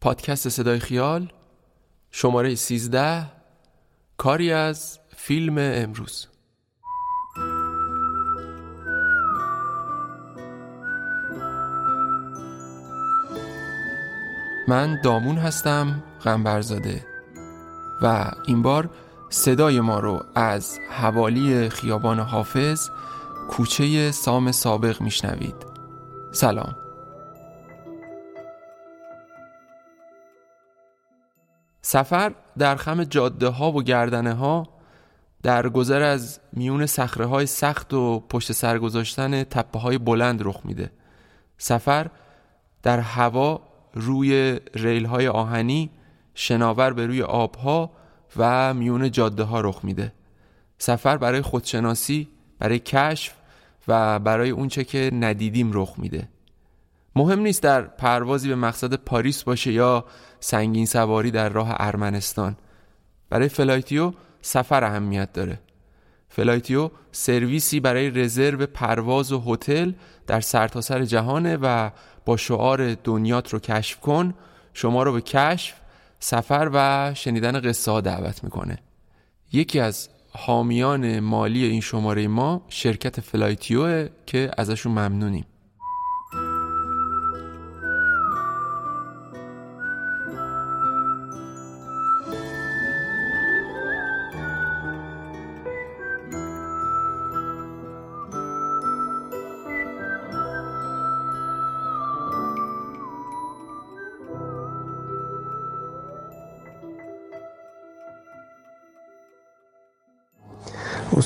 پادکست صدای خیال شماره 13 کاری از فیلم امروز. من دامون هستم غنبرزاده و این بار صدای ما رو از حوالی خیابان حافظ کوچه سام سابق میشنوید. سلام. سفر در خم جاده ها و گردنه ها در گذر از میون سخره های سخت و پشت سر گذاشتن تپه های بلند رخ میده. سفر در هوا روی ریل های آهنی شناور به روی آبها و میون جاده ها رخ میده. سفر برای خودشناسی برای کشف و برای اونچه که ندیدیم رخ میده. مهم نیست در پروازی به مقصد پاریس باشه یا سنگین سواری در راه ارمنستان. برای فلایتیو سفر اهمیت داره. فلایتیو سرویسی برای رزرو پرواز و هتل در سرتاسر سر جهانه و با شعار دنیات رو کشف کن. شما رو به کشف سفر و شنیدن قصه ها دعوت می‌کنه. یکی از حامیان مالی این شماره ما شرکت فلایتیوه که ازشون ممنونیم.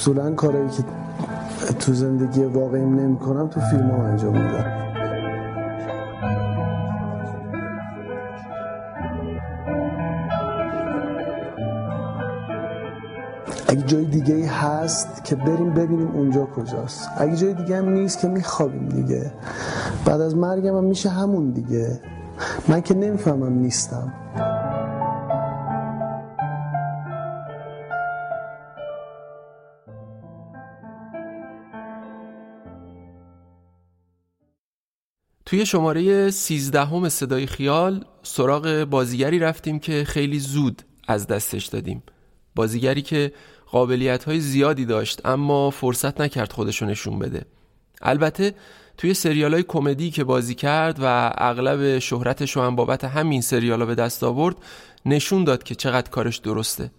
اصولا کارهایی که تو زندگی واقعیم نمی کنم تو فیلم ها انجام میدم. اگه جای دیگه هست که بریم ببینیم اونجا کجاست. اگه جای دیگه هم نیست که میخوابیم دیگه. بعد از مرگم هم میشه همون دیگه. من که نمی‌فهمم نیستم. توی شماره 13 همه صدای خیال سراغ بازیگری رفتیم که خیلی زود از دستش دادیم. بازیگری که قابلیت های زیادی داشت اما فرصت نکرد خودشو نشون بده. البته توی سریال های کمدی که بازی کرد و اغلب شهرتش هم بابت همین سریال ها به دست آورد نشون داد که چقدر کارش درسته.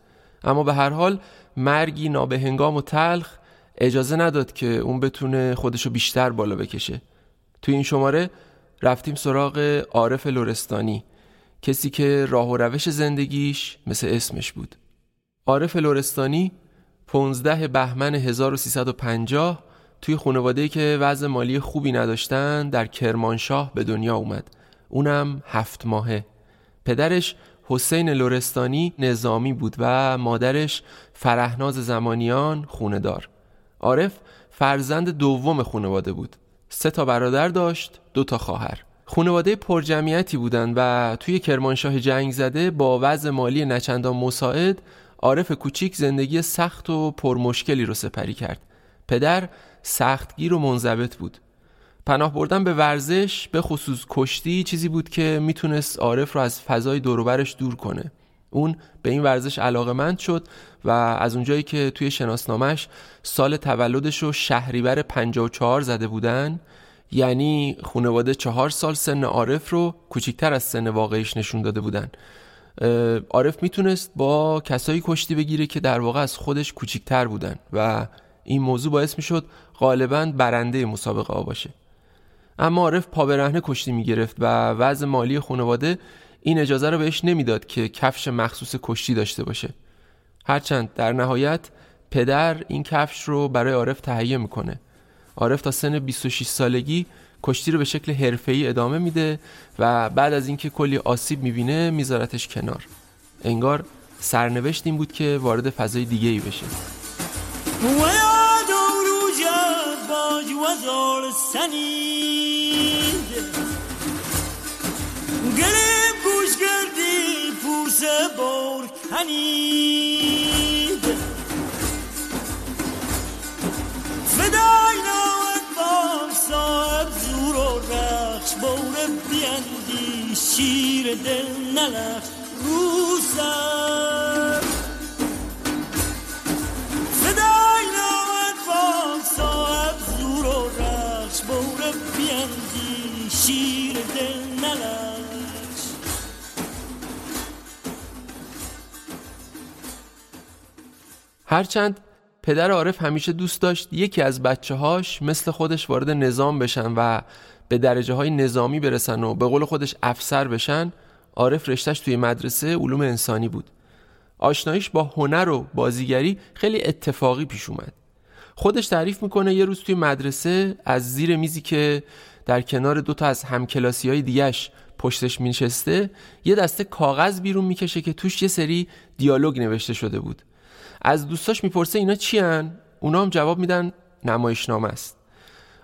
اما به هر حال مرگی نابهنگام و تلخ اجازه نداد که اون بتونه خودشو بیشتر بالا بکشه. توی این شماره رفتیم سراغ عارف لورستانی کسی که راه و روش زندگیش مثل اسمش بود. عارف لورستانی 15 بهمن 1350 توی خانواده که وضع مالی خوبی نداشتن در کرمانشاه به دنیا اومد. اونم هفت ماهه. پدرش حسین لورستانی نظامی بود و مادرش فرهناز زمانیان خوندار عارف فرزند دوم خانواده بود. سه تا برادر داشت دو تا خواهر. خانواده پرجمعیتی بودند و توی کرمانشاه جنگ زده با وضع مالی نچندان مساعد عارف کوچیک زندگی سخت و پرمشکلی رو سپری کرد. پدر سختگیر و منضبط بود. پناه بردن به ورزش به خصوص کشتی چیزی بود که می‌تونست عارف رو از فضای دوروبرش دور کنه. اون به این ورزش علاقمند شد و از اونجایی که توی شناسنامش سال تولدش رو شهریور 54 زده بودن یعنی خانواده چهار سال سن عارف رو کوچیکتر از سن واقعیش نشون داده بودن. عارف می‌تونست با کسایی کشتی بگیره که در واقع از خودش کوچیکتر بودن و این موضوع باعث می‌شد غالبا برنده مسابقه ها باشه. اما عارف پا برهنه کشتی می‌گرفت و وضع مالی خانواده این اجازه رو بهش نمی‌داد که کفش مخصوص کشتی داشته باشه. هرچند در نهایت پدر این کفش رو برای عارف تهیه می‌کنه. عارف تا سن 26 سالگی کشتی رو به شکل حرفه‌ای ادامه میده و بعد از اینکه کلی آسیب می‌بینه میذارتش کنار. انگار سرنوشت این بود که وارد فضای دیگه ای بشه بار کنید فدای نامت با صاحب زور و رخش بار بیندیش شیر دل نلخ روزم صدای نامت با صاحب زور و رخش بور بیندی شیر دل نلخ هرچند پدر عارف همیشه دوست داشت یکی از بچه هاش مثل خودش وارد نظام بشن و به درجه های نظامی برسن و به قول خودش افسر بشن عارف رشتش توی مدرسه علوم انسانی بود. آشناییش با هنر و بازیگری خیلی اتفاقی پیش اومد. خودش تعریف می‌کنه یه روز توی مدرسه از زیر میزی که در کنار دوتا از همکلاسی های دیگش پشتش مینشسته یه دسته کاغذ بیرون می‌کشه که توش یه سری دیالوگ نوشته شده بود. از دوستاش می‌پرسه اینا چی هن؟ اونا هم جواب میدن نمایشنامه است.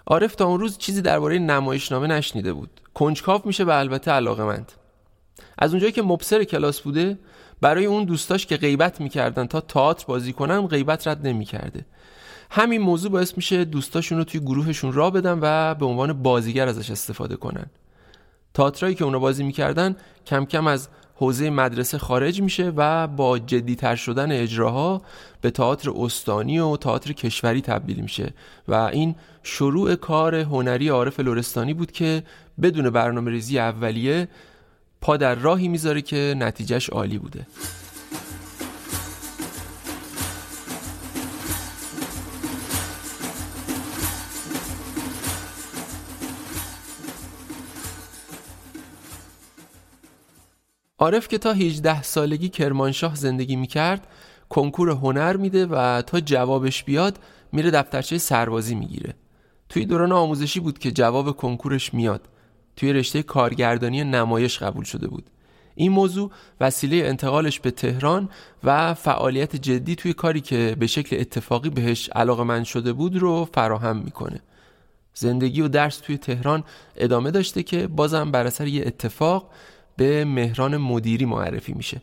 عارف تا اون روز چیزی درباره نمایشنامه نشنیده بود. کنجکاف میشه و البته علاقمند از اونجایی که مبصر کلاس بوده برای اون دوستاش که غیبت می‌کردن تا تئاتر بازی کنن غیبت رد نمی‌کرده. همین موضوع باعث میشه دوستاشون رو توی گروهشون را بدن و به عنوان بازیگر ازش استفاده کنن. تئاترایی که اونا بازی می‌کردن کم کم از حوزه مدرسه خارج میشه و با جدیتر شدن اجراها به تئاتر استانی و تئاتر کشوری تبدیل میشه. و این شروع کار هنری عارف لورستانی بود که بدون برنامه ریزی اولیه پا در راهی می‌ذاره که نتیجهش عالی بوده. عارف که تا 18 سالگی کرمانشاه زندگی می‌کرد کنکور هنر میده و تا جوابش بیاد میره دفترچه سربازی می‌گیره. توی دوران آموزشی بود که جواب کنکورش میاد. توی رشته کارگردانی نمایش قبول شده بود. این موضوع وسیله انتقالش به تهران و فعالیت جدی توی کاری که به شکل اتفاقی بهش علاقه من شده بود رو فراهم می‌کنه. زندگی و درس توی تهران ادامه داشته که بازم بر اثر یه اتفاق به مهران مدیری معرفی میشه.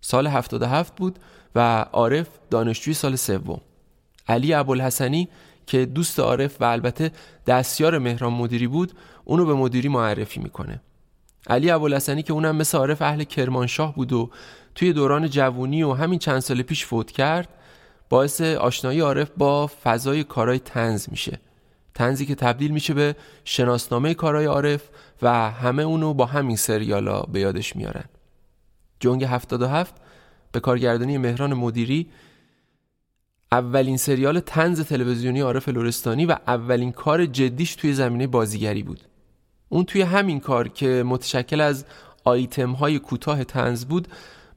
سال 77 بود و عارف دانشجوی سال سوم. علی ابوالحسنی که دوست عارف و البته دستیار مهران مدیری بود اونو به مدیری معرفی می‌کنه. علی ابوالحسنی که اونم مثل عارف اهل کرمانشاه بود و توی دوران جوونی و همین چند سال پیش فوت کرد باعث آشنایی عارف با فضای کارای تنز میشه. تنزی که تبدیل میشه به شناسنامه کارای عارف و همه اونو با همین سریالا به یادش میارن. جنگ 77 به کارگردانی مهران مدیری اولین سریال تنز تلویزیونی عارف لورستانی و اولین کار جدیش توی زمینه بازیگری بود. اون توی همین کار که متشکل از آیتم های کوتاه تنز بود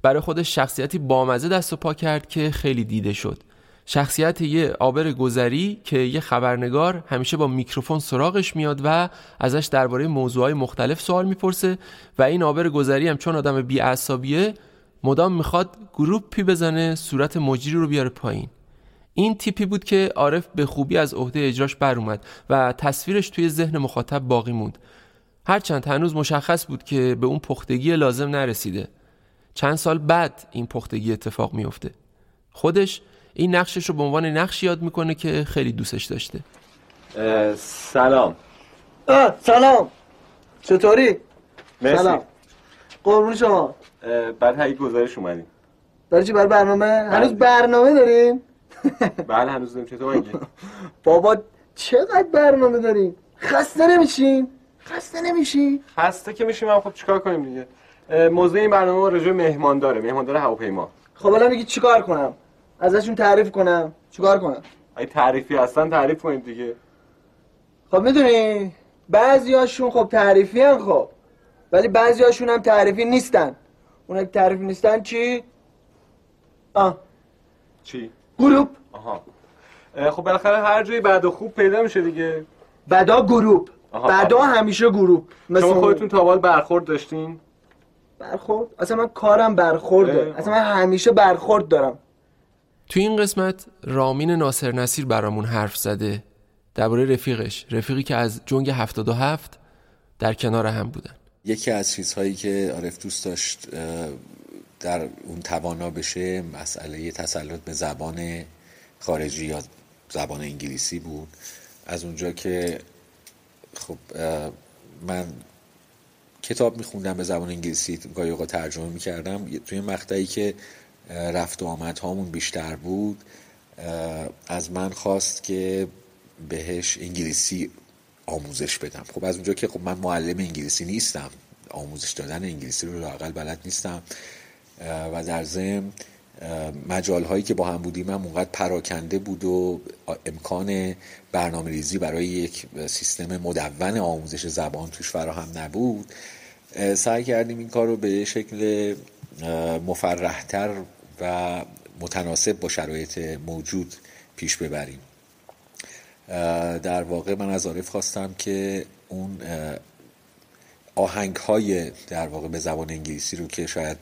برای خودش شخصیتی بامزه دست و پا کرد که خیلی دیده شد. شخصیت یه آبر گذری که یه خبرنگار همیشه با میکروفون سراغش میاد و ازش درباره موضوعهای مختلف سوال می‌پرسه و این آبر گذری هم چون آدم بیعصابیه مدام می‌خواد گروپی بزنه صورت مجری رو بیاره پایین. این تیپی بود که عارف به خوبی از عهده اجراش بر اومد و تصویرش توی ذهن مخاطب باقی موند. هرچند هنوز مشخص بود که به اون پختگی لازم نرسیده. چند سال بعد این پختگی اتفاق میفته خودش این نقشش رو به عنوان نقش یاد می‌کنه که خیلی دوستش داشته سلام سلام چطوری؟ مرسی سلام قربون شما بعد هایی گزارش اومدیم برای چی برای برنامه؟ هنوز برنامه داریم؟ بله هنوز داریم چطور مگه بابا چقدر برنامه داریم؟ خسته نمیشین؟ خسته نمیشی؟ خسته که میشیم هم خب چیکار کنیم دیگه موضوع این برنامه راجع به مهمان داره مهمان داره هواپیما خب الان میگی چیکار کنم؟ ازشون تعریف کنم؟ چیکار کنم؟ اگه تعریفی هستن تعریف کنید دیگه. خب می‌دونی بعضیاشون خب تعریفی هن خب. ولی بعضیاشون هم تعریفی نیستن. اونا که تعریفی نیستن چی؟ آه چی؟ گروپ. آها. اه، خب بالاخره هر جایی بعد خوب پیدا میشه دیگه. بدا گروپ. بدا همیشه گروپ. مثل شما. خودتون تا حال برخورد داشتین؟ برخورد؟ اصلا من کارم برخورده. اصلا من همیشه برخورد دارم. توی این قسمت رامین ناصر نصیر برامون حرف زده. درباره رفیقش. رفیقی که از جنگ 77 در کنار هم بودن. یکی از چیزهایی که عارف دوست داشت در اون توانا بشه مسئله تسلط به زبان خارجی یا زبان انگلیسی بود. از اونجا که خب من کتاب میخوندم به زبان انگلیسی گاهی اوقات ترجمه می‌کردم. توی مقطعی که رفت و آمد هامون بیشتر بود. از من خواست که بهش انگلیسی آموزش بدم. خب از اونجا که خب من معلم انگلیسی نیستم. آموزش دادن انگلیسی رو لاقل بلد نیستم. و در ضمن مجال هایی که با هم بودیم هم اونقدر پراکنده بود و امکان برنامه ریزی برای یک سیستم مدون آموزش زبان توش فراهم نبود. سعی کردیم این کار رو به شکل مفرحتر و متناسب با شرایط موجود پیش ببریم. در واقع من از عارف خواستم که اون آهنگ های در واقع به زبان انگلیسی رو که شاید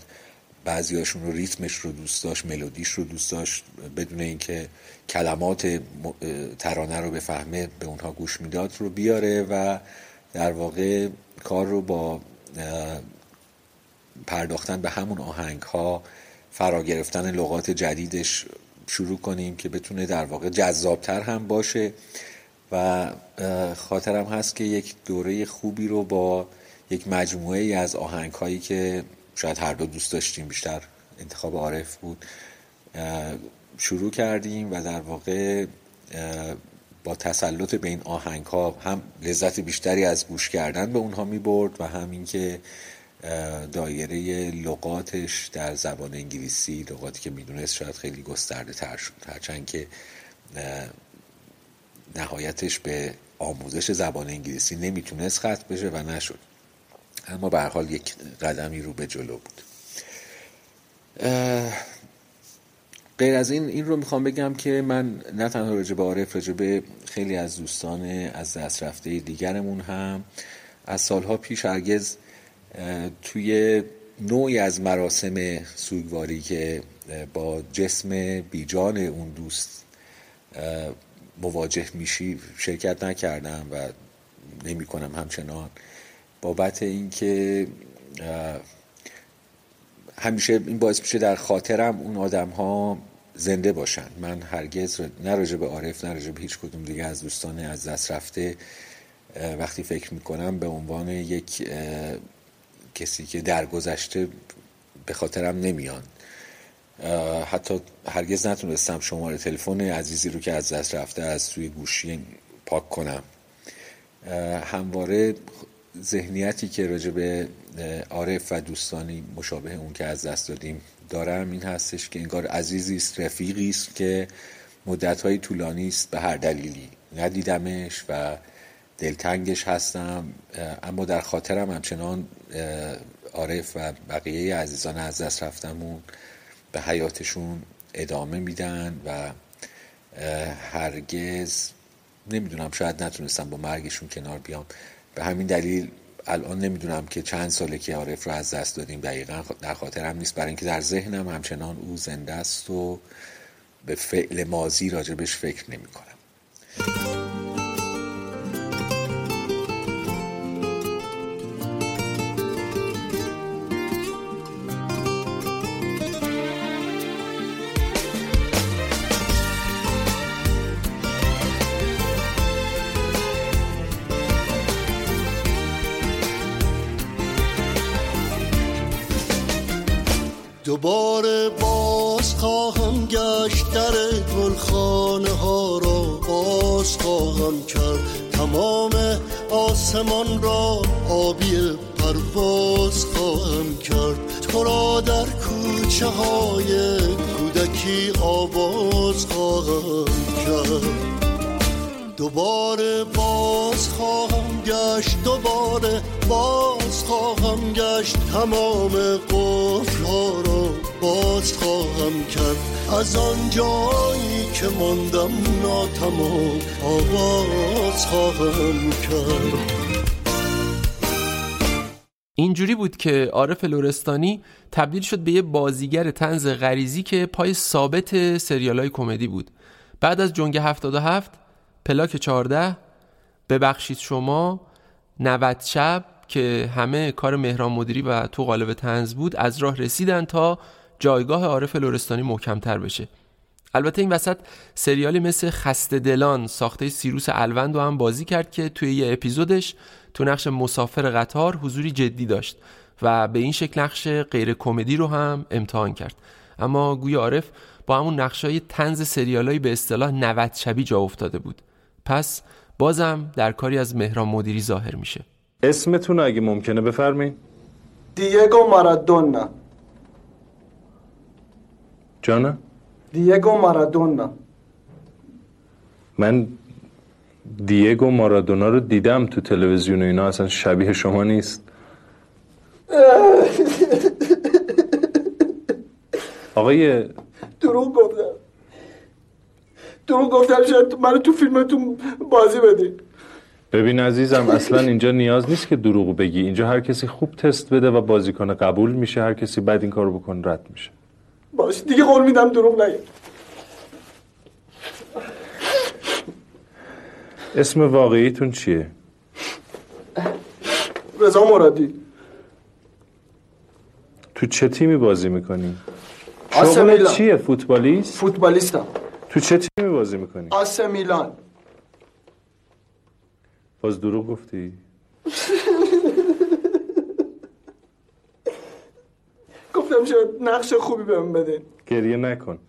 بعضیاشون رو ریتمش رو دوست داشت ملودیش رو دوست داشت بدون اینکه کلمات ترانه رو بفهمه به اونها گوش می‌داد رو بیاره و در واقع کار رو با پرداختن به همون آهنگ ها فرا گرفتن لغات جدیدش شروع کنیم که بتونه در واقع جذابتر هم باشه. و خاطرم هست که یک دوره خوبی رو با یک مجموعه ای از آهنگ هایی که شاید هر دو دوست داشتیم بیشتر انتخاب عارف بود شروع کردیم و در واقع با تسلط به این آهنگ ها هم لذت بیشتری از گوش کردن به اونها می برد و هم اینکه دایره لغاتش در زبان انگلیسی لغاتی که می‌دونست شاید خیلی گسترده تر شد. هرچند که نهایتش به آموزش زبان انگلیسی نمی‌تونست ختم بشه و نشد. اما به حال یک قدمی رو به جلو بود. غیر از این این رو می‌خوام بگم که من نه تنها راجع به عارف راجع به خیلی از دوستان از دست رفته دیگرمون هم از سالها پیش هرگز توی نوعی از مراسم سوگواری که با جسم بیجان اون دوست مواجه میشی شرکت نکردم و نمی کنم همچنان. بابت اینکه همیشه این باعث میشه در خاطرم اون آدم ها زنده باشن. من هرگز نه راجع به عارف نه به هیچ کدوم دیگه از دوستان از دست رفته وقتی فکر می‌کنم به عنوان یک کسی که درگذشته به خاطرم نمیان. حتی هرگز نتونستم شماره تلفن عزیزی رو که از دست رفته از توی گوشی پاک کنم. همواره ذهنیتی که راجع به عارف و دوستانی مشابه اون که از دست دادیم دارم این هستش که انگار عزیزی است رفیقی است که مدت‌های طولانی است به هر دلیلی. ندیدمش و دلتنگش هستم اما در خاطرم همچنان عارف و بقیه عزیزان از دست رفتمون به حیاتشون ادامه میدن و هرگز نمی‌دونم شاید نتونستم با مرگشون کنار بیام. به همین دلیل الان نمی‌دونم که چند ساله که عارف رو از دست دادیم دقیقا در خاطرم نیست. برای اینکه در ذهنم همچنان او زنده است و به فعل مازی راجبش فکر نمی کنم از آن جایی که ماندم ناتمام آواز خواهم کرد. اینجوری بود که عارف لورستانی تبدیل شد به یه بازیگر تنز غریزی که پای ثابت سریال های کمدی بود. بعد از جنگ 77 پلاک 14 ببخشید شما 90 شب که همه کار مهران مدیری و تو قالب تنز بود از راه رسیدن تا جایگاه عارف لورستانی محکمتر بشه. البته این وسط سریالی مثل خسته دلان ساخته سیروس الوند رو هم بازی کرد که توی یه اپیزودش تو نقش مسافر قطار حضوری جدی داشت و به این شکل نقش غیر کمدی رو هم امتحان کرد. اما گویا عارف با همون نقشای تنز سریالایی به اصطلاح 90 شبی جا افتاده بود. پس بازم در کاری از مهران مدیری ظاهر میشه. اسمتون اگه ممکنه بفرمین دیگو مارادونا. دیگو مارادونا. من دیگو مارادونا رو دیدم تو تلویزیون و اینا اصلا شبیه شما نیست. آقای دروغ گفتم. دروغ گفتم شاید منو تو فیلمتون بازی بدی. ببین عزیزم اصلا اینجا نیاز نیست که دروغ بگی. اینجا هر کسی خوب تست بده و بازی کنه قبول میشه. هر کسی بعد این کارو بکنه رد میشه. باش دیگه قول میدم دروغ نگه اسم واقعیتون چیه؟ رضا مرادی تو چه تیمی بازی می‌کنی؟ میلان. چیه فوتبالیست؟ فوتبالیستم تو چه تیمی بازی می‌کنی؟ آسه میلان باز دروغ گفتی؟ گفتم شاید نقش خوبی بهم بدین. گریه نکن.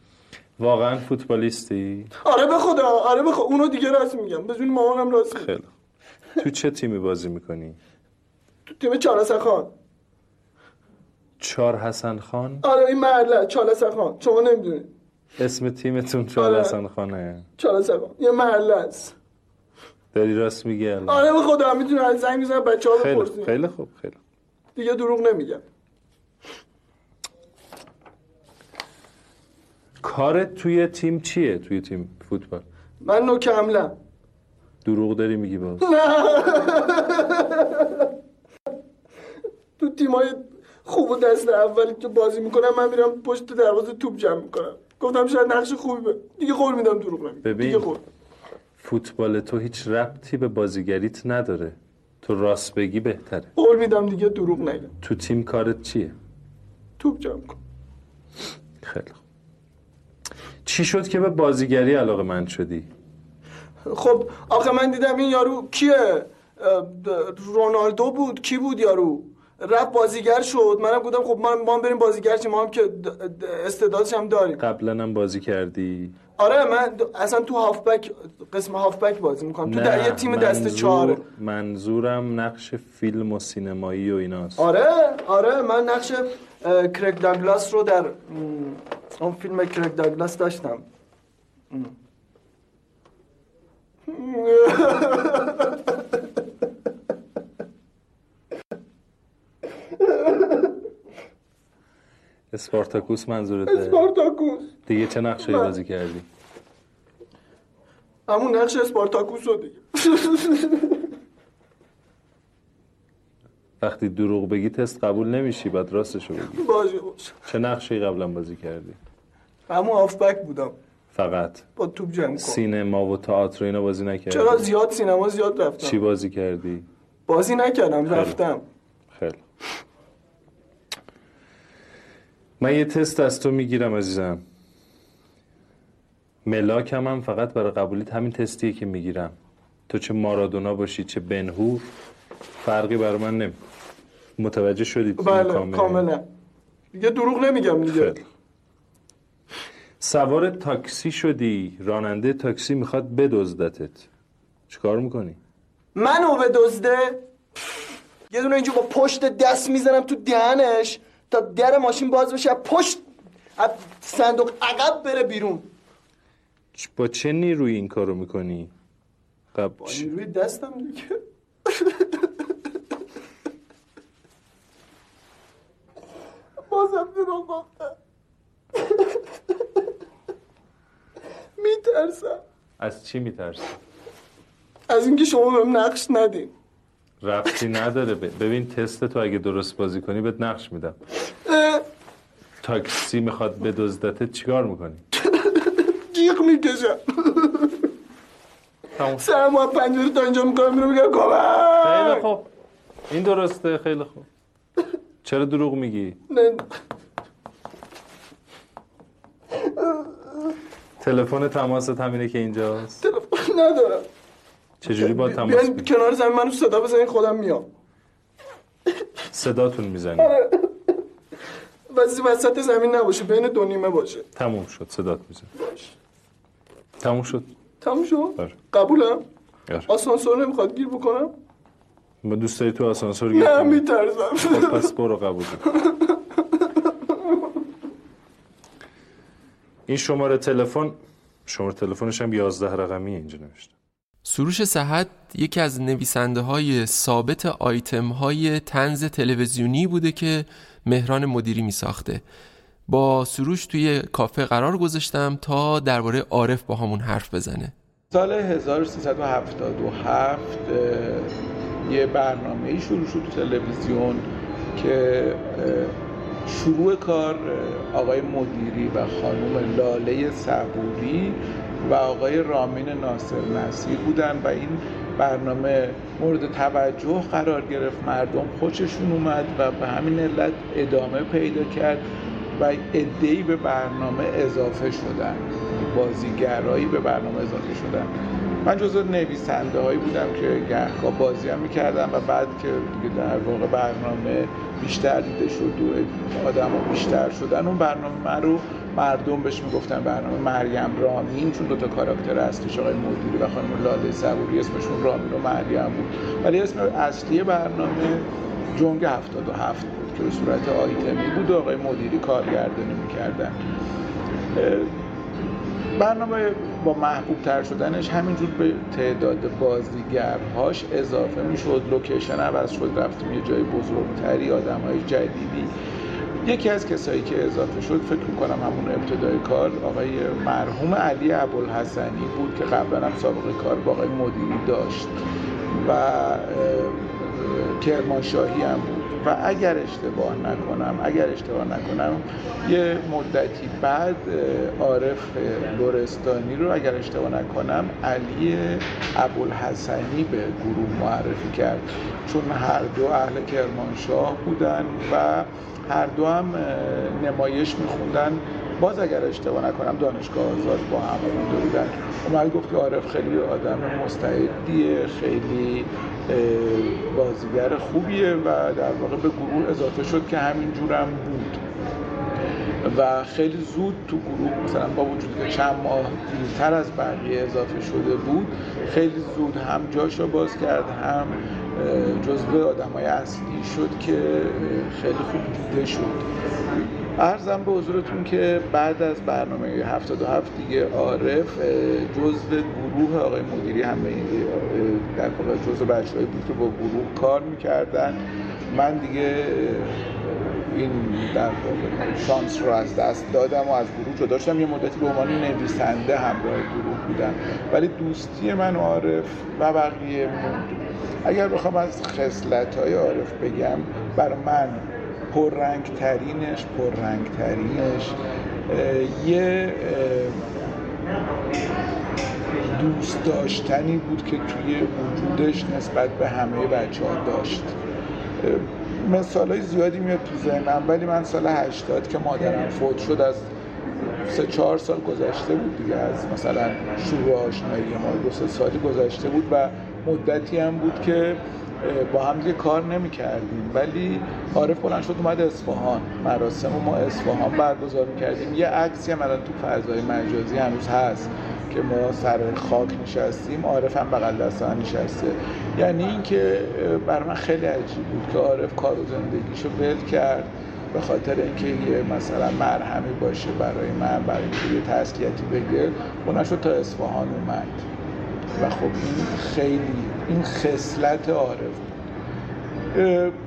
واقعا فوتبالیستی؟ آره به خدا آره به خدا. اونو دیگه راست میگم. به جون مامانم راست میگم خیلی. تو چه تیمی بازی می‌کنی؟ تو تیم چالس خان. چار حسن خان؟ آره این محله چالس خان. شما نمی‌دونید. اسم تیمتون چار آره. حسن خانه. چالس خان. یه محله است. داری راست میگی آره به خدا می‌تونی از زنگ بزنم بچه ها خیلی خوب بپرسین خیلی خوب خیلی. دیگه دروغ نمیگم. کارت توی تیم چیه؟ توی تیم فوتبال. من نوک حملم. دروغ داری میگی باز. تو تیمای خوب و دست اولی که بازی می‌کنم من میرم پشت دروازه توپ جمع می‌کنم. گفتم شاید نقش خوبی به دیگه قول میدم دروغ نمیگم ببین. دیگه قول. فوتبال تو هیچ ربطی به بازیگریت نداره. تو راست بگی بهتره. قول میدم دیگه دروغ نگم. تو تیم کارت چیه؟ توپ جمع کن. خیلی خوب. چی شد که به بازیگری علاقه من شدی؟ خب آخه من دیدم این یارو کیه؟ رونالدو بود. کی بود یارو؟ رفت بازیگر شد. منم گفتم خب ما ما هم بریم بازیگر شیم. ما هم که استعدادش هم داریم. قبلا هم بازی کردی؟ آره من اصلا تو هافبک قسم هافبک بازی می‌کنم. تو در یه تیم دست چهاره منظورم نقش فیلم و سینمایی و ایناست. آره آره من نقش کرگ داگلاس رو در اون فیلم کرگ داگلاس داشتم. اسپارتاکوس منظورته. اسپارتاکوس. دیگه چه نقشه بازی کردی؟ همون نقش اسپارتاکوس رو دیگه. وقتی دروغ بگی تست قبول نمیشی بعد راستشو بگی. باشه باشه. چه نقشی قبلا بازی کردی؟ همون هافبک بودم. فقط. با توپ جمع کن. سینما و تئاتر اینا بازی نکردی؟ چرا زیاد سینما زیاد چی رفتم بازی کردی؟ بازی نکردم رفتم. خیلی. من یه تست از تو می‌گیرم عزیزم. ملاک هم, هم فقط برای قبولیت همین تستیه که می‌گیرم. تو چه مارادونا باشی چه بنهور فرقی برای من نمی متوجه شدی بله کاملا دیگه دروغ نمیگم دیگه. خیلی. سوار تاکسی شدی؟ راننده تاکسی می‌خواد بدزدتت. چیکار می‌کنی؟ منو به دزده یه دونه اینجا با پشت دست می‌زنم تو دهنش تا در ماشین باز بشه پشت از صندوق عقب بره بیرون. با چه نیروی این کارو می‌کنی؟ قب... روی دستم دیگه. بازم دروغ گفتم. میترسم. از چی میترسی؟ از اینکه شما بهم نقش ندین. ربطی نداره. ببین تست تو اگه درست بازی کنی بهت نقش میدم. تاکسی می‌خواد بدزدتت چیکار می‌کنی؟ جیغ می‌کشم. از پنجره تا اینجا می‌کنم میرم میگم کمک! خیلی خوب. این درسته خیلی خوب. چرا دروغ میگی؟ نه. تلفن تماست همینه که اینجاست. تلفن ندارم. چجوری با تماس بگیریم کنار زمین منو صدا بزنین خودم میام. صداتون می‌زنیم وزی وسط زمین نباشه بین دو نیمه باشه. تموم شد صدات می‌زنیم تموم شد؟ تموم شد؟ آره. قبولم؟ آره. آسانسور نمی‌خواد گیر بکنم؟ ما دوست داری تو آسانسور گیر نه کنی؟ میترسم. پس برو قبول این شماره تلفن شماره تلفنش هم 11 رقمیه اینجا نوشته. سروش صحت یکی از نویسنده های ثابت آیتم های تنز تلویزیونی بوده که مهران مدیری می ساخته با سروش توی کافه قرار گذاشتم تا درباره عارف با همون حرف بزنه. سال 1377 اه، یه برنامه شروع شد تو تلویزیون که شروع کار آقای مدیری و خانم لاله صبوری و آقای رامین ناصر نصیر بودن و این برنامه مورد توجه قرار گرفت. مردم خوششون اومد و به همین علت ادامه پیدا کرد. و عده‌ای به برنامه اضافه شدن. بازیگرایی به برنامه اضافه شدن. من جزو نویسنده هایی بودم که گهگاه بازی هم می‌کردم و بعد که دیگه در واقع برنامه بیشتر دیده شد و آدم بیشتر شدن اون برنامه رو مردم بهش می‌گفتن برنامه مریم رامین چون دوتا کاراکتر اصلیش آقای مدیری و خانم لاله صبوری اسمشون رامین و مریم بود. ولی اسم اصلی برنامه جنگ 77 بود که به صورت آیتمی بود و آقای مدیری کارگردانی می‌کردن. برنامه با محبوب تر شدنش همینجور به تعداد بازیگرهاش اضافه می‌شد لوکیشن عوض شد رفتیم یه جای بزرگتری آدم های جدیدی. یکی از کسایی که اضافه شد فکر می‌کنم همون ابتدای کار آقای مرحوم علی ابوالحسنی بود که قبلا هم سابقه کار با آقای مدیری داشت. و کرمانشاهی هم بود و اگر اشتباه نکنم اگر اشتباه نکنم یه مدتی بعد عارف لورستانی رو اگر اشتباه نکنم علی ابوالحسنی به گروه معرفی کرد. چون هر دو اهل کرمانشاه بودن و هر دو هم نمایش میخوندن. باز اگر اشتباه نکنم دانشگاه آزاد با هم بودن اومد گفت که عارف خیلی آدم مستعدیه خیلی بازیگر خوبیه و در واقع به گروه اضافه شد که همین جورم بود. و خیلی زود تو گروه مثلا با وجود که چند ماه دیرتر از بقیه اضافه شده بود خیلی زود هم جاش باز کرد هم اه، جزو آدم های اصلی شد که خیلی خوب دیده شد. ارزم به حضورتون که بعد از برنامه 77 دیگه عارف جزو گروه آقای مدیری هم به این- اه، در واقع جزو بچه‌هایی بود که با گروه کار می‌کردن. من دیگه این در شانس رو از دست دادم و از گروه جدا شدم. یه مدتی به عنوان نویسنده همراه گروه بودم. ولی دوستی من و عارف و بقیه موند. اگر بخوام از خصلت های عارف بگم بر من پررنگ ترینش پررنگ ترینش یه دوست داشتنی بود که توی وجودش نسبت به همه بچه ها داشت. مثال های زیادی میاد تو ذهنم ولی من سال 80 که مادرم فوت شد از سه چهار سال گذشته بود دیگه از مثلا شروع آشنایی ما دو سه سالی گذشته بود و مدتی هم بود که با هم دیگه کار نمی کردیم ولی عارف بلند شد اومد اصفهان. مراسم ما اصفهان برگزار کردیم یه عکسی هم الان تو فضای مجازی هنوز هست که ما سر خاک نشستیم. عارف هم بغل دست نشسته. یعنی اینکه برای من خیلی عجیب بود که عارف کار و زندگیشو ول کرد به خاطر اینکه یه مثلا مرهمی باشه برای من برای اینکه یه تسلیتی بگه. بلند شد تا اصفهان اومد. و خب این خیلی این خصلت عارف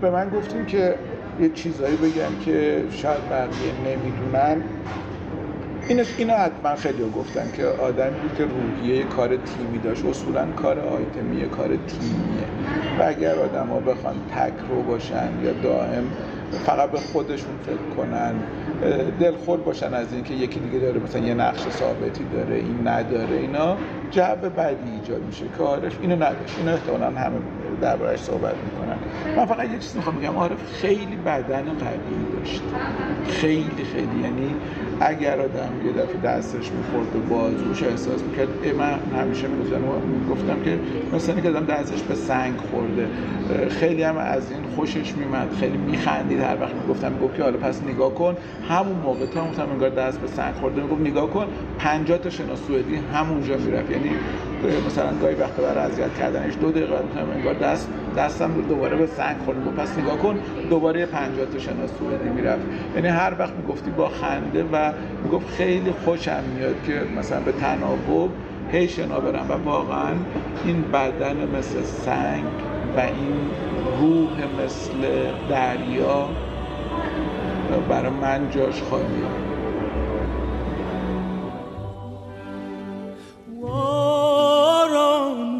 به من گفتیم که یه چیزایی بگم که شاید بقیه نمی‌دونن. اینش اینو حتما خیلی گفتن که آدمی بود که روحیه کار تیمی داشت. اصولا کار آیتمی کار تیمیه. و اگر آدم ها بخوان تک رو باشن یا دائم فقط به خودشون فکر کنن دلخور باشن از اینکه یکی دیگه داره مثلا یه نقش ثابتی داره این نداره اینا. جو بدی ایجاد میشه که اینو نداشت. اینو احتمالا همه دربارش صحبت می‌کنن. من فقط یه چیز می‌خوام بگم عارف خیلی بدن قوی داشت. خیلی خیلی. یعنی اگر آدم یه دفعه دستش می‌خورد و بازوش احساس می‌کرد من همیشه می‌گفتم گفتم که مثلا که آدم دستش به سنگ خورده خیلی هم از این خوشش میمد خیلی میخندید هر وقت می‌گفتم می‌گفت که حالا پس نگاه کن. همون موقع تا مثلا انگار دست به سنگ خورده می‌گفت نگاه کن 50 تا شنا سوئدی همونجا می‌رفت. یعنی مثلا گاهی وقت برای اذیت کردنش دو دقیقه مثلا انگار دست دستم دوباره به سنگ خورد. پس نگاه کن دوباره 50 تا شنا سوئدی می‌رفت. یعنی هر وقت می‌گفتی با خنده و می‌گفت خیلی خوشم میاد که مثلا به تناوب هی شنا برم. و واقعا این بدن مثل سنگ و این روح مثل دریا برای من جاش خالیه.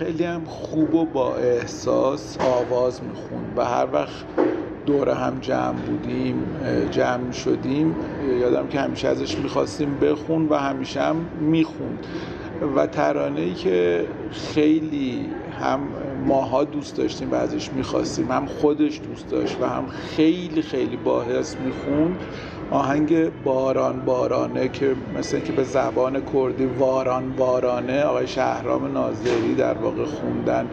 خیلی هم خوب و با احساس آواز می‌خوند و هر وقت دور هم جمع بودیم جمع شدیم یادم که همیشه ازش می‌خواستیم بخون و همیشه هم می‌خوند. و ترانه ای که خیلی هم ماها دوست داشتیم و ازش می‌خواستیم هم خودش دوست داشت و هم خیلی خیلی باحث می‌خوند آهنگ باران بارانه که مثل که به زبان کردی واران وارانه آقای شهرام ناظری در واقع خوندن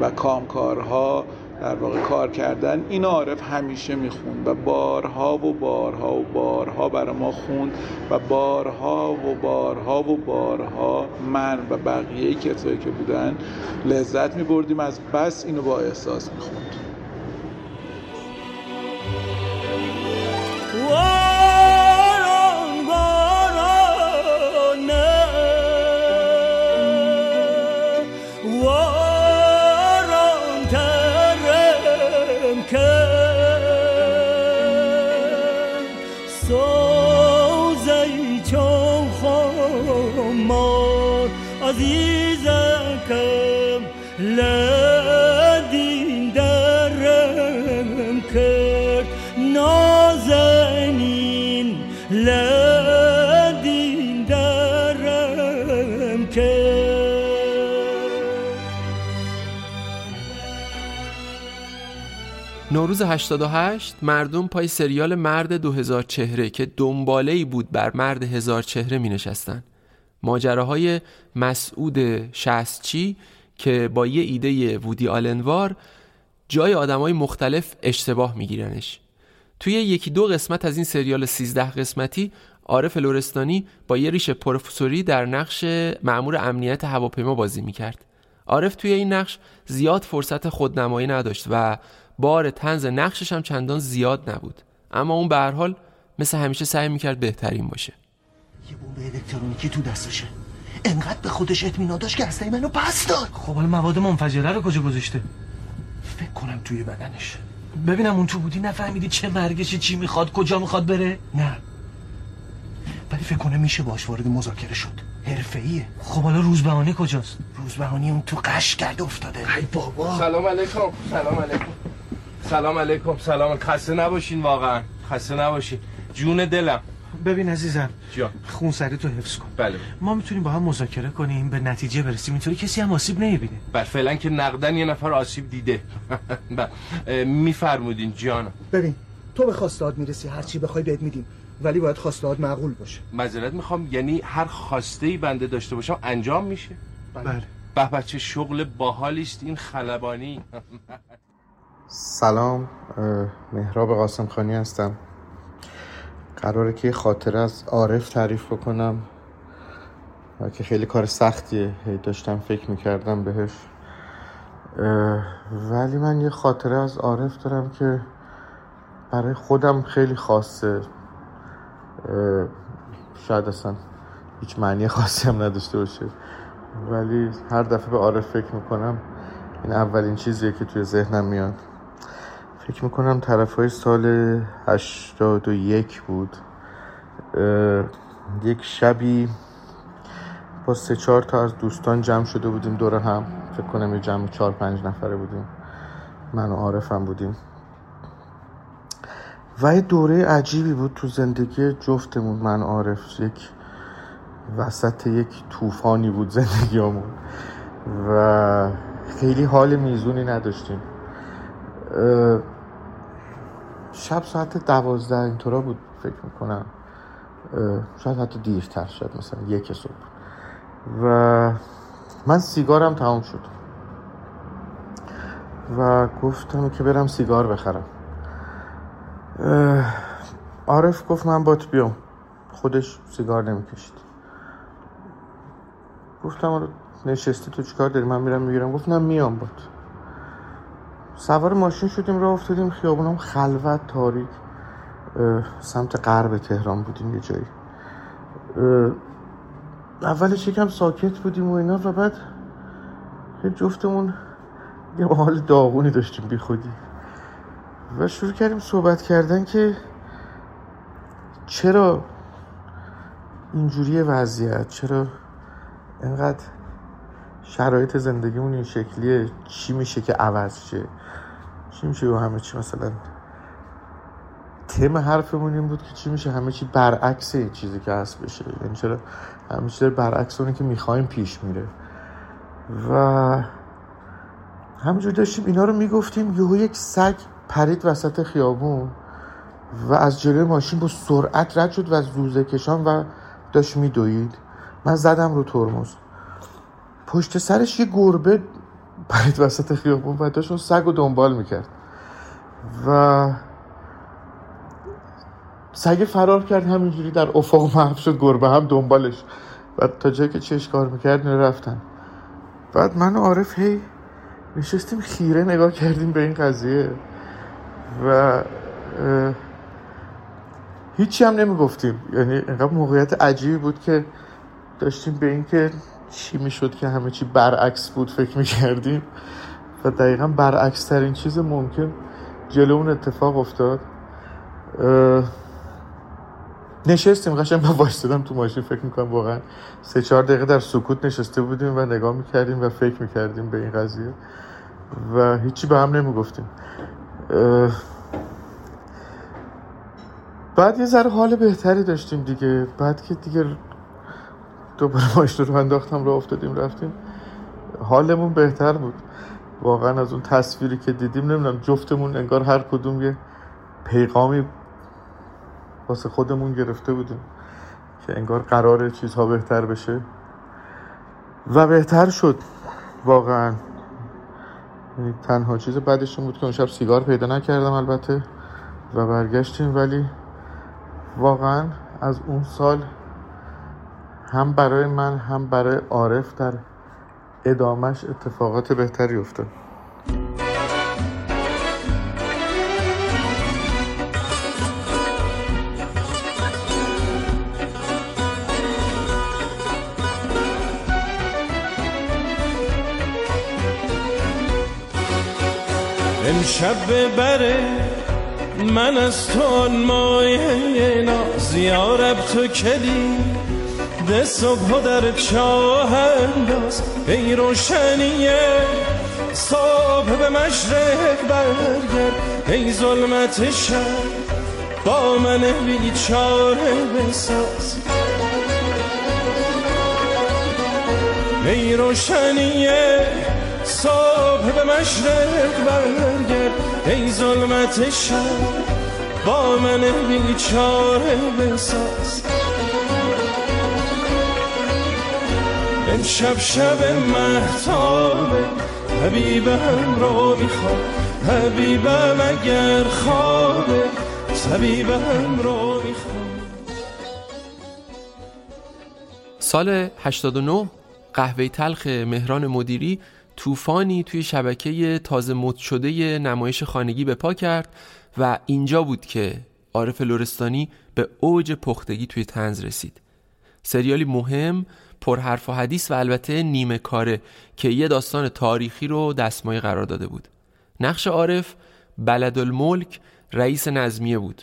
و کامکارها در واقع کار کردن این عارف همیشه می‌خوند و بارها و بارها و بارها برای ما خوند و بارها و بارها و بارها من و بقیه کسایی که بودن لذت میبردیم از بس اینو با احساس می‌خوند. نوروز 88 مردم پای سریال مرد 2000 چهره که دنباله ای بود بر مرد هزار چهره می نشستن. ماجراهای مسعود شستچی که با یه ایده وودی آلنوار جای آدمای مختلف اشتباه میگیرنش. توی یکی دو قسمت از این سریال 13 قسمتی عارف لورستانی با یه ریش پروفسوری در نقش معمور امنیت هواپیما بازی می‌کرد. عارف توی این نقش زیاد فرصت خودنمایی نداشت و بار تنز نقشش هم چندان زیاد نبود. اما اون به هر حال مثل همیشه سعی می‌کرد بهترین باشه. یه بمب الکترونیکی تو دستشه. انقدر به خودش اطمینان داشت که هسته منو پس داد. خب حالا مواد منفجره رو کجا گذاشته؟ فکر کنم توی بدنش. ببینم اون تو بودی نفهمیدی چه مرگشی چی می‌خواد کجا می‌خواد بره؟ نه. ولی فکر کنم میشه باش وارد مذاکره شد. حرفه‌ایه. خب حالا روزبهانی کجاست؟ روزبهانی اون تو قش کرد افتاده. ای بابا. سلام علیکم. سلام علیکم. سلام علیکم. سلام. خسته نباشین واقعا. خسته نباشین. جون دلم. ببین عزیزم جان خونسردی تو حفظ کن. بله. ما می‌تونیم با هم مذاکره کنیم به نتیجه برسیم اینطوری کسی هم آسیب نمی‌بینه. بله فعلا که نقدن یه نفر آسیب دیده. بله. میفرمودین جان ببین تو به خواستاد می‌رسی هر چی بخوای بهت میدیم ولی باید خواستاد معقول باشه. معذرت می‌خوام یعنی هر خواسته ای بنده داشته باشم انجام میشه؟ بله. به بچه شغل باحالی است این خلبانی. سلام مهراب قاسم خانی هستم. قراره که خاطره از عارف تعریف بکنم و که خیلی کار سختیه. داشتم فکر می‌کردم بهش. ولی من یه خاطره از عارف دارم که برای خودم خیلی خاصه. شاید اصلا هیچ معنی خاصی هم نداشته باشه. ولی هر دفعه به عارف فکر می‌کنم این اولین چیزیه که توی ذهنم میاد. فکر می‌کنم طرف های سال هشتاد و یک بود. یک شبی با سه چهار تا از دوستان جمع شده بودیم دور هم. فکر کنم یه جمع چهار پنج نفره بودیم. من و عارفم بودیم. و یه دوره عجیبی بود تو زندگی جفتمون من عارف. یک وسط یک طوفانی بود زندگیمون و خیلی حال میزونی نداشتیم. شب ساعت دوازده اینطورا بود فکر می‌کنم. شاید حتی دیرتر شد مثلا یک صبح. و من سیگارم تمام شد. و گفتم که برم سیگار بخرم. عارف گفت من بات بیام. خودش سیگار نمی‌کشید. گفتم نشستی تو چیکار داری؟ من میرم می‌گیرم. گفت نه میام بات. سوار ماشین شدیم راه افتادیم خیابونم خلوت تاریک. سمت غرب تهران بودیم یه جایی. اولش یکم ساکت بودیم و اینا و بعد جفتمون یه حال داغونی داشتیم بی خودی. و شروع کردیم صحبت کردن که چرا اینجوری وضعیت؟ چرا اینقدر شرایط زندگیمون این شکلیه. چی میشه که عوض شه؟ چی میشه و همه چی مثلا؟ تم حرفمون این بود که چی میشه؟ همه چی برعکس چیزی که هست بشه. یعنی چرا؟ همه چی برعکس اونی که می‌خوایم پیش میره. و همینجور داشتیم اینا رو می‌گفتیم. یهو یک سگ پرید وسط خیابون و از جلوی ماشین با سرعت رد شد و زوزه کشان و داشت میدوید. من زدم رو ترمز. پشت سرش یه گربه پرید وسط خیابون و داشت اون سگ رو دنبال می‌کرد. و سگ فرار کرد همینجوری در افق محو شد گربه هم دنبالش. و تا جایی که چش کار می‌کرد رفتن. بعد من و عارف هی نشستیم خیره نگاه کردیم به این قضیه. و هیچی هم نمی‌گفتیم. یعنی اینقدر موقعیت عجیبی بود که داشتیم به این که چی می‌شد که همه چی برعکس بود فکر می‌کردیم و دقیقا برعکس ترین چیز ممکن جلو اون اتفاق افتاد. نشستیم قشنگ من وایستادم تو ماشین فکر می‌کنم واقعا سه چهار دقیقه در سکوت نشسته بودیم و نگاه می‌کردیم و فکر می‌کردیم به این قضیه و هیچی به هم نمی‌گفتیم. بعد یه ذره حال بهتری داشتیم دیگه. بعد که دیگه دوباره ماشین رو انداختم رو افتادیم رفتیم. حالمون بهتر بود. واقعا از اون تصویری که دیدیم نمی‌دونم جفتمون انگار هر کدوم یه پیغامی واسه خودمون گرفته بودیم که انگار قرار چیزها بهتر بشه. و بهتر شد. واقعا. یعنی تنها چیز بعدش بود که اون شب سیگار پیدا نکردم البته و برگشتیم ولی واقعا از اون سال هم برای من هم برای عارف در ادامش اتفاقات بهتری افتاد. امشب ببره من از تو مایه ناز یارب تو کلی ده صبح در چاه انداز. ای روشنیه صبح به مشرق برگرد. ای ظلمت شب با من بیچاره بساز. ای روشنیه صبح به مشرق برگرد. ای ظلمت شب با من بیچاره بساز. امشب شب محتابه حبیبم رو می‌خوام. حبیبم اگر خوابه طبیبم رو سال 89 قهوه تلخ مهران مدیری طوفانی توی شبکه تازه مد شده نمایش خانگی به پا کرد و اینجا بود که عارف لورستانی به اوج پختگی توی تنز رسید. سریالی مهم پرحرف و حدیث و البته نیمه کاره که یه داستان تاریخی رو دستمایه قرار داده بود. نقش عارف بلد الملک رئیس نظمیه بود.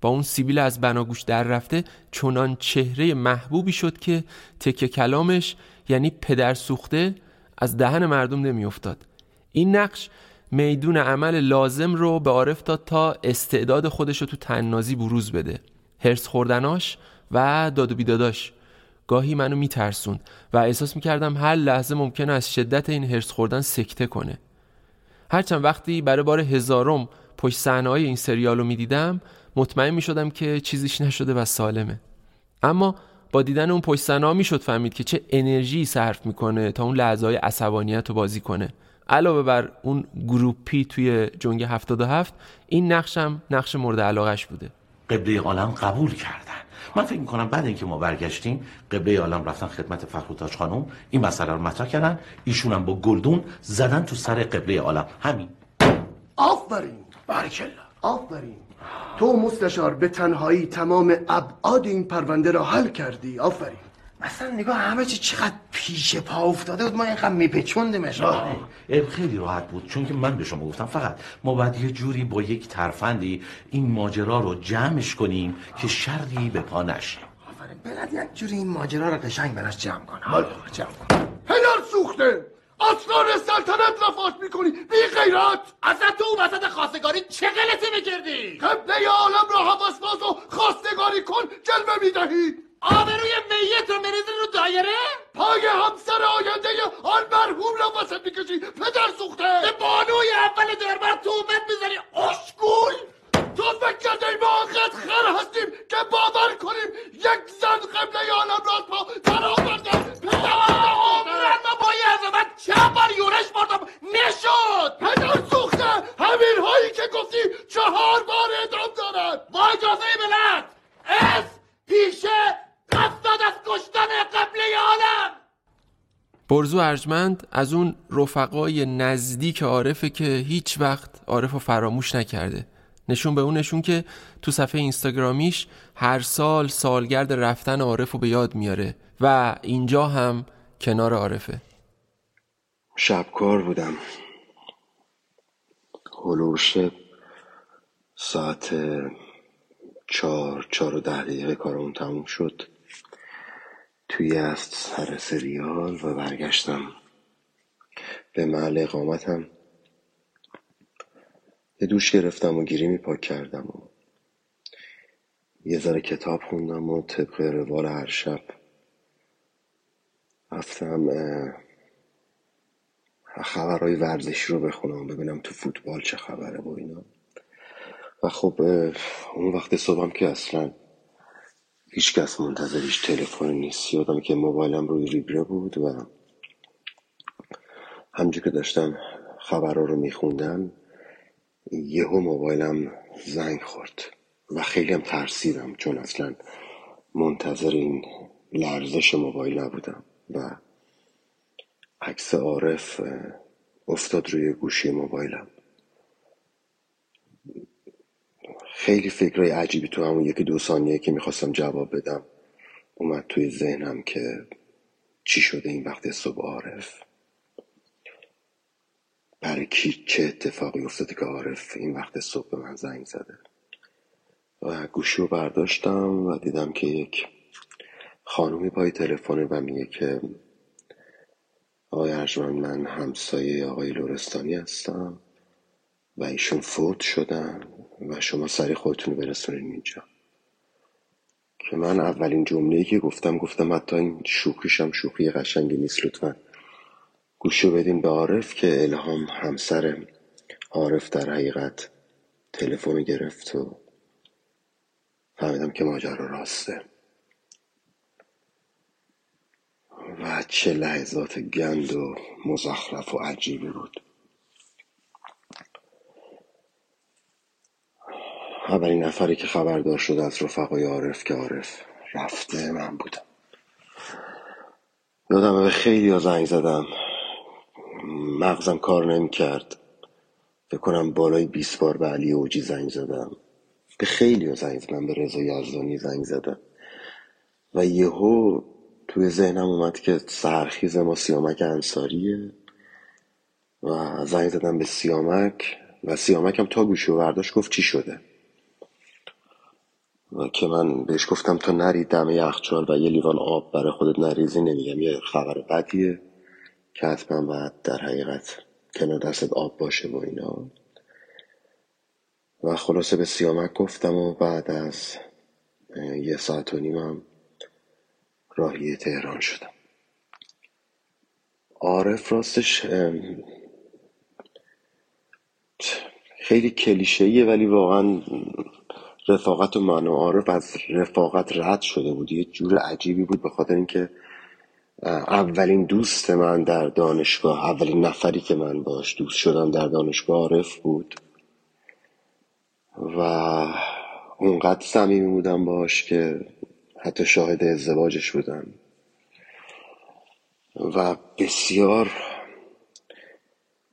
با اون سیبیل از بناگوش در رفته چنان چهره محبوبی شد که تکه کلامش یعنی پدر سوخته از دهن مردم نمیافتاد. این نقش میدون عمل لازم رو به عارف داد تا استعداد خودش رو تو تننازی بروز بده. هرس خوردناش و داد و بیداداش گاهی منو میترسون و احساس می‌کردم هر لحظه ممکنه از شدت این هرس خوردن سکته کنه. هرچند وقتی برای بار هزارم پشت صحنه این سریال رو می‌دیدم مطمئن می‌شدم که چیزیش نشده و سالمه. اما با دیدن اون پشت صحنه می‌شد فهمید که چه انرژی صرف می‌کنه تا اون لحظه های عصبانیت رو بازی کنه. علاوه بر اون گروپی توی جنگ 77 این نقشم نقش مورد علاقش بوده. قبله عالم قبول کردن. من فکر می‌کنم بعد اینکه ما برگشتیم قبله عالم رفتن خدمت فخرتاج خانم این مسئله رو مطرح کردن. ایشون هم با گلدون زدن تو سر قبله عالم. همین. آفرین. بارکلا. آفرین. تو مستشار به تنهایی تمام ابعاد این پرونده را حل کردی. آفرین. مثلا نگاه همه چی چقدر پیش پا افتاده بود. ما اینقدر میپچوندیمش خیلی راحت بود. چون که من به شما گفتم فقط ما باید یه جوری با یک ترفندی این ماجرا رو جمعش کنیم که شری به پا نشه بلد یک جوری این ماجرا رو قشنگ براش جمع کن حالا جمع کن پدر سوخته! اسرار سلطنت رفاش می‌کنی. بی غیرت! اصلا تو اون وسط خواستگاری. چه غلطی می‌کردی؟ قبله عالم را حواس باز و خواستگاری کن. جلوه می‌دهی آبروی میت رو میریزی رو دایره؟ پای همسر آینده آن مرحوم را وسط می‌کشی پدر سوخته. به بانوی اول دربار تومت می‌زنی اشگول تو فکر کرده ما آنقدر خر هستیم که باور کنیم یک زن قبله عالم را در آورده عمرن ما با یه عظمت چند بار یورش بردم نشد! پدر سوخته. همین هایی که گفتی چهار بار ادام دارد. با اجازه ملت اس پیشه قصد از کشتن قبله عالم! برزو ارجمند از اون رفقای نزدیک عارفه که هیچ وقت عارف رو فراموش نکرده. نشون به اون نشون که تو صفحه اینستاگرامیش هر سال سالگرد رفتن عارف رو به یاد میاره و اینجا هم کنار عارفه. شبکار بودم. هلوش ساعت چهار چهار و ده دقیقه کارمون تموم شد. توی از سر سریال و برگشتم. به محل اقامتم. یه دوش گرفتم و گیریمی پاک کردم و یه ذره کتاب خوندم و طبق روال هر شب. رفتم خبرهای ورزشی رو بخونم ببینم تو فوتبال چه خبره و اینا. و خب اون وقت صبحم که اصلا هیچ کس منتظرش تلفن نیست. یادم که موبایلم روی ریبره بود و همجور که داشتم خبرها رو میخوندم یهو موبایلم زنگ خورد و خیلی هم ترسیدم چون اصلا منتظر این لرزش موبایل نبودم و عکس عارف افتاد روی گوشی موبایلم. خیلی فکرهای عجیبی تو همون یکی دو ثانیه که می‌خواستم جواب بدم اومد توی ذهنم که چی شده این وقت صبح عارف. برای کی چه اتفاقی افتاده که عارف این وقت صبح به من زنگ زده؟ و گوشی رو برداشتم و دیدم که یک خانومی پای تلفن و میگه که آقای ارجمند من همسایه آقای لورستانی هستم و ایشون فوت شدن. و شما سری خودتون برسونین اینجا. که من اولین جمله که گفتم گفتم حتی این شوخیش هم شوخی قشنگی نیست لطفا گوشو بدین به عارف که الهام همسر عارف در حقیقت تلفن گرفت و فهمیدم که ماجرا راسته. و چه لحظات گند و مزخرف و عجیبی بود. اولین نفری که خبردار شد از رفقای عارف که عارف رفته من بودم. یادم به خیلی ها زنگ زدم. مغزم کار نمی کرد. فکر کنم بالای 20 بار به علی اوجی زنگ زدم. به خیلی ها زنگ زدم. به رضا یزدانی زنگ زدم. و یهو توی ذهنم اومد که سرخیز ما سیامک انصاریه. و زنگ زدم به سیامک. و سیامک هم تا گوشی و برداشت گفت چی شده؟ که من بهش گفتم تا نری دم یخچال و یه لیوان آب برای خودت نریزی؟ نمیگم یه خبر بدیه که حتما باید در حقیقت کنار دستت آب باشه و اینا. و خلاصه به سیامک گفتم و بعد از یه ساعت و نیمم راهی تهران شدم. عارف راستش خیلی کلیشهیه ولی واقعا رفاقت و من و عارف از رفاقت رد شده بود. یه جور عجیبی بود به خاطر اینکه اولین دوست من در دانشگاه اولین نفری که من باش دوست شدم در دانشگاه عارف بود و اونقدر صمیمی بودم باش که حتی شاهد ازدواجش بودم. و بسیار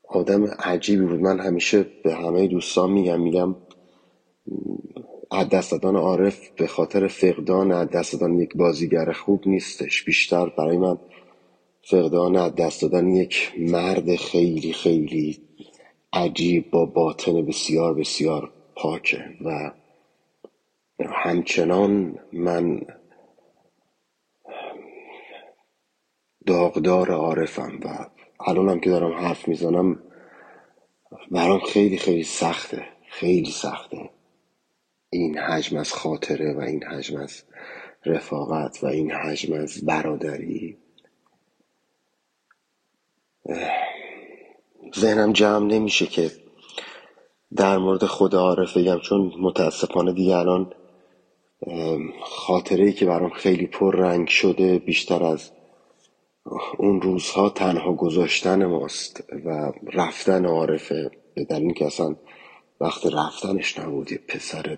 آدم عجیبی بود. من همیشه به همه دوستان میگم میگم از دست دادن عارف به خاطر فقدان از دست دادن یک بازیگر خوب نیستش. بیشتر برای من فقدان از دست دادن یک مرد خیلی خیلی عجیب با باطن بسیار بسیار پاکه و همچنان من داغدار عارفم و الانم که دارم حرف می‌زنم برام خیلی خیلی سخته خیلی سخته. این حجم از خاطره و این حجم از رفاقت و این حجم از برادری. ذهنم جمع نمیشه که در مورد خود عارف بگم چون متاسفانه دیگه الان خاطره ای که برام خیلی پر رنگ شده بیشتر از اون روزها تنها گذاشتن ماست و رفتن عارفه به دلیل که اصلا وقت رفتنش نبود یه پسر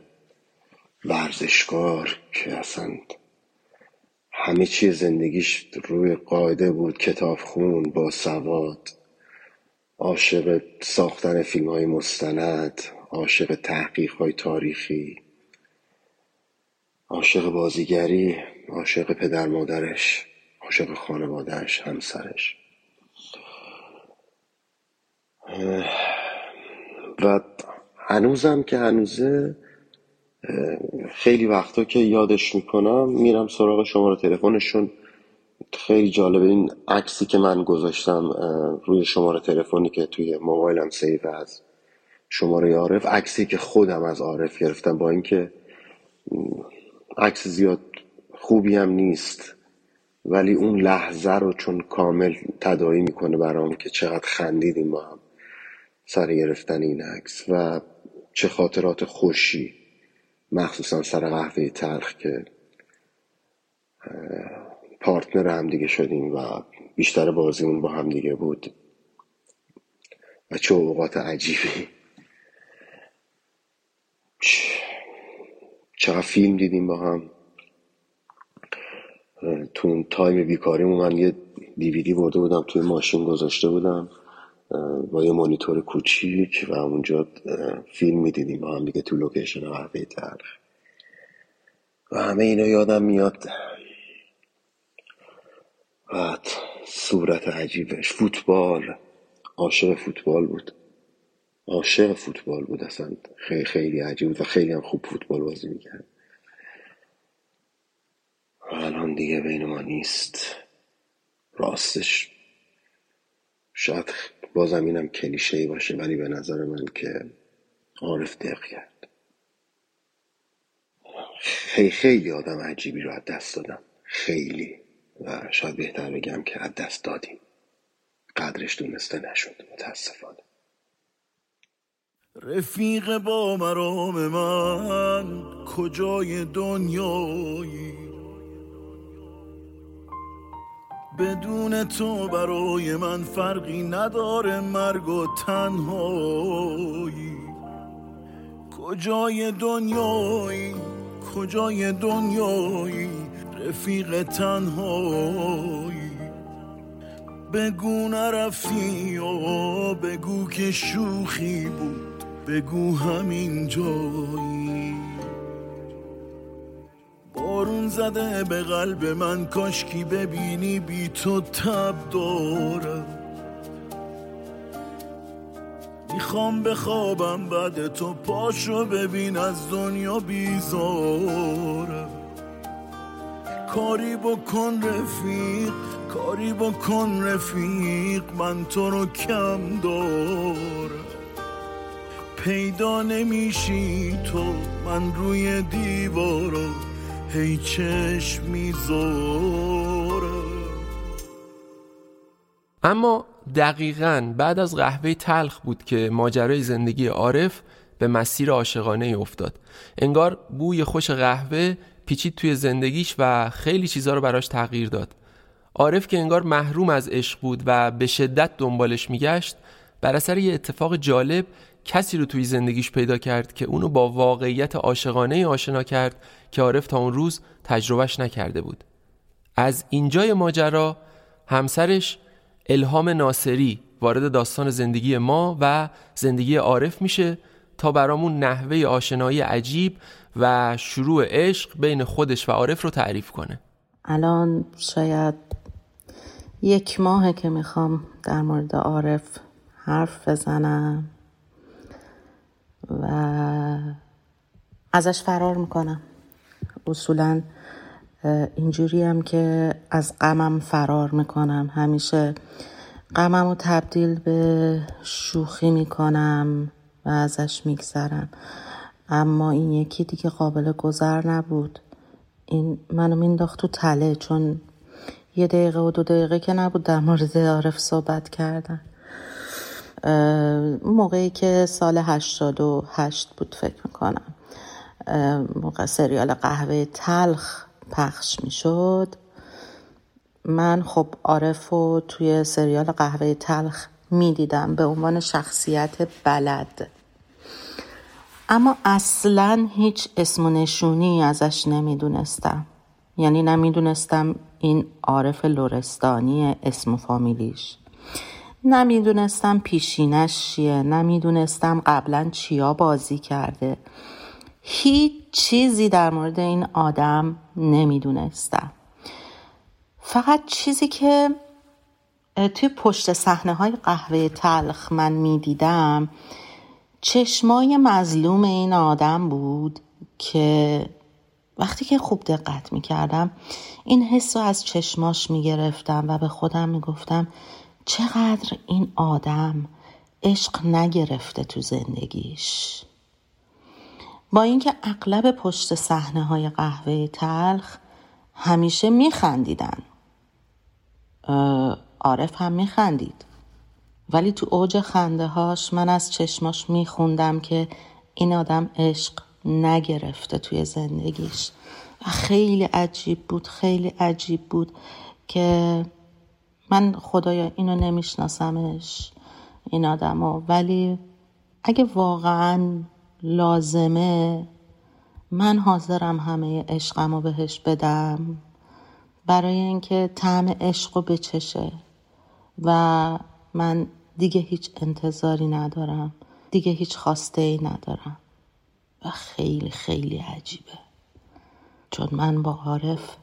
ورزشکار که اصلا همه چیز زندگیش روی قاعده بود کتاب خون با سواد عاشق ساختن فیلم های مستند عاشق تحقیق های تاریخی عاشق بازیگری عاشق پدر مادرش عاشق خانوادهش همسرش. و هنوزم که هنوزه خیلی وقتا که یادش می‌کنم میرم سراغ شماره تلفنشون. خیلی جالبه این عکسی که من گذاشتم روی شماره تلفنی که توی موبایلم سیو از شماره عارف. عکسی که خودم از عارف گرفتم با اینکه عکس زیاد خوبی هم نیست ولی اون لحظه رو چون کامل تدایی می‌کنه برام که چقدر خندیدیم با هم سر گرفتن این عکس و چه خاطرات خوشی. مخصوصا سر قهوه تلخ که پارتنر هم دیگه شدیم و بیشتر بازیمون با هم دیگه بود و چه اوقات عجیبی. چقدر فیلم دیدیم با هم. تو اون time بیکاریمون من یه دیویدی برده بودم توی ماشین گذاشته بودم. با یه مانیتور کوچیک و اونجا فیلم می‌دیدیم با هم دیگه تو لوکیشن قهوه تلخ و همه اینا یادم میاد. بعد صورت عجیبش فوتبال. عاشق فوتبال بود. عاشق فوتبال بود. اصلا خیلی خیلی عجیب بود و خیلی هم خوب فوتبال بازی می‌کرد. الان دیگه بین ما نیست. راستش شاید بازم اینم کلیشه ای باشه ولی به نظر من که عارف دق کرد. خیلی خیلی آدم عجیبی رو از دست دادم. خیلی. و شاید بهتر بگم که از دست دادیم. قدرش دونسته نشد. متاسفانه. رفیق با مرام من کجای دنیایی؟ بدون تو برای من فرقی نداره مرگ و تنهایی. کجای دنیایی؟ کجای دنیایی؟ رفیق تنهایی. بگو نرفتی و بگو که شوخی بود بگو همین جایی. بارون زده به قلب من کاشکی ببینی بی تو تب دارم می‌خوام بخوابم بعد تو پاشو ببین از دنیا بیزارم کاری بکن رفیق کاری بکن رفیق من تو رو کم دارم پیدا نمیشی تو من روی دیوارم هی چشم می‌ذارم اما دقیقا بعد از قهوه تلخ بود که ماجرای زندگی عارف به مسیر عاشقانه افتاد. انگار بوی خوش قهوه پیچید توی زندگیش و خیلی چیزا رو براش تغییر داد. عارف که انگار محروم از عشق بود و به شدت دنبالش میگشت بر اثر یه اتفاق جالب کسی رو توی زندگیش پیدا کرد که اونو با واقعیت عاشقانه آشنا کرد که عارف تا اون روز تجربهش نکرده بود. از اینجای ماجرا همسرش الهام ناصری وارد داستان زندگی ما و زندگی عارف میشه تا برامون نحوه آشنایی عجیب و شروع عشق بین خودش و عارف رو تعریف کنه. الان شاید یک ماهه که می‌خوام در مورد عارف حرف بزنم. و ازش فرار می‌کنم. اصولا اینجوری هم که از غمم فرار می‌کنم. همیشه غمم رو تبدیل به شوخی می‌کنم و ازش میگذرم. اما این یکی دیگه قابل گذر نبود. این منو مینداخت تو تله چون یه دقیقه و دو دقیقه که نبود در مورد عارف صحبت کردن. موقعی که سال هشتاد و هشت بود فکر می‌کنم. موقع سریال قهوه تلخ پخش می‌شد. من خب عارف رو توی سریال قهوه تلخ می‌دیدم به عنوان شخصیت بلد. اما اصلا هیچ اسم و نشونی ازش نمی‌دونستم. یعنی نمی‌دونستم این عارف لورستانی اسم و فامیلیش. نمی‌دونستم پیشینش چیه نمی‌دونستم قبلا چیا بازی کرده. هیچ چیزی در مورد این آدم نمی‌دونستم. فقط چیزی که توی پشت صحنه های قهوه تلخ من می‌دیدم چشمای مظلوم این آدم بود که وقتی که خوب دقت می‌کردم این حس رو از چشماش می‌گرفتم و به خودم می‌گفتم چقدر این آدم عشق نگرفته تو زندگیش؟ با اینکه اغلب پشت صحنه های قهوه تلخ همیشه میخندیدن. عارف هم میخندید. ولی تو اوج خنده هاش من از چشماش میخوندم که این آدم عشق نگرفته توی زندگیش. و خیلی عجیب بود خیلی عجیب بود که من خدایا اینو نمیشناسمش این آدمو. ولی اگه واقعا لازمه من حاضرم همه عشقمو بهش بدم برای اینکه طعم عشق رو بچشه. و من دیگه هیچ انتظاری ندارم دیگه هیچ خواسته ای ندارم. و خیلی خیلی عجیبه. چون من با عارف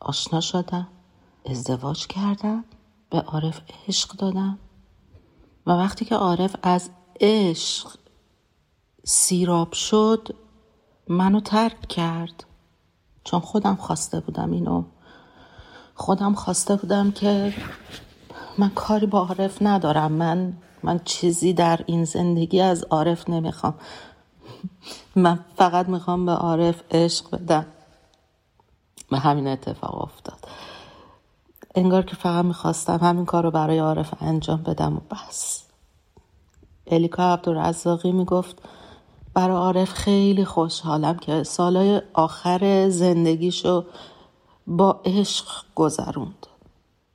آشنا شدم ازدواج کردم. به عارف عشق دادم. و وقتی که عارف از عشق سیراب شد منو ترک کرد. چون خودم خواسته بودم اینو خودم خواسته بودم که من کاری با عارف ندارم. من من چیزی در این زندگی از عارف نمی‌خوام. من فقط می‌خوام به عارف عشق بدم. و همین اتفاق افتاد. انگار که فقط می‌خواستم همین کار رو برای عارف انجام بدم و بس. الیکا عبدالرزاقی می‌گفت برای عارف خیلی خوشحالم که سالای آخر زندگیشو با عشق گذروند.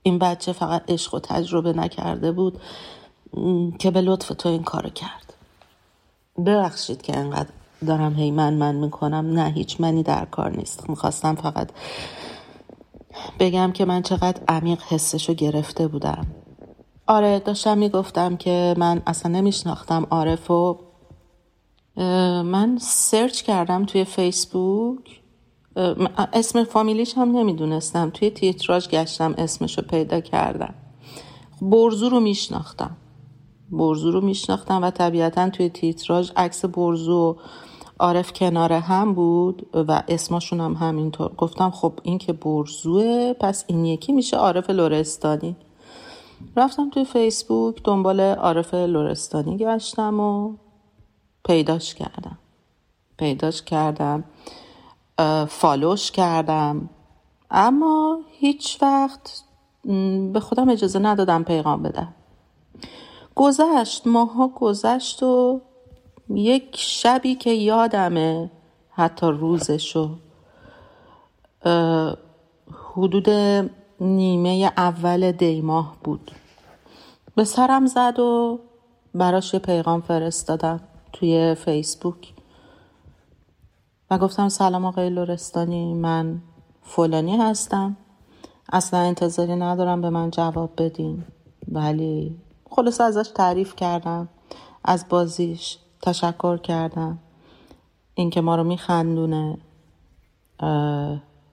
این بچه فقط عشق و تجربه نکرده بود که به لطف تو این کارو کرد. ببخشید که انقدر دارم هی من من می‌کنم. نه هیچ منی در کار نیست. می‌خواستم فقط بگم که من چقدر عمیق حسشو گرفته بودم. آره داشتم می‌گفتم که من اصلا نمیشناختم عارف و من سرچ کردم توی فیسبوک. اسم فامیلیش هم نمی‌دونستم. توی تیتراژ گشتم اسمشو پیدا کردم. برزو رو میشناختم. برزو رو میشناختم و طبیعتا توی تیتراژ عکس برزو و عارف کنار هم بود و اسمشون هم همینطور. گفتم خب این که برزوه پس این یکی میشه عارف لورستانی. رفتم توی فیسبوک دنبال عارف لورستانی گشتم و پیداش کردم. پیداش کردم فالوش کردم. اما هیچ وقت به خودم اجازه ندادم پیغام بدم. گذشت ماها گذشت و یک شبی که یادمه حتی روزشو. حدود نیمه اول دیماه بود. به سرم زد و براش یه پیغام فرستادم توی فیسبوک. و گفتم سلام آقای لورستانی من فلانی هستم. اصلا انتظاری ندارم به من جواب بدین. ولی خلاص ازش تعریف کردم. از بازیش تشکر کردم. اینکه ما رو میخندونه.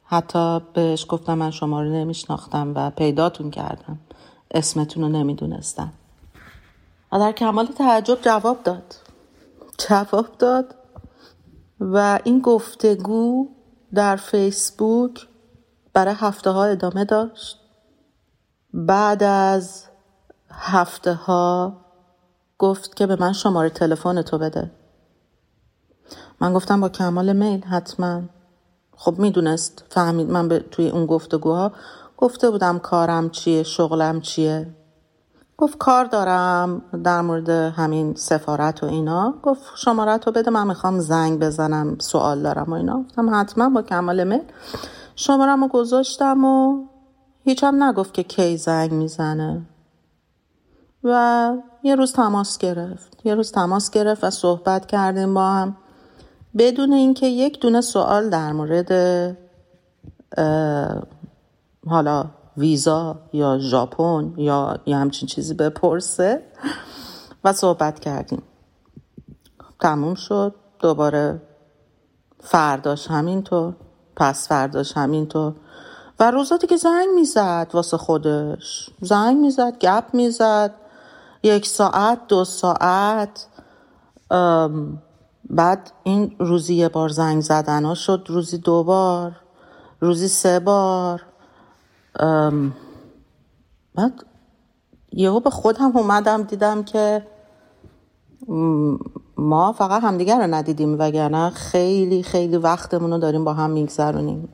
حتی بهش گفتم من شما رو نمیشناختم و پیداتون کردم. اسمتون رو نمی‌دونستم. و در کمال تعجب جواب داد. جواب داد. و این گفتگو در فیسبوک برای هفته ها ادامه داشت. بعد از هفته ها گفت که به من شماره تلفن تو بده. من گفتم با کمال میل حتما. خب می‌دونست فهمید من به توی اون گفتگوها گفته بودم کارم چیه شغلم چیه. گفت کار دارم در مورد همین سفارت و اینا. گفت شماره تو بده من می‌خوام زنگ بزنم سوال دارم و اینا. گفتم حتما با کمال میل. شمارم رو گذاشتم و هیچم نگفت که کی زنگ می‌زنه. و یه روز تماس گرفت. یه روز تماس گرفت و صحبت کردیم با هم. بدون اینکه یک دونه سوال در مورد حالا ویزا یا ژاپن یا یا همچین چیزی بپرسه و صحبت کردیم. تموم شد. دوباره فرداش همینطور. پس فرداش همینطور. و روزا که زنگ می‌زد واسه خودش. زنگ می‌زد گپ می‌زد. یک ساعت دو ساعت بعد این روزی یه بار زنگ زدن. ها شد روزی دو بار روزی سه بار. بعد یهو به خودم اومدم دیدم که ما فقط همدیگر رو ندیدیم وگرنه خیلی خیلی وقتمون رو داریم با هم میگذرونیم.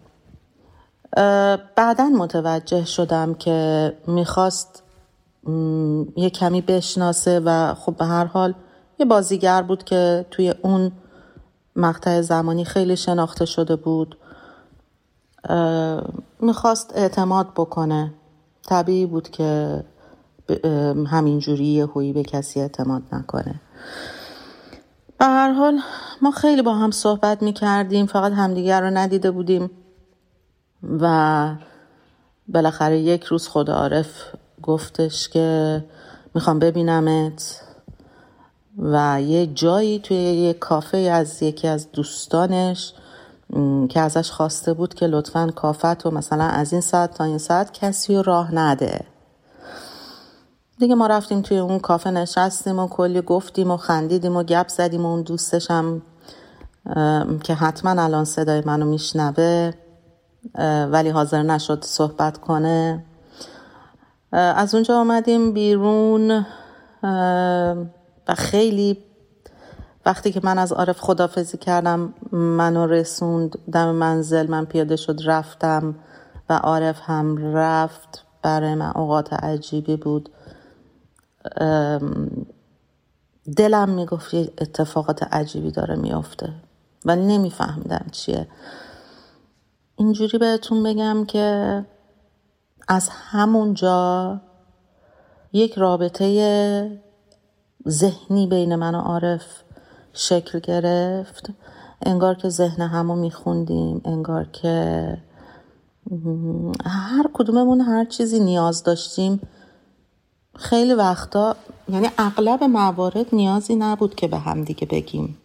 بعدا متوجه شدم که می‌خواست یه کمی بشناسه و خب به هر حال یه بازیگر بود که توی اون مقطع زمانی خیلی شناخته شده بود. می‌خواست اعتماد بکنه. طبیعی بود که همینجوری یه به کسی اعتماد نکنه. به هر حال ما خیلی با هم صحبت می‌کردیم فقط همدیگر رو ندیده بودیم و بالاخره یک روز خدا عارف گفتش که می‌خوام ببینمت و یه جایی توی یه کافه از یکی از دوستانش که ازش خواسته بود که لطفا کافت و مثلا از این ساعت تا این ساعت کسی رو راه نده. دیگه ما رفتیم توی اون کافه نشستیم و کلی گفتیم و خندیدیم و گپ زدیم و اون دوستشم که حتما الان صدای منو میشنوه ولی حاضر نشد صحبت کنه. از اونجا آمدیم بیرون و خیلی وقتی که من از عارف خدافزی کردم منو رسوند دم منزل من پیاده شد رفتم و عارف هم رفت. برای من اوقات عجیبی بود. دلم می‌گفت یه اتفاقات عجیبی داره میافته ولی نمیفهمیدم چیه. اینجوری بهتون بگم که از همونجا یک رابطه ذهنی بین من و عارف شکل گرفت. انگار که ذهن همو میخوندیم انگار که هر کدوممون هر چیزی نیاز داشتیم. خیلی وقتا یعنی اغلب موارد نیازی نبود که به هم دیگه بگیم.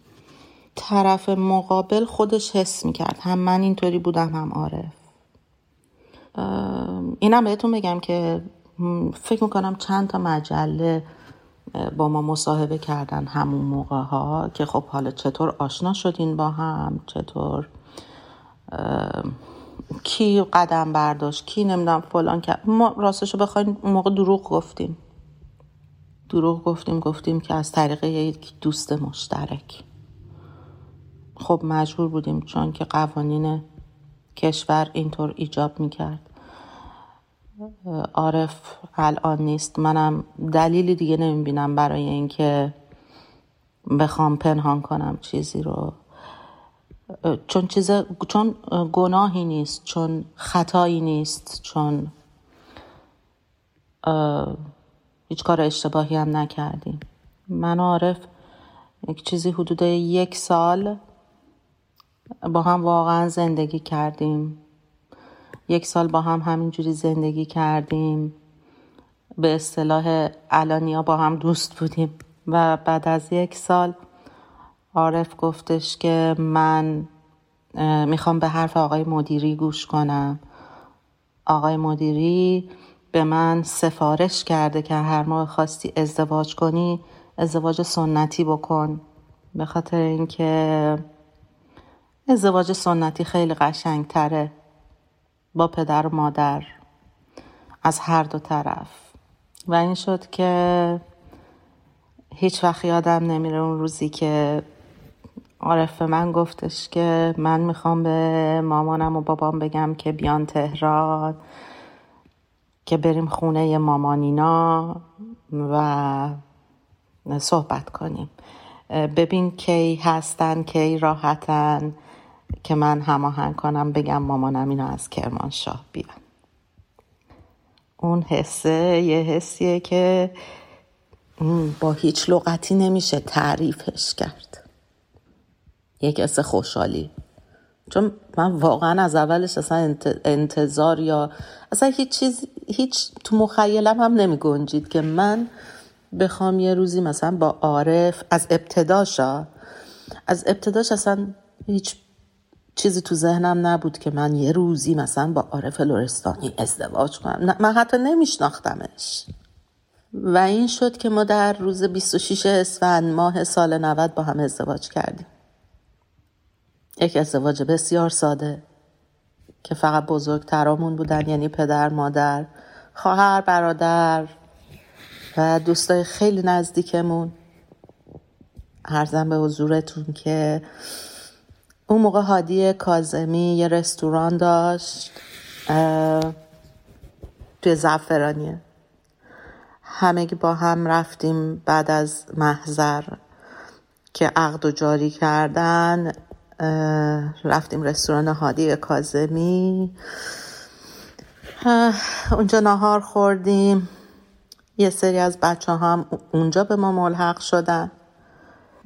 طرف مقابل خودش حس می‌کرد هم من اینطوری بودم هم عارف. اینم بهتون بگم که فکر می‌کنم چند تا مجله با ما مصاحبه کردن همون موقع ها که خب حالا چطور آشنا شدین با هم چطور کی قدم برداشت کی نمی‌دونم فلان که ما راستشو بخواین اون موقع دروغ گفتیم. دروغ گفتیم گفتیم که از طریق یک دوست مشترک. خب مجبور بودیم چون که قوانین کشور اینطور ایجاب می‌کرد. عارف الان نیست. منم دلیلی دیگه نمی‌بینم برای اینکه بخوام پنهان کنم چیزی رو. چون چیز چون گناهی نیست چون خطایی نیست چون هیچ کار اشتباهی هم نکردیم. من عارف یک چیزی حدود یک سال با هم واقعا زندگی کردیم. یک سال با هم همینجوری زندگی کردیم. به اصطلاح علانیا با هم دوست بودیم. و بعد از یک سال عارف گفتش که من می‌خوام به حرف آقای مدیری گوش کنم. آقای مدیری به من سفارش کرده که هر ماه خواستی ازدواج کنی ازدواج سنتی بکن. به خاطر اینکه ازدواج سنتی خیلی قشنگ تره با پدر و مادر. از هر دو طرف. و این شد که هیچ وقت یادم نمیره اون روزی که عارف من گفتش که من می‌خوام به مامانم و بابام بگم که بیان تهران که بریم خونه مامانینا و صحبت کنیم. ببین کی هستن کی راحتن. که من هماهنگ کنم بگم مامانم اینو از کرمانشاه بیان اون حسه یه حسیه که با هیچ لغتی نمیشه تعریفش کرد. یک حس خوشحالی. چون من واقعا از اولش اصلا انتظار یا اصلا هیچ چیز هیچ تو مخیلم هم نمی گنجید که من بخوام یه روزی مثلا با عارف از ابتداشا از ابتداش اصلا هیچ چیزی تو ذهنم نبود که من یه روزی مثلا با عارف لورستانی ازدواج کنم. من حتی نمیشناختمش. و این شد که ما در روز 26 اسفند ماه سال 90 با هم ازدواج کردیم. یک ازدواج بسیار ساده که فقط بزرگترامون بودن یعنی پدر مادر خواهر برادر و دوستای خیلی نزدیکمون. ارزم به حضورتون که اون موقع هادی کازمی یه رستوران داشت توی زعفرانیه. همه با هم رفتیم بعد از محضر که عقد و جاری کردن رفتیم رستوران هادی کازمی اونجا نهار خوردیم. یه سری از بچه هم اونجا به ما ملحق شدن.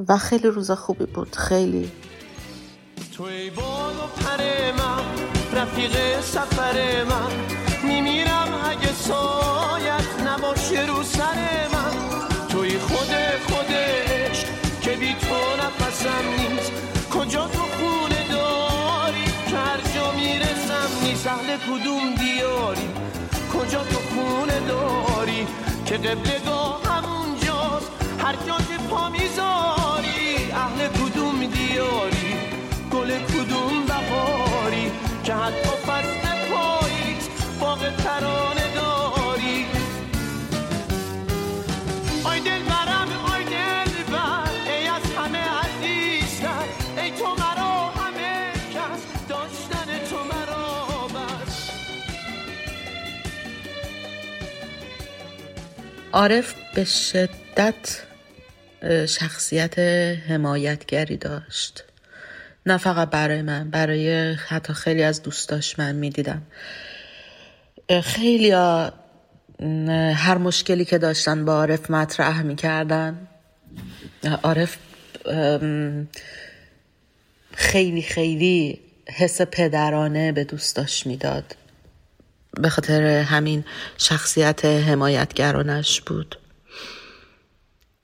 و خیلی روز خوبی بود. خیلی. توی بال و پر من رفیق سفر من. میمیرم اگه سایت نباشه رو سر من. توی خود خودش که بی تو نفسم نیست. کجا تو خونه داری هر جا می‌رسم نیست. اهل کدوم دیاری؟ کجا تو خونه داری که قبلگاه همونجاست؟ هر جا که پا می‌ذاری اهل کدوم دیاری؟ گل کدوم بهاری؟ که حتی فصل پاییت باغ ترانه داری. آی دل برم آی دل بر ای از همه عزیزتر. ای تو مرا همه کس داشتن تو مرا بس. عارف به شدت شخصیت حمایتگری داشت. نه فقط برای من برای حتی خیلی از دوستاش من می‌دیدم. خیلی هر مشکلی که داشتن با عارف مطرح می‌کردن. عارف خیلی خیلی حس پدرانه به دوستاش می‌داد. به خاطر همین شخصیت حمایتگرانش بود.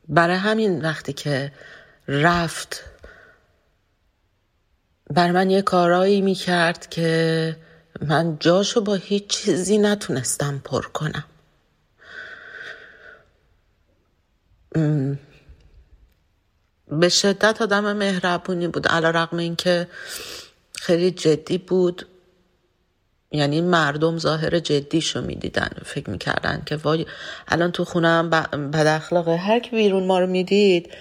برای همین وقتی که رفت بر من یه کارایی می‌کرد که من جاشو با هیچ چیزی نتونستم پر کنم. به شدت آدم مهربونی بود علا رقم این که خیلی جدی بود. یعنی مردم ظاهر جدیشو می‌دیدن فکر می‌کردن که وای الان تو خونم بد اخلاقه. هر کی بیرون ما رو می‌دید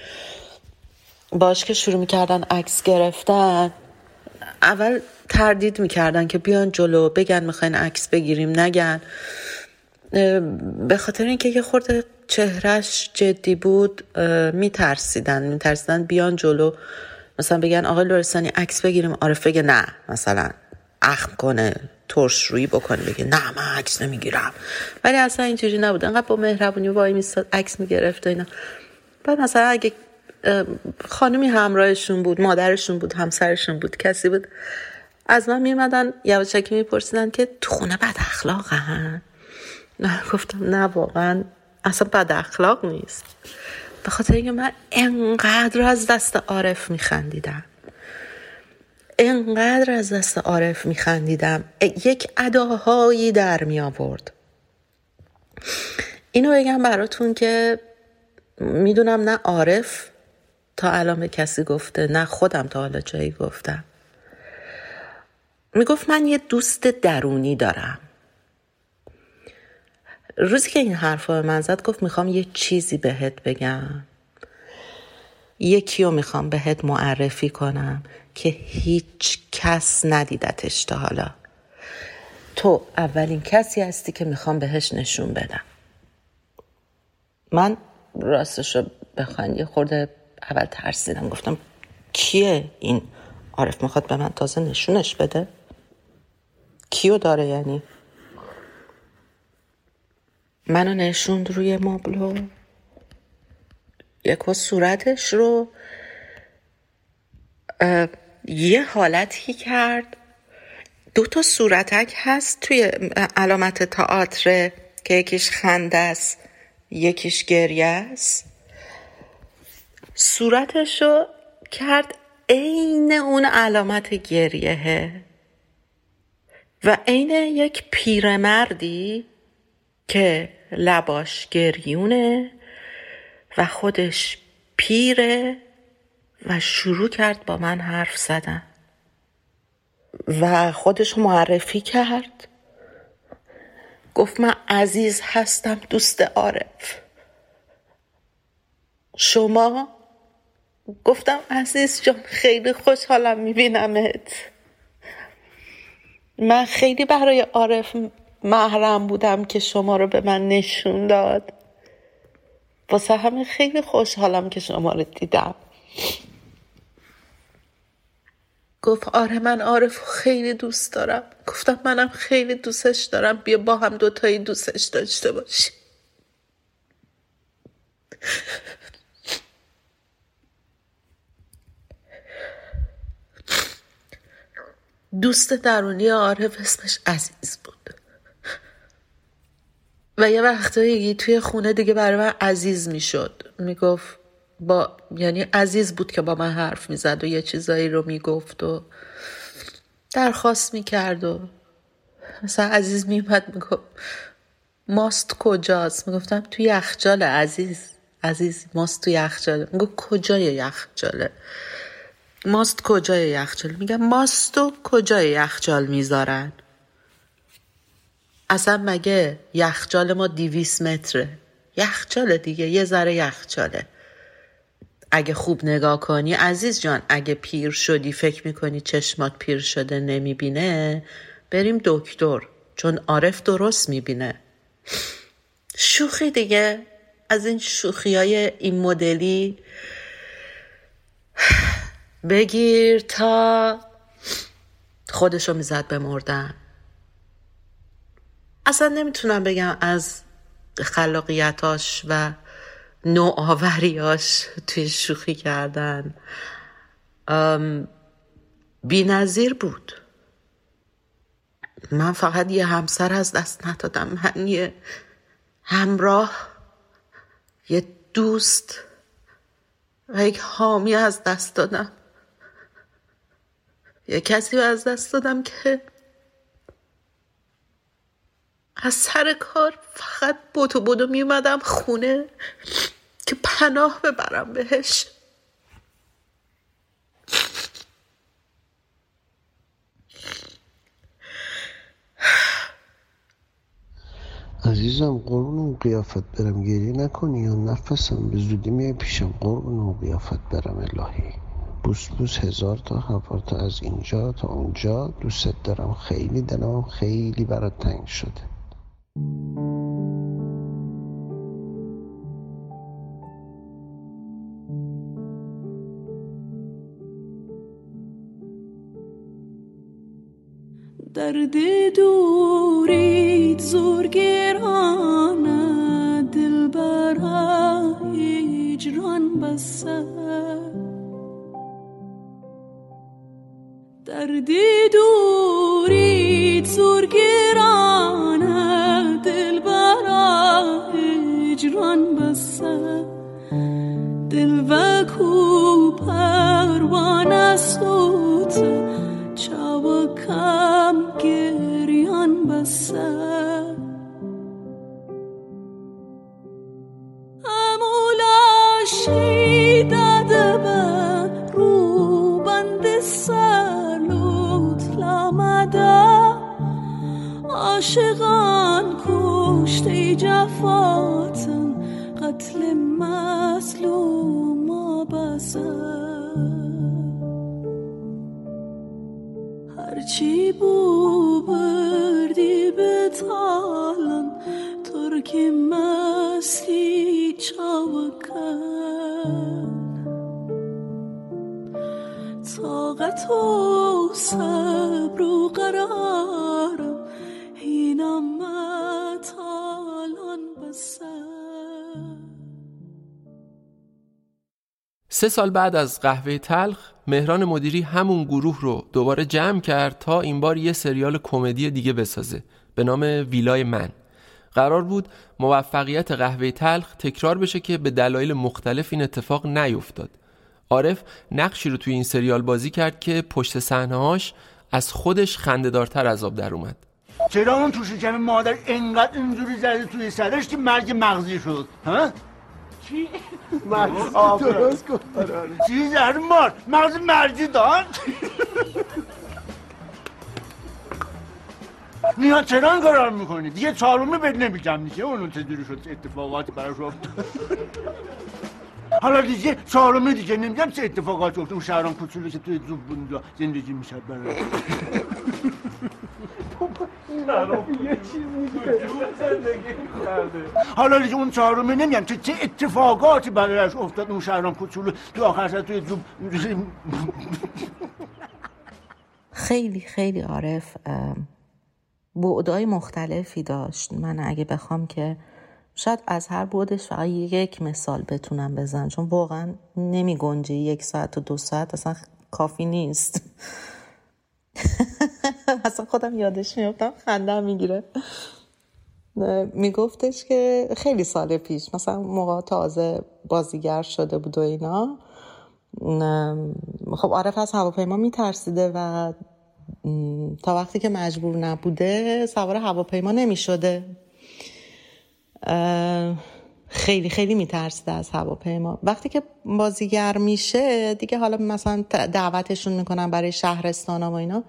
باش که شروع می‌کردن عکس گرفتن. اول تردید می‌کردن که بیان جلو بگن می‌خواین عکس بگیریم نگن. به خاطر اینکه یه خورده چهرش جدی بود میترسیدن. میترسیدن بیان جلو مثلا بگن آقای لورستانی عکس بگیریم. عارف بگه نه مثلا اخم کنه ترش روی بکنه بگه نه من عکس نمی‌گیرم. ولی اصلا اینجوری نبود. انقدر با مهربونی وای میستاد عکس می‌گرفت و اینا. بعد مثلا اگه خانمی همراهشون بود مادرشون بود همسرشون بود کسی بود. از من میمدن یواشکی میپرسیدن که تو خونه بد اخلاق نه گفتم نه واقعا اصلا بد اخلاق نیست. به خاطر اینکه من انقدر از دست عارف میخندیدم. انقدر از دست عارف میخندیدم. یک اداهایی در می آورد اینو بگم براتون که می‌دونم نه عارف تا الان به کسی گفته نه خودم تا حالا جایی گفتم. می‌گفت من یه دوست درونی دارم. روزی که این حرف به من زد گفت می‌خوام یه چیزی بهت بگم. یکی رو می‌خوام بهت معرفی کنم که هیچ کس ندیدتش تا حالا. تو اولین کسی هستی که می‌خوام بهش نشون بدم. من راستش رو یه خورده اول ترسیدم گفتم کیه این عارف می‌خواد به من تازه نشونش بده؟ کیو داره یعنی؟ منو نشوند روی مبلو. یک صورتش رو؟ یه حالتی کرد. دو تا صورتک هست توی علامت تئاتر که یکیش خنده است یکیش گریه است؟ صورتش رو کرد عین اون علامت گریهه. و عین یک پیرمردی که لباش گریونه و خودش پیره و شروع کرد با من حرف زدن. و خودش معرفی کرد. گفت من عزیز هستم دوست عارف. شما گفتم عزیز جان خیلی خوشحالم میبینمت. من خیلی برای عارف محرم بودم که شما رو به من نشون داد. واسه همین خیلی خوشحالم که شما رو دیدم. گفت آره من عارف خیلی دوست دارم. گفتم منم خیلی دوستش دارم. بیا با هم دوتایی دوستش داشته باشیم. دوست درونی عارف اسمش عزیز بود. و یه وقتایی توی خونه دیگه برای من عزیز می‌شد. می‌گفت با یعنی عزیز بود که با من حرف می‌زد و یه چیزایی رو می‌گفت و درخواست می‌کرد و مثلا عزیز میومد می‌گفت ماست کجاست؟ می‌گفتم توی یخچال عزیز. عزیز ماست توی یخچاله می‌گفت کجای یخچاله؟ ماست کجای یخچال؟ میگم ماستو کجای یخچال می‌ذارن؟ اصلا مگه یخچال ما دیویس متره؟ یخچال دیگه یه ذره یخچاله. اگه خوب نگاه کنی عزیز جان اگه پیر شدی فکر می‌کنی چشمات پیر شده نمی‌بینه بریم دکتر چون عارف درست می‌بینه. شوخی دیگه از این شوخی های این مدلی بگیر تا خودشو می‌زد به مردن. اصلا نمی‌تونم بگم از خلاقیتاش و نوآوریاش توی شوخی کردن. بی نظیر بود. من فقط یه همسر از دست ندادم. من یه همراه یه دوست و یک حامی از دست دادم. یه کسی رو از دست دادم که از سر کار فقط بودو بودو می اومدم خونه که پناه ببرم بهش. عزیزم قربون قیافت برم گریه نکنی یا نفسم؟ به زودی میای پیشم. قربون قیافت برم الهی. بوس بوس هزار تا هزار تا از اینجا تا اونجا. دوست دارم خیلی دلم خیلی برات تنگ شده. درد دوریت زور گرانه دل برا هجران بسه درد دوریت زور گرانه دل برا هجران بسه دل و کو پروانه سوت گریان بسه عاشقان کشته جفاتن قتل مظلوم هرچی بو بردی به تالن ترکی مستی چاوکن. طاقت و صبر و قرارم سه سال بعد از قهوه تلخ مهران مدیری همون گروه رو دوباره جمع کرد تا این بار یه سریال کمدی دیگه بسازه به نام ویلای من. قرار بود موفقیت قهوه تلخ تکرار بشه که به دلایل مختلف این اتفاق نیفتاد. عارف نقشی رو توی این سریال بازی کرد که پشت صحنه‌هاش از خودش خنده‌دارتر از آب در اومد. چرا اون تو شکم مادر انقدر اینجوری زده توی سرش که مرگ مغزی شد؟ ها؟ چی؟ مغز درست کن چی؟ زهر مار. مغز مرگی داد؟ نیها چرا این کار می‌کنی؟ دیگه چهارمه بهت نمیگم دیگه. اونو چجوری شد؟ اتفاقاتی براش افتاد. حالا دیگه چهارمه دیگه نمیگم چه اتفاقاتی افتاد. اون شهرام کوچولو که توی زوب زندگی میشه برای. یه چیزی حالا دیگه اون چهارمه نمیگم چه چه اتفاقاتی برایش افتاد اون شهرام کوچولو تو آخر سر توی زوب خیلی خیلی عارف بعدای مختلفی داشت. من اگه بخوام که شاید از هر بعدش فقط یک مثال بتونم بزنم چون واقعا نمی گنجه یک ساعت و دو ساعت اصلا کافی نیست. اصلا خودم یادش میفتم خنده می‌گیره. میگفتش که خیلی سال پیش مثلا موقع تازه بازیگر شده بود و اینا. خب عارف از هواپیما میترسیده و تا وقتی که مجبور نبوده سوار هواپیما نمی‌شده. خیلی خیلی میترسیده از هواپیما. وقتی که بازیگر میشه دیگه حالا مثلا دعوتشون می‌کنن برای شهرستان و اینا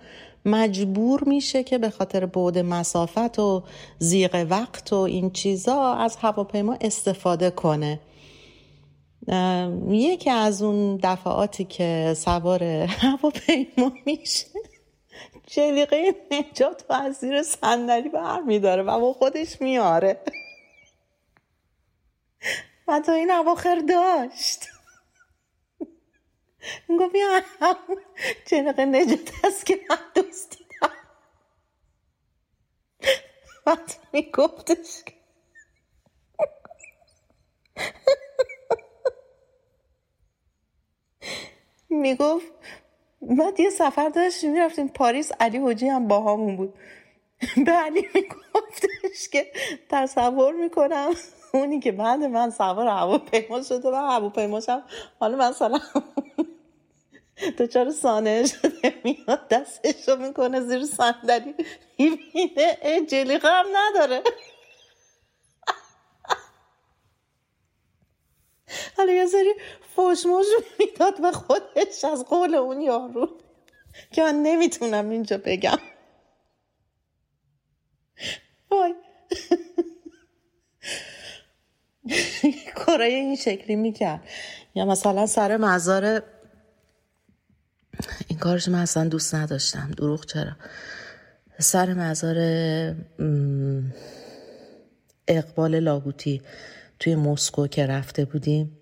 مجبور میشه که به خاطر بعد مسافت و زیغ وقت و این چیزا از هواپیما استفاده کنه. یکی از اون دفعاتی که سوار هواپیما میشه جلیقه نجات و از زیر صندلی برمیداره و با خودش میاره. و تا این اواخر داشت. گفت یا جلیقه نجات هست که من دوست دیدم. بعد میگفتش که می‌گفت بعد یه سفر داشتیم می‌رفتیم پاریس. علی حجی هم با همون بود. به علی میگفتش که تصور می‌کنم اونی که بعد من سوار هواپیما شده و هواپیماش هم حالا مثلا تو چرا سانه شده میاد دستشو می‌کنه زیر صندلی می‌بینه جلیقه هم نداره. حالا یه سری فوشموش می‌داد به خودش از قول اون یارو که من نمی‌تونم اینجا بگم. وای. کارای این شکلی می‌کرد. یا مثلا سر مزار این کارش من اصلا دوست نداشتم. دروغ چرا؟ سر مزار اقبال لاهوتی توی مسکو که رفته بودیم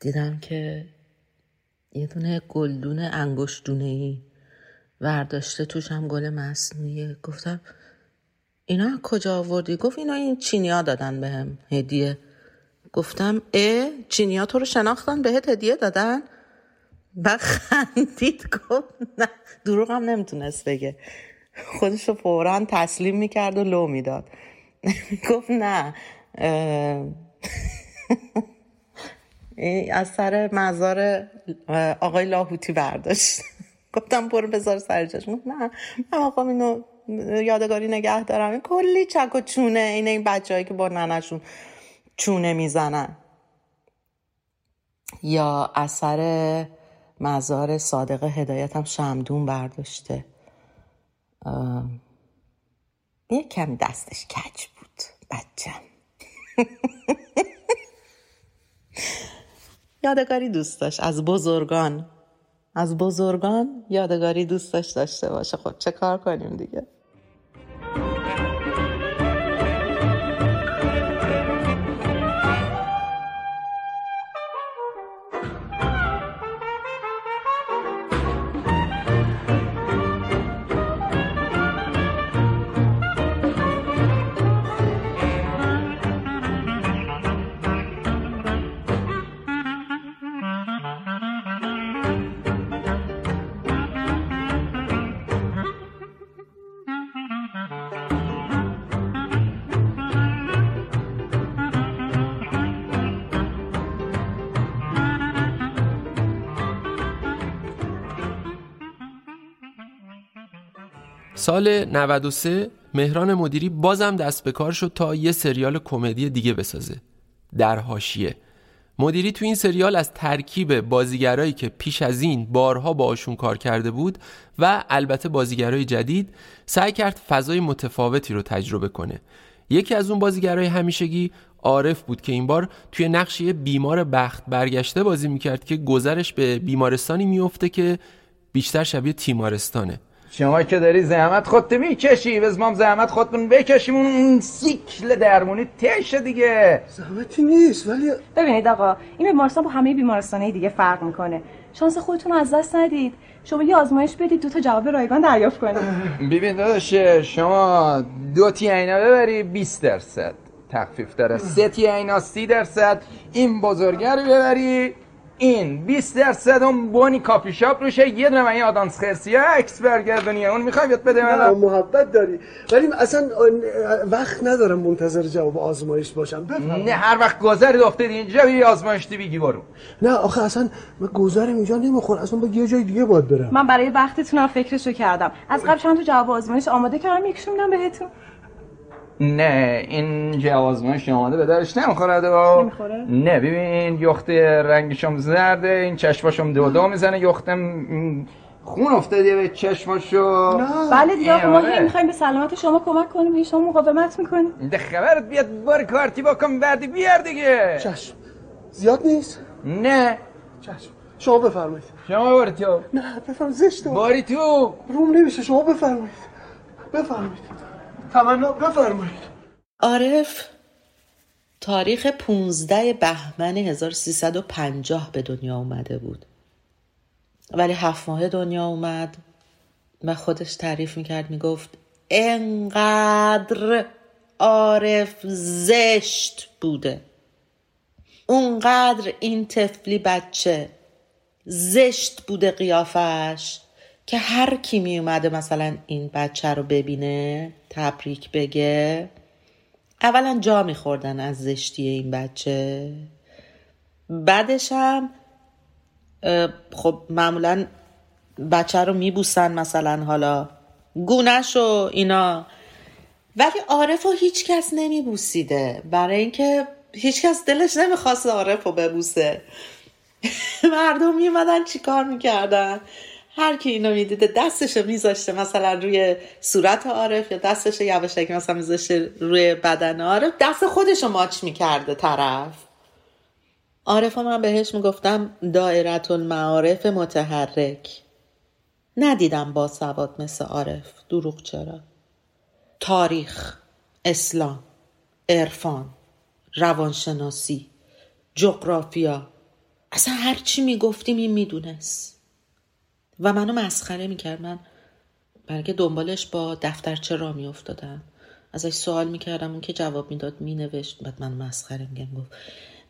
دیدم که یه دونه گلدون انگشتونه ای ورداشته توش هم گل مصنوعیه. گفتم اینا کجا آوردی؟ گفت اینا این چینیا دادن بهم هدیه. گفتم اه چینیا تو رو شناختن بهت هدیه دادن؟ و خندید گفت نه دروغ هم نمی‌تونست بگه. خودش رو فورا تسلیم می‌کرد و لو می‌داد. گفت نه از سر مزار آقای لاهوتی برداشت. گفتم برو بذار سر جاش. نه من آقا اینو یادگاری نگه دارم. این کلی چک و چونه اینه این بچه که با ننشون چونه می‌زنن. یا اثر مزار صادق هدایت هم شمدون برداشته یه کمی دستش کج بود بچم. یادگاری دوست داشت. از بزرگان. از بزرگان یادگاری دوست داشت داشته باشه. خب چه کار کنیم دیگه؟ سال 93 مهران مدیری بازم دست به کار شد تا یه سریال کمدی دیگه بسازه. در حاشیه. مدیری تو این سریال از ترکیب بازیگرایی که پیش از این بارها باشون کار کرده بود و البته بازیگرای جدید سعی کرد فضای متفاوتی رو تجربه کنه. یکی از اون بازیگرای همیشگی عارف بود که این بار توی نقش یه بیمار بخت برگشته بازی می‌کرد که گذرش به بیمارستانی میفته که بیشتر شبیه تیمارستانه. شما که داری زحمت خودت می‌کشی بزمام زحمت خودتون بکشیم. اون- سیکل درمونی تشه دیگه. زحمتی نیست ولی ببینید آقا این بیمارستان با همه بیمارستانهای دیگه فرق می‌کنه. شانس خودتون رو از دست ندید. شما یه آزمایش بدید دو تا جواب رایگان دریافت کنید. ببین داداش شما دو تی اینا ببری 20 درصد. تخفیف داره. سه تی اینا 30 درصد. این بزرگه رو ببری. این 20 درصد اون بونی کافی شاپ روشه. یه دونه من یه آدانس خرسیه عکس برگردونی. اون می‌خوای بیاد بده نه من محبت داری. ولی اصلا وقت ندارم منتظر جواب آزمایش باشم. نه هر وقت گذری افتید اینجا بی آزمایش دی بگی برو. نه آخه اصلا من گذرم اینجا نمیخور اصلا با یه جای دیگه باید برم. من برای وقتتونم فکرشو کردم. از قبل چند تا جواب آزمایش آماده کردم. یکیشون میدم بهتون. نه این جواز آزمایش آماده به درش نمی‌خوره دو نمی‌خوره؟ نه ببین یخت رنگشم زرده این چشماشم دو دو می‌زنه یختم خون افتاده به چشماشو. بله دیگه ما آره. هی می‌خوایم به سلامت شما کمک کنیم شما مقاومت می‌کنید ده خبرت بیاد بار کارتی بکن بعدی بیار دیگه. چشم. زیاد نیست؟ نه. چشم. شما بفرمایید. شما باری تو. نه بفرمایید زشته. باری تو. روم نمیشه شما بفرمایید. بفرمایید. تمنا بفرمایید. عارف تاریخ 15 بهمن 1350 به دنیا اومده بود. ولی هفت ماه دنیا اومد و خودش تعریف می‌کرد می‌گفت انقدر عارف زشت بوده. اونقدر این طفلی بچه زشت بوده قیافش. که هر کی می اومده مثلا این بچه رو ببینه تبریک بگه اولا جا میخوردن از زشتی این بچه. بعدش هم خب معمولا بچه رو میبوسن مثلا حالا. گونش و اینا. ولی عارف رو هیچ کس نمیبوسیده. برای اینکه هیچ کس دلش نمی‌خواست عارف رو ببوسه. مردم میومدن چیکار می‌کردن؟ هر کی اینو می‌دیده دستشو میذاشته مثلا روی صورت عارف یا دستش یواشکی مثلا میذاشته روی بدن عارف دست خودشو ماچ می‌کرده طرف. عارف من بهش می‌گفتم دائرت المعارف متحرک. ندیدم با سواد مثل عارف. دروغ چرا؟ تاریخ اسلام عرفان روانشناسی جغرافیا. اصلا هر چی می‌گفتیم این می‌دونست. و منو مسخره می‌کرد. من برای که دنبالش با دفترچه را میافتادم؟ ازش سوال می‌کردم اون که جواب می‌داد مینوشت. بعد من مسخره میگم گفت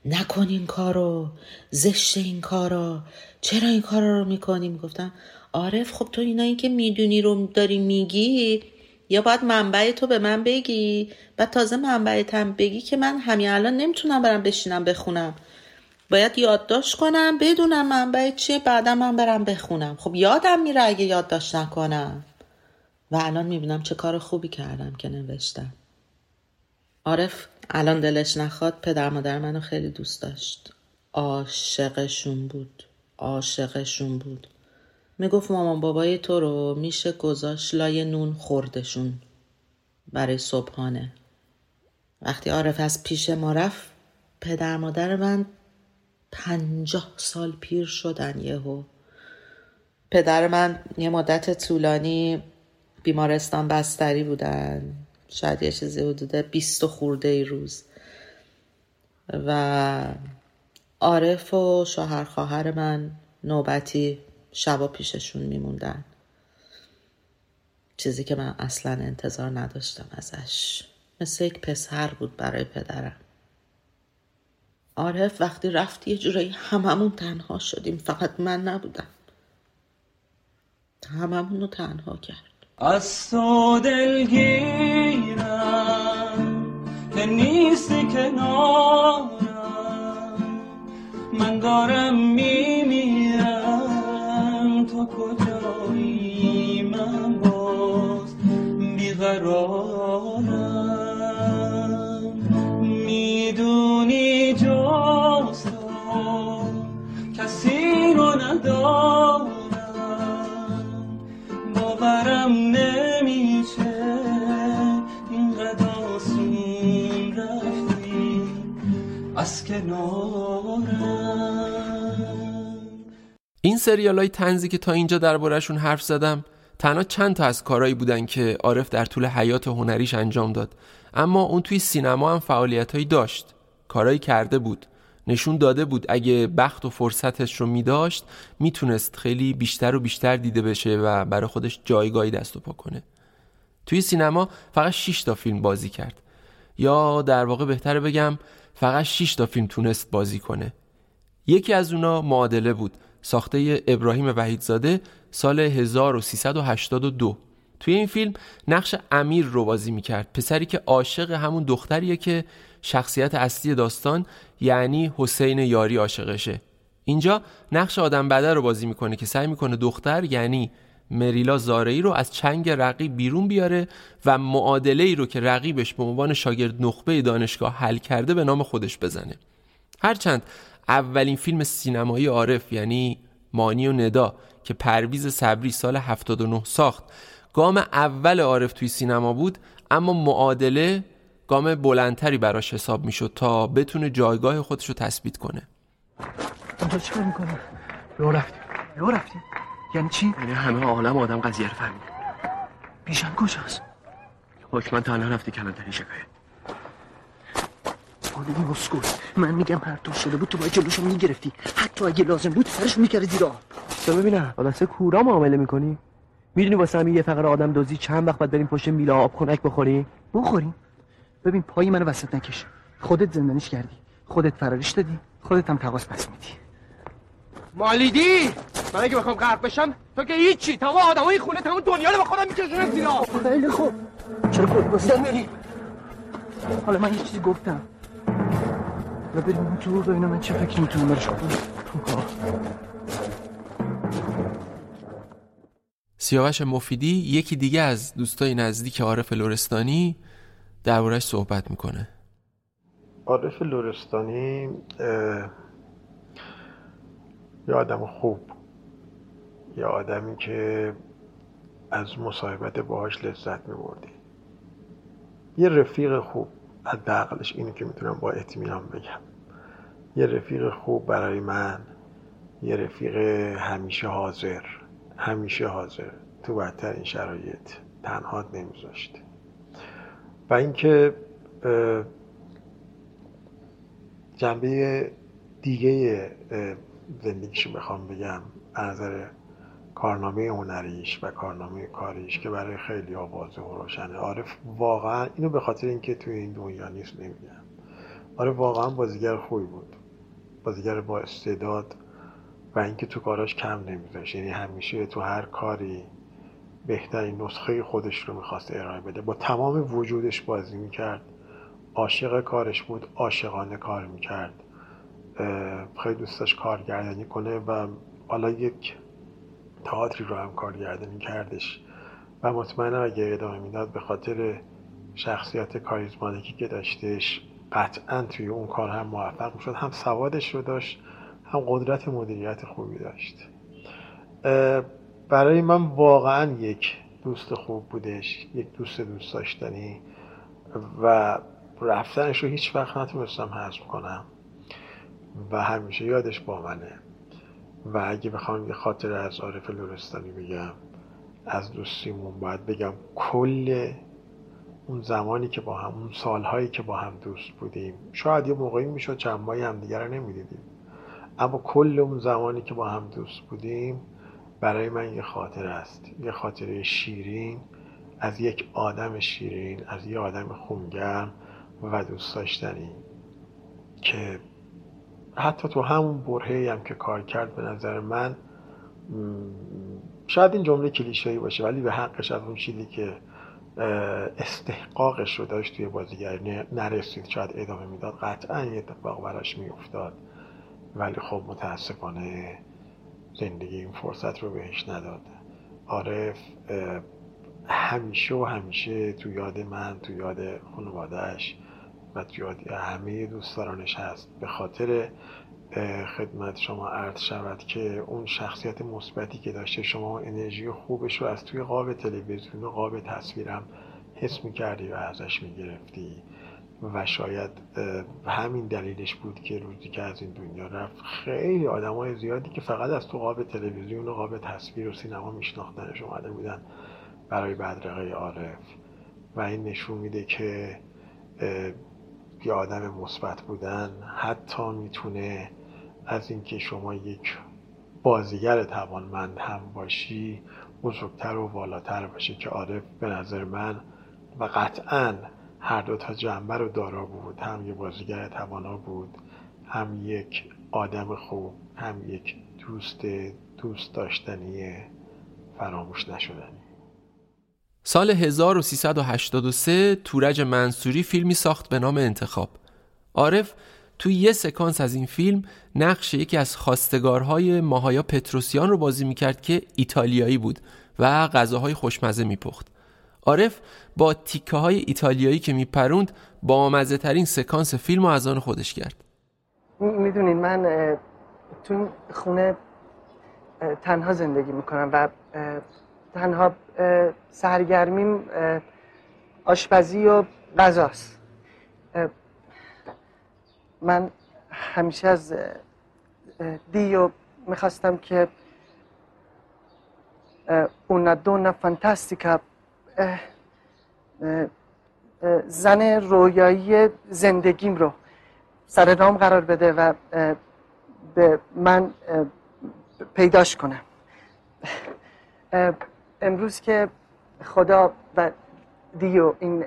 نکن این کارو زشت این کارو چرا این کارو رو می‌کنی؟ می‌گفتم عارف خب تو اینایی که می‌دونی رو داری میگی یا باید منبع تو به من بگی؟ بعد تازه منبعت هم بگی که من همین الان نمی‌تونم برم بشینم بخونم. باید یادداشت کنم بدونم منبع چیه بعدم من برم بخونم. خب یادم میره اگه یادداشت نکنم. و الان می‌بینم چه کار خوبی کردم که نوشتم. عارف الان دلش نخواد پدر مادر منو خیلی دوست داشت. عاشقشون بود. عاشقشون بود. می‌گفت مامان بابای تو رو میشه گذاشت لای نون خوردشون برای صبحانه. وقتی عارف از پیش ما رفت پدر مادر من پنجاه سال پیر شدن یهو. پدر من یه مدت طولانی بیمارستان بستری بودن. شاید یه چیزی حدود بیست و خورده ای روز. و عارف و شوهر خواهر من نوبتی شبا پیششون میموندن. چیزی که من اصلا انتظار نداشتم ازش. مثل یک پسر بود برای پدرم. عارف وقتی رفت یه جورایی هممون تنها شدیم. فقط من نبودم. هممون رو تنها کرد. از تو دلگیرم که نیستی کنارم. من دارم میمیرم این سریال های تنزی که تا اینجا دربارهشون حرف زدم تنها چند تا از کارهایی بودن که عارف در طول حیات هنریش انجام داد. اما اون توی سینما هم فعالیتهایی داشت. کارهایی کرده بود. نشون داده بود اگه بخت و فرصتش رو میداشت می‌تونست خیلی بیشتر و بیشتر دیده بشه و برای خودش جایگاهی دست و پا کنه. توی سینما فقط 6 تا فیلم بازی کرد. یا در واقع بهتره بگم فقط 6 تا فیلم تونست بازی کنه. یکی از اونا معادله بود. ساخته ابراهیم وحیدزاده سال 1382 توی این فیلم نقش امیر رو بازی می‌کرد. پسری که عاشق همون دختریه که شخصیت اصلی داستان یعنی حسین یاری عاشقشه. اینجا نقش آدم بده رو بازی می‌کنه که سعی می‌کنه دختر یعنی مریلا زارعی رو از چنگ رقیب بیرون بیاره و معادله ای رو که رقیبش به عنوان شاگرد نخبه دانشگاه حل کرده به نام خودش بزنه. هرچند اولین فیلم سینمایی عارف یعنی مانی و ندا که پرویز صبری سال 79 ساخت گام اول عارف توی سینما بود اما معادله گام بلندتری براش حساب می‌شد تا بتونه جایگاه خودش رو تثبیت کنه. اونجا چیکار می‌کنه؟ لو رفتیم. لو رفتیم. یعنی چی؟ یعنی همه عالم آدم قضیه رو فهمید. بیژن کجاست؟ حکمن تا الان رفتی کلانتری شکایت. آدمی مسکول من میگم هر طور شده بود تو باید جلوشو می‌گرفتی. حتی اگه لازم بود سرش می‌کردی زیر آب. تو ببینم با دسته کورا معامله می‌کنی؟ می‌دونی واسه همین یه فقره آدم دزدی چند وقت باید بریم پشت میلا آب خنک بخوریم؟ بخوریم. ببین پای منو وسط نکش. خودت زندانیش کردی. خودت فراریش دادی. خودت هم تقاس پس میدی. مالیدی! من اگه بخوام غرق بشم تو که هیچی. تمام آدمای خونه تمام دنیا رو به خودم میکشونم زیر آب خیلی خوب. چرا خود بازدن میری. حالا من یه چیزی گفتم. و بریم اون تو ببینم من چه فکری می‌تونم برش کنم؟ سیاوش مفیدی یکی دیگه از دوستای نزدیک عارف لورستانی دربارهش صحبت می‌کنه. عارف لورستانی یه آدم خوب یه آدمی که از مصاحبت باهاش لذت میبردی. یه رفیق خوب حداقلش اینو که می‌تونم با اطمینان بگم. یه رفیق خوب برای من یه رفیق همیشه حاضر همیشه حاضر. تو بدترین شرایط تنها نمیذاشت. و اینکه جنبه دیگه زندگیشو بخوام بگم از کارنامه هنریش و کارنامه کاریش که برای خیلی واضح و روشنه. عارف واقعا اینو به خاطر اینکه توی این دنیا نیست نمیگم. عارف واقعا بازیگر خوبی بود. بازیگر با استعداد و اینکه تو کاراش کم نمیذاشت. یعنی همیشه تو هر کاری بهترین نسخه خودش رو می‌خواست ارائه بده. با تمام وجودش بازی می‌کرد. عاشق کارش بود عاشقانه کار می‌کرد. خیلی دوستش کارگردانی کنه و حالا یک تئاتری رو هم کارگردانی کردش. و مطمئنم اگه ادامه می‌داد به خاطر شخصیت کاریزماتیکی که داشتش قطعا توی اون کار هم موفق می‌شد. هم سوادش رو داشت هم قدرت مدیریت خوبی داشت. برای من واقعا یک دوست خوب بودش یک دوست دوست داشتنی و رفتنش رو هیچ وقت نتونستم حذف کنم و همیشه یادش با منه. و اگه بخوام یه خاطر از عارف لورستانی بگم از دوستیمون باید بگم کل اون زمانی که با هم اون سالهایی که با هم دوست بودیم. شاید یه موقعی می‌شد چند ماهی همدیگه رو نمی‌دیدیم. اما کل اون زمانی که با هم دوست بودیم برای من یه خاطر است. یه خاطره شیرین. از یک آدم شیرین از یه آدم خونگرم و دوست داشتنی که حتی تو همون برهه هم که کار کرد به نظر من شاید این جمله کلیشه‌ای باشه ولی به حقش از اون چیزی که استحقاقش رو داشت توی بازیگری نرسید. شاید ادامه می‌داد. قطعا یه اتفاق براش میافتاد. ولی خب متاسفانه زندگی این فرصت رو بهش نداد. عارف همیشه و همیشه تو یاد من تو یاد خانوادهش و تو یاد همه دوستدارانش هست. به خاطر خدمت شما عرض شود که اون شخصیت مثبتی که داشته شما انرژی خوبش رو از توی قاب تلویزیون و قاب تصویرم حس می‌کردی و ازش می‌گرفتی. و شاید همین دلیلش بود که روزی که از این دنیا رفت خیلی آدم های زیادی که فقط از تو قاب تلویزیون و قاب تصویر و سینما میشناختنش اومده بودن برای بدرقه عارف. و این نشون میده که یه آدم مثبت بودن حتی می‌تونه از اینکه شما یک بازیگر توانمند هم باشی بزرگتر و بالاتر باشه که عارف به نظر من و قطعا هر دو تا جنبه رو دارا بود. هم یه بازیگر توانا بود هم یک آدم خوب هم یک دوست دوست داشتنی فراموش نشدنی. سال 1383 تورج منصوری فیلمی ساخت به نام انتخاب. عارف توی یه سکانس از این فیلم نقش یکی از خواستگارهای ماهایا پتروسیان رو بازی می‌کرد که ایتالیایی بود و غذاهای خوشمزه میپخت. عارف با تیکه های ایتالیایی که میپروند با مزه ترین سکانس فیلم رو از آن خودش کرد. می‌دونین من تو خونه تنها زندگی می‌کنم و تنها سرگرمیم آشپزی و غذاست. من همیشه از دیو می‌خواستم که اونا دونا فانتاستیکا زن رویایی زندگیم رو سر نام قرار بده و به من پیداش کنم امروز که خدا و دیو این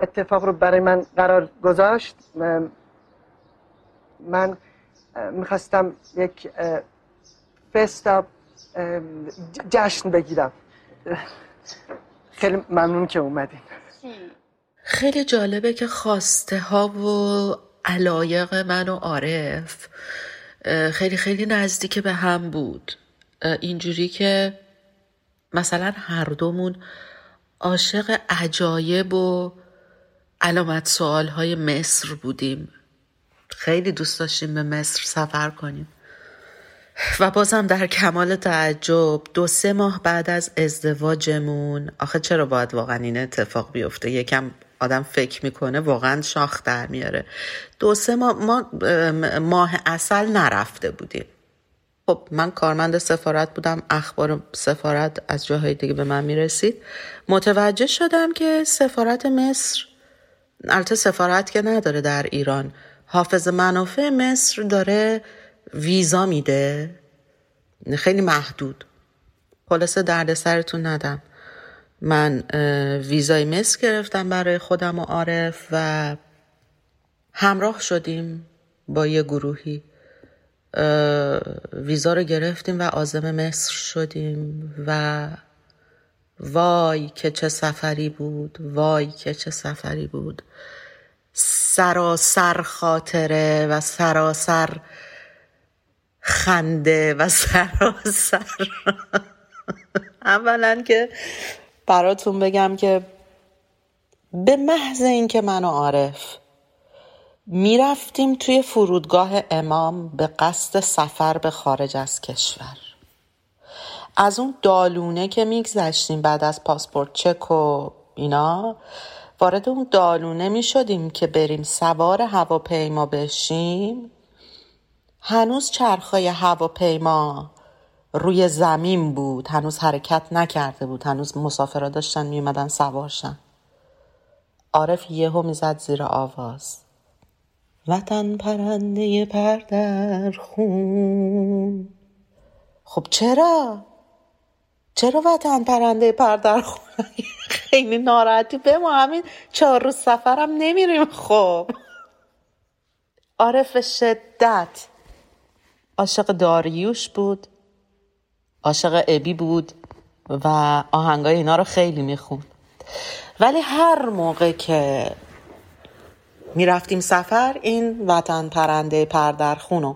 اتفاق رو برای من قرار گذاشت من می‌خواستم یک فستا جشن بگیرم. خیلی ممنون که اومدین. خیلی جالبه که خواسته ها و علایق من و عارف خیلی خیلی نزدیک به هم بود. اینجوری که مثلا هر دومون عاشق عجایب و علامت سوال های مصر بودیم. خیلی دوست داشتیم به مصر سفر کنیم. و بازم در کمال تعجب دو سه ماه بعد از ازدواجمون آخه چرا باید واقعا این اتفاق بیفته؟ یکم آدم فکر می‌کنه واقعا شاخ در میاره. دو سه ماه ما ماه اصل نرفته بودیم. خب من کارمند سفارت بودم اخبار سفارت از جاهای دیگه به من می‌رسید. متوجه شدم که سفارت مصر البته سفارت که نداره در ایران. حافظ منافع مصر داره ویزا میده؟ خیلی محدود. خلاصه درد سرتون ندم. من ویزای مصر گرفتم برای خودم و عارف و همراه شدیم با یه گروهی. ویزا رو گرفتیم و عازم مصر شدیم و وای که چه سفری بود وای که چه سفری بود. سراسر خاطره و سراسر خنده و سراسر. اولا که براتون بگم که به محض اینکه من و عارف می‌رفتیم توی فرودگاه امام به قصد سفر به خارج از کشور. از اون دالونه که میگذشتیم بعد از پاسپورت چک و اینا وارد اون دالونه می‌شدیم که بریم سوار هواپیما بشیم. هنوز چرخهای هواپیما روی زمین بود. هنوز حرکت نکرده بود. هنوز مسافرها داشتن میومدن سوارشن عارف یهو می‌زد زیر آواز. وطن پرنده پر در خون. خب چرا؟ چرا وطن پرنده پر در خون؟ خیلی ناراحتی. به ما همین چهار روز سفرم نمیریم. خب. عارف شدت. عاشق داریوش بود عاشق ابی بود و آهنگای اینا رو خیلی می‌خوند. ولی هر موقع که می‌رفتیم سفر این وطن پرنده پر در خونو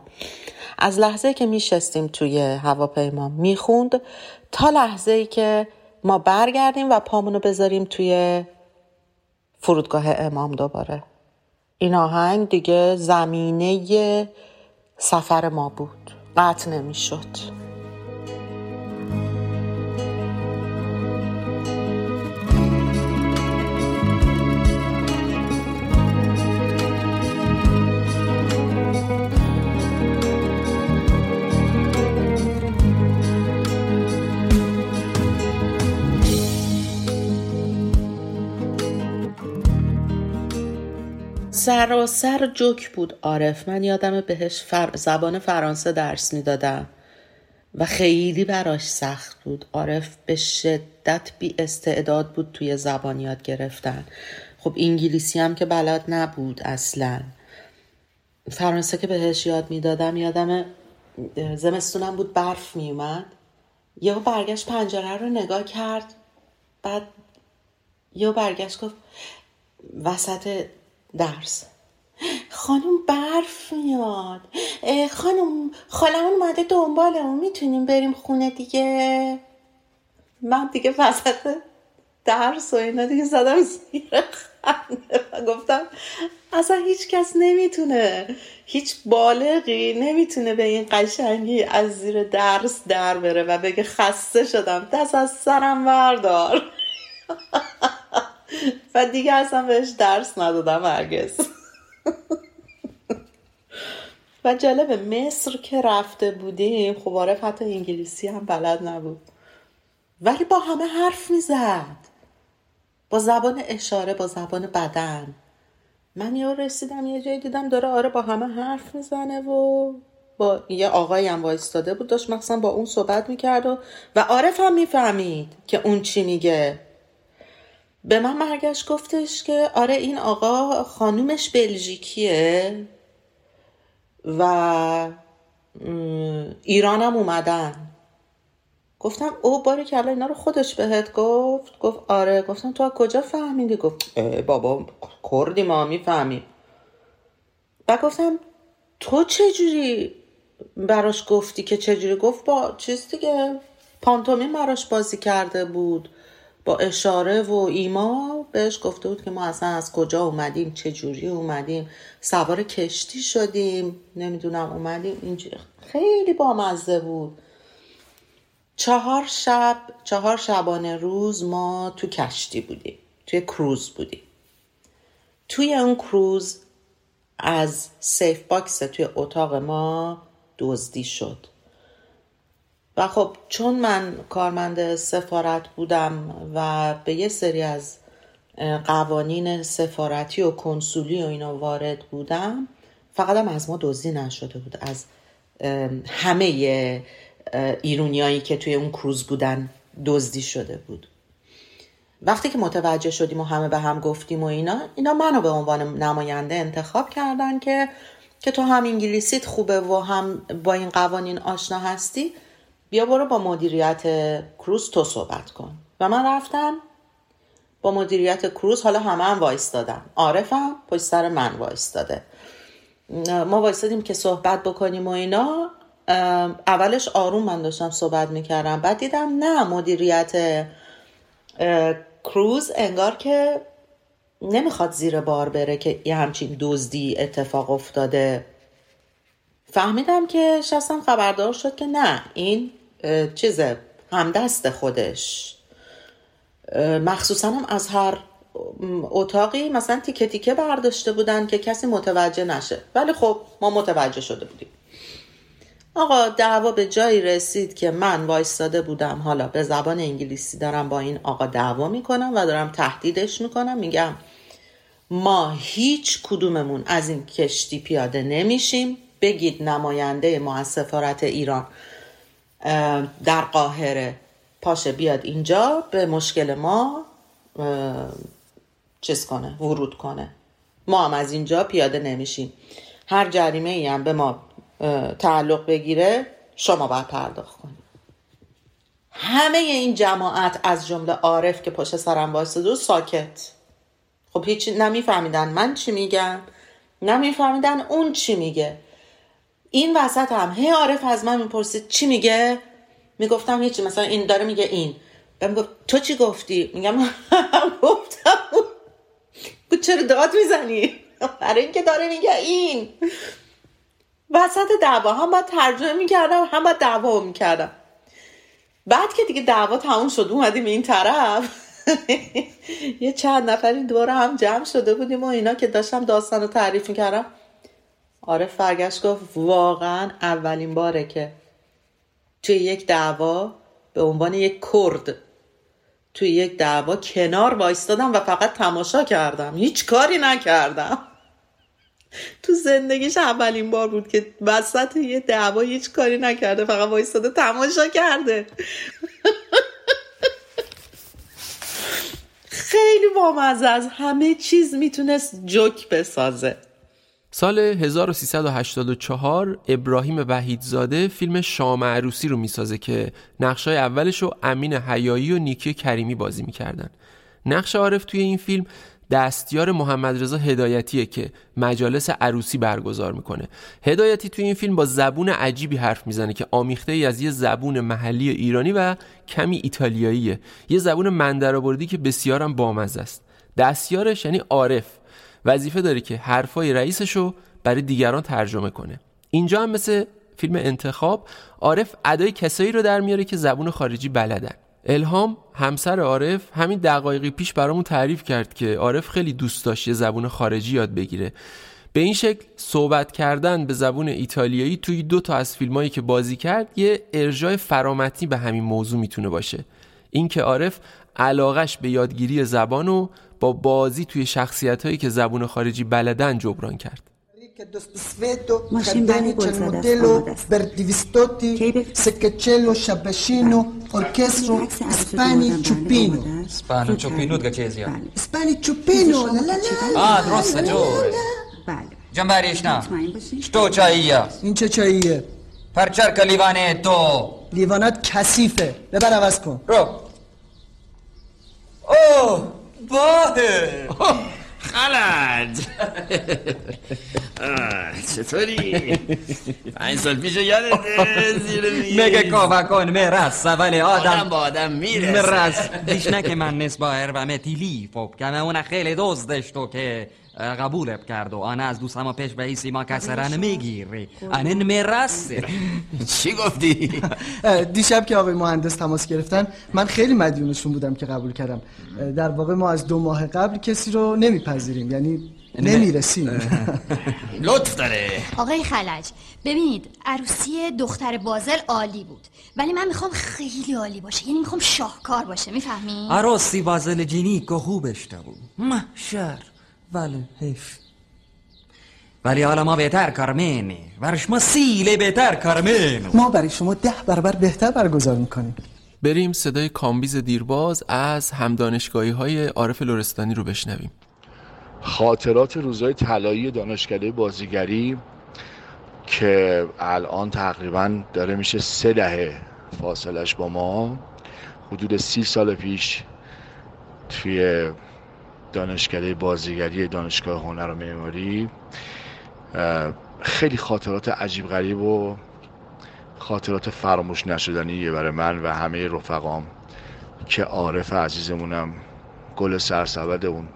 از لحظه که میشستیم توی هواپیما می‌خوند تا لحظه که ما برگردیم و پامونو بذاریم توی فرودگاه امام دوباره. این آهنگ دیگه زمینه سفر ما بود. قطع نمی‌شد. سراسر جوک بود. عارف من یادم بهش فر... زبان فرانسه درس می‌دادم. و خیلی براش سخت بود. عارف به شدت بی استعداد بود توی زبان یاد گرفتن. خب انگلیسی هم که بلد نبود اصلا. فرانسه که بهش یاد می‌دادم یادم زمستونم بود برف میومد یهو برگشت پنجره رو نگاه کرد. بعد یهو برگشت گفت وسط درس. خانم برف میاد. خانم خالمون اومده دنبالمون می‌تونیم بریم خونه دیگه؟ من دیگه وسط درس و اینا دیگه زدم زیر خنده گفتم اصلا هیچ کس نمی‌تونه. هیچ بالغی نمی‌تونه به این قشنگی از زیر درس در بره و بگه خسته شدم. دست از سرم بردار. و دیگه اصلا بهش درس ندادم هرگز. و جالبه مصر که رفته بودیم خب عارف حتی انگلیسی هم بلد نبود. ولی با همه حرف می‌زد. با زبان اشاره با زبان بدن. من یا رسیدم یه جایی دیدم داره آره با همه حرف می‌زنه و با یه آقایی هم وایستاده بود داشت مثلا با اون صحبت می‌کرد و و عارف هم می‌فهمید که اون چی میگه. به من برگشت گفتش که آره این آقا خانومش بلژیکیه و ایرانم اومدن. گفتم او باری که اینا رو خودش بهت گفت؟ گفت آره. گفتم تو کجا فهمیدی؟ گفت بابا کردی ما می‌فهمیم. و گفتم تو چجوری براش گفتی که چجوری؟ گفت با چیز دیگه پانتومین براش بازی کرده بود. اشاره و ایما بهش گفته بود که ما اصلا از کجا اومدیم چجوری اومدیم سوار کشتی شدیم نمی‌دونم اومدیم اینجوری. خیلی بامزه بود. چهار شب چهار شبانه روز ما تو کشتی بودیم توی کروز بودیم. توی اون کروز از safe box توی اتاق ما دزدی شد. و خب چون من کارمند سفارت بودم و به یه سری از قوانین سفارتی و کنسولی و اینا وارد بودم فقط هم از ما دزدی نشده بود از همه ایرونیایی که توی اون کروز بودن دزدی شده بود. وقتی که متوجه شدیم و همه به هم گفتیم و اینا اینا منو به عنوان نماینده انتخاب کردن که که تو هم انگلیسیت خوبه و هم با این قوانین آشنا هستی. بیا برو با مدیریت کروز تو صحبت کن. و من رفتم با مدیریت کروز حالا همه هم وایستادن عارفم پشت سر من وایستاده ما وایستادیم که صحبت بکنیم و اینا. اولش آروم من داشتم صحبت می‌کردم. بعد دیدم نه مدیریت کروز انگار که نمی‌خواد زیر بار بره که یه همچین دزدی اتفاق افتاده. فهمیدم که شستم خبردار شد که نه این اه، چیزه همدست خودش. مخصوصا هم از هر اتاقی مثلا تیکه تیکه برداشته بودن که کسی متوجه نشه. ولی خب ما متوجه شده بودیم. آقا دعوا به جایی رسید که من وایستاده بودم. حالا به زبان انگلیسی دارم با این آقا دعوا می‌کنم و دارم تهدیدش می‌کنم. میگم ما هیچ کدوممون از این کشتی پیاده نمیشیم. بگید نماینده ما از سفارت ایران در قاهره پاشه بیاد اینجا به مشکل ما چیز کنه ورود کنه. ما هم از اینجا پیاده نمیشیم. هر جریمه ای هم به ما تعلق بگیره شما باید پرداخت کنید. همه این جماعت از جمله عارف که پشت سرم وایستاده و ساکت. خب هیچ نمیفهمیدن من چی میگم نمیفهمیدن اون چی میگه. این وسط هم هی عارف از من می‌پرسید چی میگه؟ می‌گفتم هیچی مثلا این داره میگه این. بهم گفت تو چی گفتی؟ میگم گفتم گفت چرا داد می‌زنی؟ برای اینکه داره میگه این. وسط دعوا هم باید ترجمه می‌کردم هم باید دعوا می‌کردم. بعد که دیگه دعوا تموم شد اومدیم این طرف. یه چند نفری دور هم جمع شده بودیم و اینا که داشتم داستان رو تعریف می‌کردم. عارف برگشت گفت واقعا اولین باره که توی یک دعوا به عنوان یک کرد توی یک دعوا کنار وایستادم و فقط تماشا کردم. هیچ کاری نکردم. تو زندگیش اولین بار بود که وسط یه دعوا هیچ کاری نکرده فقط وایستاده تماشا کرده. خیلی بامزه از همه چیز می‌تونست جوک بسازه. سال 1384 ابراهیم وحیدزاده فیلم شام عروسی رو می‌سازه که نقشای اولش رو امین حیایی و نیکی کریمی بازی می‌کردن. نقش عارف توی این فیلم دستیار محمد رضا هدایتیه که مجالس عروسی برگزار می‌کنه. هدایتی توی این فیلم با زبون عجیبی حرف می‌زنه که آمیخته ای از یه زبون محلی ایرانی و کمی ایتالیاییه. یه زبون مندرآوردی که بسیارم بامزه است. دستیارش یعنی عارف. وظیفه داره که حرفای رئیسش رو برای دیگران ترجمه کنه. اینجا هم مثل فیلم انتخاب عارف ادای کسایی رو در میاره که زبون خارجی بلدن. الهام همسر عارف همین دقایقی پیش برامون تعریف کرد که عارف خیلی دوست داشت یه زبون خارجی یاد بگیره. به این شکل صحبت کردن به زبون ایتالیایی توی دو تا از فیلمایی که بازی کرد یه ارجاع فرامتنی به همین موضوع می‌تونه باشه. اینکه عارف علاقش به یادگیری زبان و با بازی توی شخصیت هایی که زبون خارجی بلدن جبران کرد. ماشین شتو چاییه؟ این چه چاییه؟ پرچرک لیوانه تو. لیوانات کثیفه. ببر عوض کن. رو. اوه. باهر خلج چطوری؟ پنج سال پیش یادته زیر میز. مگه کن مرس ولی آدم آدم با آدم می‌رسه. مرس دیشنه که من نسبا و متیلی. فوب که اون خیلی دوست داشتو که قبولت کرد و آن از دوست اما پیش به ایسی ما کسرن می‌گیری. آن مرس چی گفتی؟ دیشب که آقای مهندس تماس گرفتن من خیلی مدیونشون بودم که قبول کردم. در واقع ما از دو ماه قبل کسی رو نمیپذیریم یعنی نمی‌رسیم. لطف داره. آقای خلج ببینید عروسی دختر بازل عالی بود. ولی من می‌خوام خیلی عالی باشه یعنی می‌خوام شاهکار باشه می‌فهمی؟ عروسی بازل جینی که خوبشته بود محشر. ولی حیف ولی حالا ما بهتر کار مینی برای شما سیله بهتر کار مینو ما برای شما ده برابر بهتر برگزار می‌کنیم. بریم صدای کامبیز دیرباز از همدانشگاهی های عارف لورستانی رو بشنویم. خاطرات روزهای طلایی دانشکده بازیگری که الان تقریبا داره میشه سه دهه فاصلش با ما. حدود سی سال پیش توی دانشکده بازیگری دانشگاه هنر و معماری. خیلی خاطرات عجیب غریب و خاطرات فراموش نشدنیه برای من و همه رفقام که عارف عزیزمونم گل سرسبد اون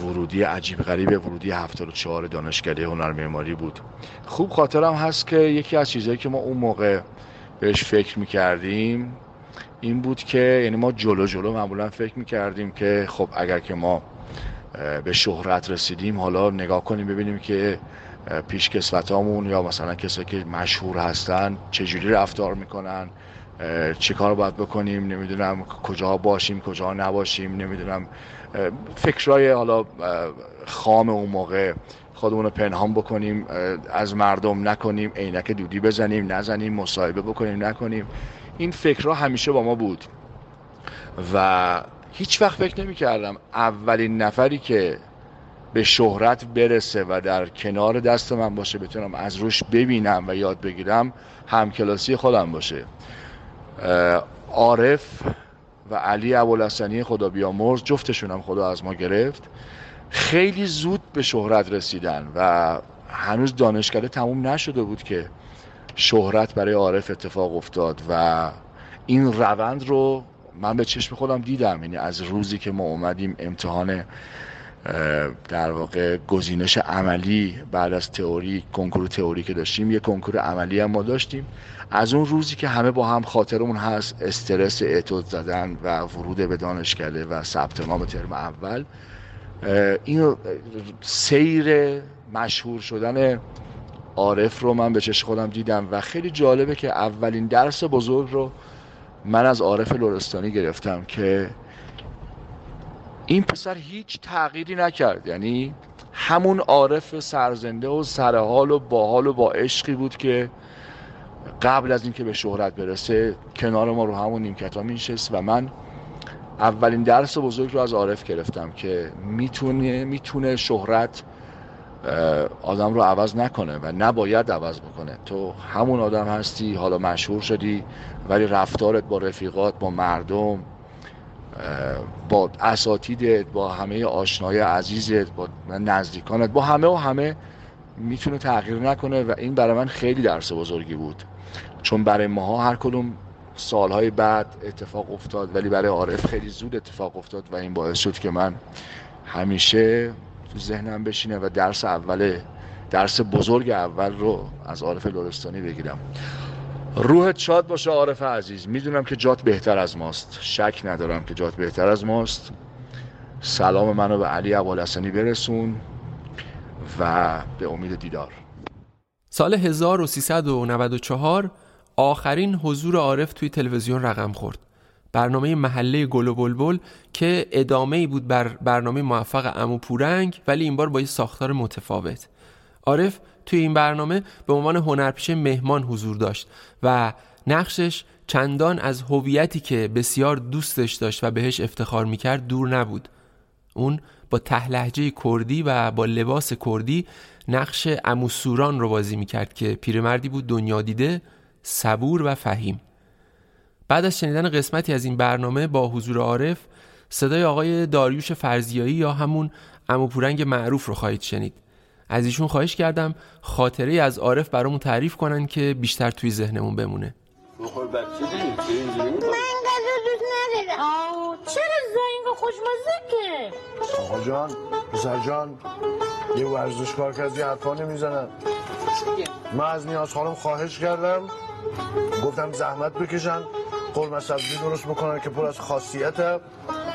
ورودی عجیب غریب ورودی 74 دانشکده هنر معماری بود. خوب خاطرم هست که یکی از چیزهایی که ما اون موقع بهش فکر می‌کردیم این بود که یعنی ما جلو جلو معمولا فکر می‌کردیم که خب اگر که ما به شهرت رسیدیم حالا نگاه کنیم ببینیم که پیش کسوتامون یا مثلا کسایی که مشهور هستن چجوری رفتار می‌کنن چه کار باید بکنیم نمی‌دونم کجا باشیم کجا نباشیم نمی‌دونم فکرای حالا خام اون موقع خودمون رو پنهان بکنیم از مردم نکنیم عینک دودی بزنیم نزنیم مصاحبه بکنیم نکنیم. این فکرها همیشه با ما بود. و هیچ وقت فکر نمی کردم اولین نفری که به شهرت برسه و در کنار دست من باشه بتونم از روش ببینم و یاد بگیرم همکلاسی خودم باشه. عارف و علی ابوالحسنی خدا بیامرز جفتشون هم خدا از ما گرفت. خیلی زود به شهرت رسیدن و هنوز دانشکده تموم نشده بود که شهرت برای عارف اتفاق افتاد و این روند رو من به چشم خودم دیدم. یعنی از روزی که ما اومدیم امتحان در واقع گزینش عملی بعد از تئوری کنکور تئوری که داشتیم یه کنکور عملی هم ما داشتیم. از اون روزی که همه با هم خاطرمون هست استرس اعتاد زدن و ورود به دانشکده و ثبت نام ترم اول این سیر مشهور شدن عارف رو من به چشم خودم دیدم و خیلی جالبه که اولین درس بزرگ رو من از عارف لورستانی گرفتم که این پسر هیچ تغییری نکرد. یعنی همون عارف سرزنده و سرحال و باحال و با عشقی بود که قبل از اینکه به شهرت برسه کنار ما رو همون نیمکت ها میشست و من اولین درس بزرگ رو از عارف گرفتم که می‌تونه می‌تونه شهرت آدم رو عوض نکنه و نباید عوض بکنه. تو همون آدم هستی حالا مشهور شدی ولی رفتارت با رفیقات با مردم با اساتیدت با همه آشنای عزیزت با نزدیکانت با همه و همه می‌تونه تغییر نکنه و این برای من خیلی درس بزرگی بود. چون برای ماها هر کدوم سالهای بعد اتفاق افتاد ولی برای عارف خیلی زود اتفاق افتاد و این باعث شد که من همیشه تو ذهنم بشینه و درس اول درس بزرگ اول رو از عارف لورستانی بگیرم. روحت شاد باشه عارف عزیز. می‌دونم که جات بهتر از ماست. شک ندارم که جات بهتر از ماست. سلام منو به علی ابوالحسنی برسون و به امید دیدار. سال 1394 آخرین حضور عارف توی تلویزیون رقم خورد. برنامه محله گل و بلبل که ادامه بود بر برنامه موفق امو پورنگ ولی این بار با یه ساختار متفاوت. عارف توی این برنامه به عنوان هنرپیشه مهمان حضور داشت و نقشش چندان از هویتی که بسیار دوستش داشت و بهش افتخار می‌کرد دور نبود. اون با تهلهجه کردی و با لباس کردی نقش اموسوران رو بازی می‌کرد که پیرمردی بود دنیا دیده صبور و فهیم. بعد از شنیدن قسمتی از این برنامه با حضور عارف صدای آقای داریوش فرزیایی یا همون اموپورنگ معروف رو خواهید شنید. از ایشون خواهش کردم خاطره از عارف برامون تعریف کنن که بیشتر توی ذهنمون بمونه. بخور بچه من غذا دوست ندارم. آه چرا زاینگا خوشمزه که آقا جان پسر جان یه ورزشکار که از یه حرفا نمی‌زنن من از نیاز خانم خواهش کردم. گفتم زحمت بکشن قرمه سبزی درست بکنن که پر از خاصیته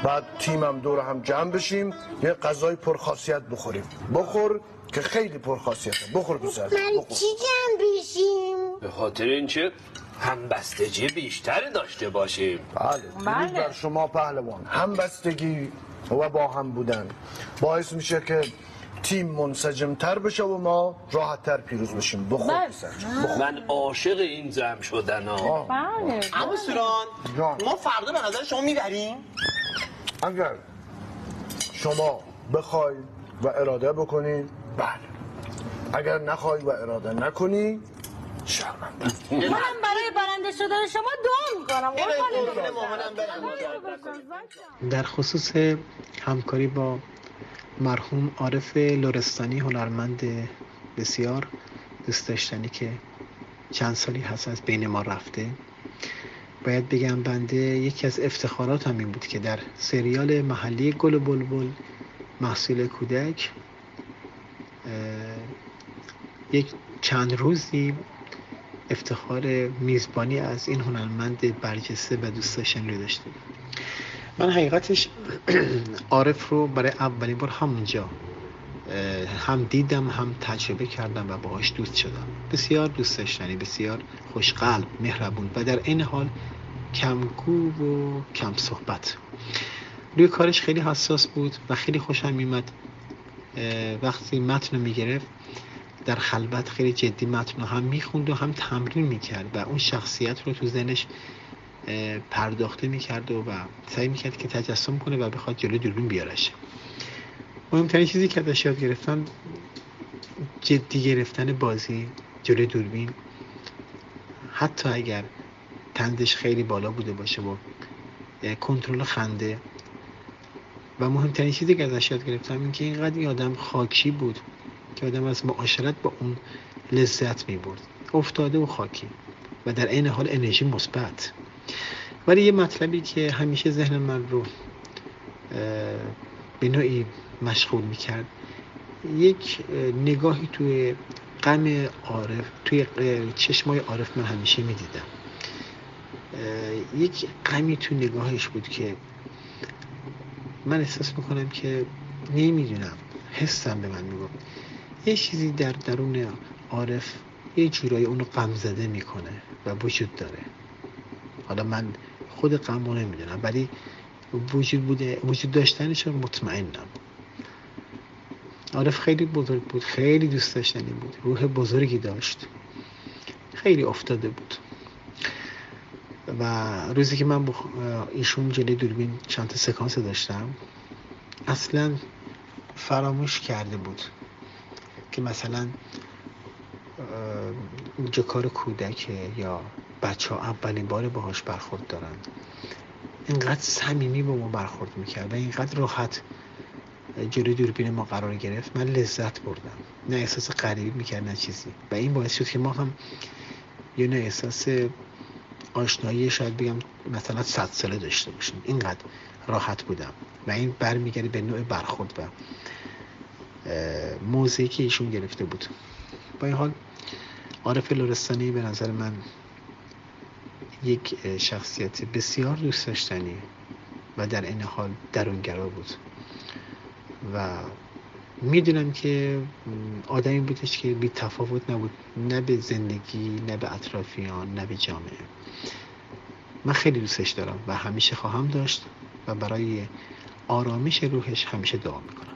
بعد تیمم دور هم جمع بشیم یه غذای پر خاصیت بخوریم. بخور که خیلی پر خاصیته بخور پسر من چی جمع بشیم؟ به خاطر اینکه همبستگی بیشتری داشته باشیم. بله. درود بر شما پهلوان. هم بستگی و با هم بودن. باعث میشه که تیم منسجم تر بشه و ما راحت تر پیروز بشیم. بخور پسر من عاشق این جمع شدن ها. بله. اما سیران جان. ما فردا به نظر شما می‌بریم؟ اگر شما بخوای و اراده بکنی بله. اگر نخوای و اراده نکنی شرمنده. منم برای برنده شدن شما دعا می‌کنم. در خصوص همکاری با مرحوم عارف لورستانی هنرمند بسیار دوست داشتنی که چند سالی هست از بین ما رفته. باید بگم بنده یکی از افتخارات هم این بود که در سریال محلی گل و بلبل محصول کودک یک چند روزی افتخار میزبانی از این هنرمند برجسته و دوست داشتنی رو داشتیم من حقیقتش عارف رو برای اولین بار همونجا هم دیدم هم تجربه کردم و باهاش دوست شدم. بسیار دوست داشتنی بسیار خوشقلب مهربون و در این حال کمگو و کم صحبت. روی کارش خیلی حساس بود و خیلی خوشم میمد وقتی متن رو می‌گرفت در خلوت خیلی جدی متن رو هم می‌خوند و هم تمرین می‌کرد و اون شخصیت رو تو ذهنش پرداخته می‌کرد و, سعی می‌کرد که تجسم کنه و بخواد جلو دوربین بیارش. مهمترین چیزی که ازش یاد گرفتم جدی گرفتن بازی جلوی دوربین. حتی اگر تندش خیلی بالا بوده باشه و کنترل خنده. و مهمترین چیزی که ازش یاد گرفتم این که اینقدر این آدم خاکی بود که آدم از معاشرت با اون لذت می برد افتاده و خاکی. و در عین حال انرژی مثبت. ولی یه مطلبی که همیشه ذهن من رو به نوعی مشغول می‌کرد. یک اه، نگاهی توی غم عارف توی چشمای عارف من همیشه می‌دیدم. یک غمی تو نگاهش بود که من احساس می‌کنم که نمی‌دونم حسم به من می‌گفت. یه چیزی در درون عارف یه جورایی اونو غم زده می‌کنه و وجود داره. حالا من خود غم رو نمی‌دونم ولی وجود بوده وجود داشتنش مطمئنم عارف خیلی بزرگ بود خیلی دوست داشتنی بود روح بزرگی داشت. خیلی افتاده بود. و روزی که من با ایشون جلوی دوربین چند تا سکانس داشتم اصلا فراموش کرده بود که مثلا اونجا کار کودکه یا بچه ها اولین بار باهاش برخورد دارن. اینقدر صمیمی با ما برخورد می‌کرد و اینقدر راحت جلوی دوربین ما قرار گرفت. من لذت بردم. نه احساس غریبی می‌کرد نه چیزی. و این باعث شد که ما هم یه نه احساس آشنایی شاید بگم مثلا صد ساله داشته باشیم. اینقدر راحت بودم. و این برمیگرده به نوع برخورد و که ایشون گرفته بود. با این حال عارف لورستانی به نظر من یک شخصیت بسیار دوست داشتنی و در این حال درونگرا بود. و می‌دونم که آدمی بودش که بی تفاوت نبود نه به زندگی نه به اطرافیان نه به جامعه. من خیلی دوستش دارم و همیشه خواهم داشت و برای آرامش روحش همیشه دعا می‌کنم.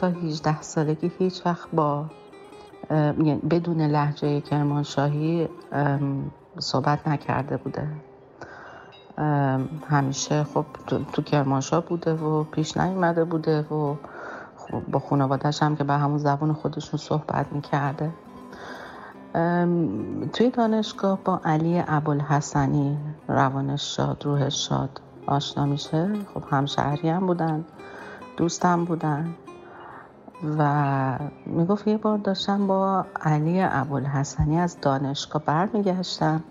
تا 18 سالگی هیچ وقت با یعنی بدون لحجه کرمانشاهی صحبت نکرده بوده. همیشه خب تو, کرمانشاه بوده و پیش نیومده بوده و خب با خانوادهش هم که به همون زبان خودشون صحبت می‌کرده. توی دانشگاه با علی ابوالحسنی روانش شاد روحش شاد آشنا میشه. خب همشهری هم بودن دوستم بودن. و می‌گفت یه بار داشتم با علی ابوالحسنی از دانشگاه برمیگشتم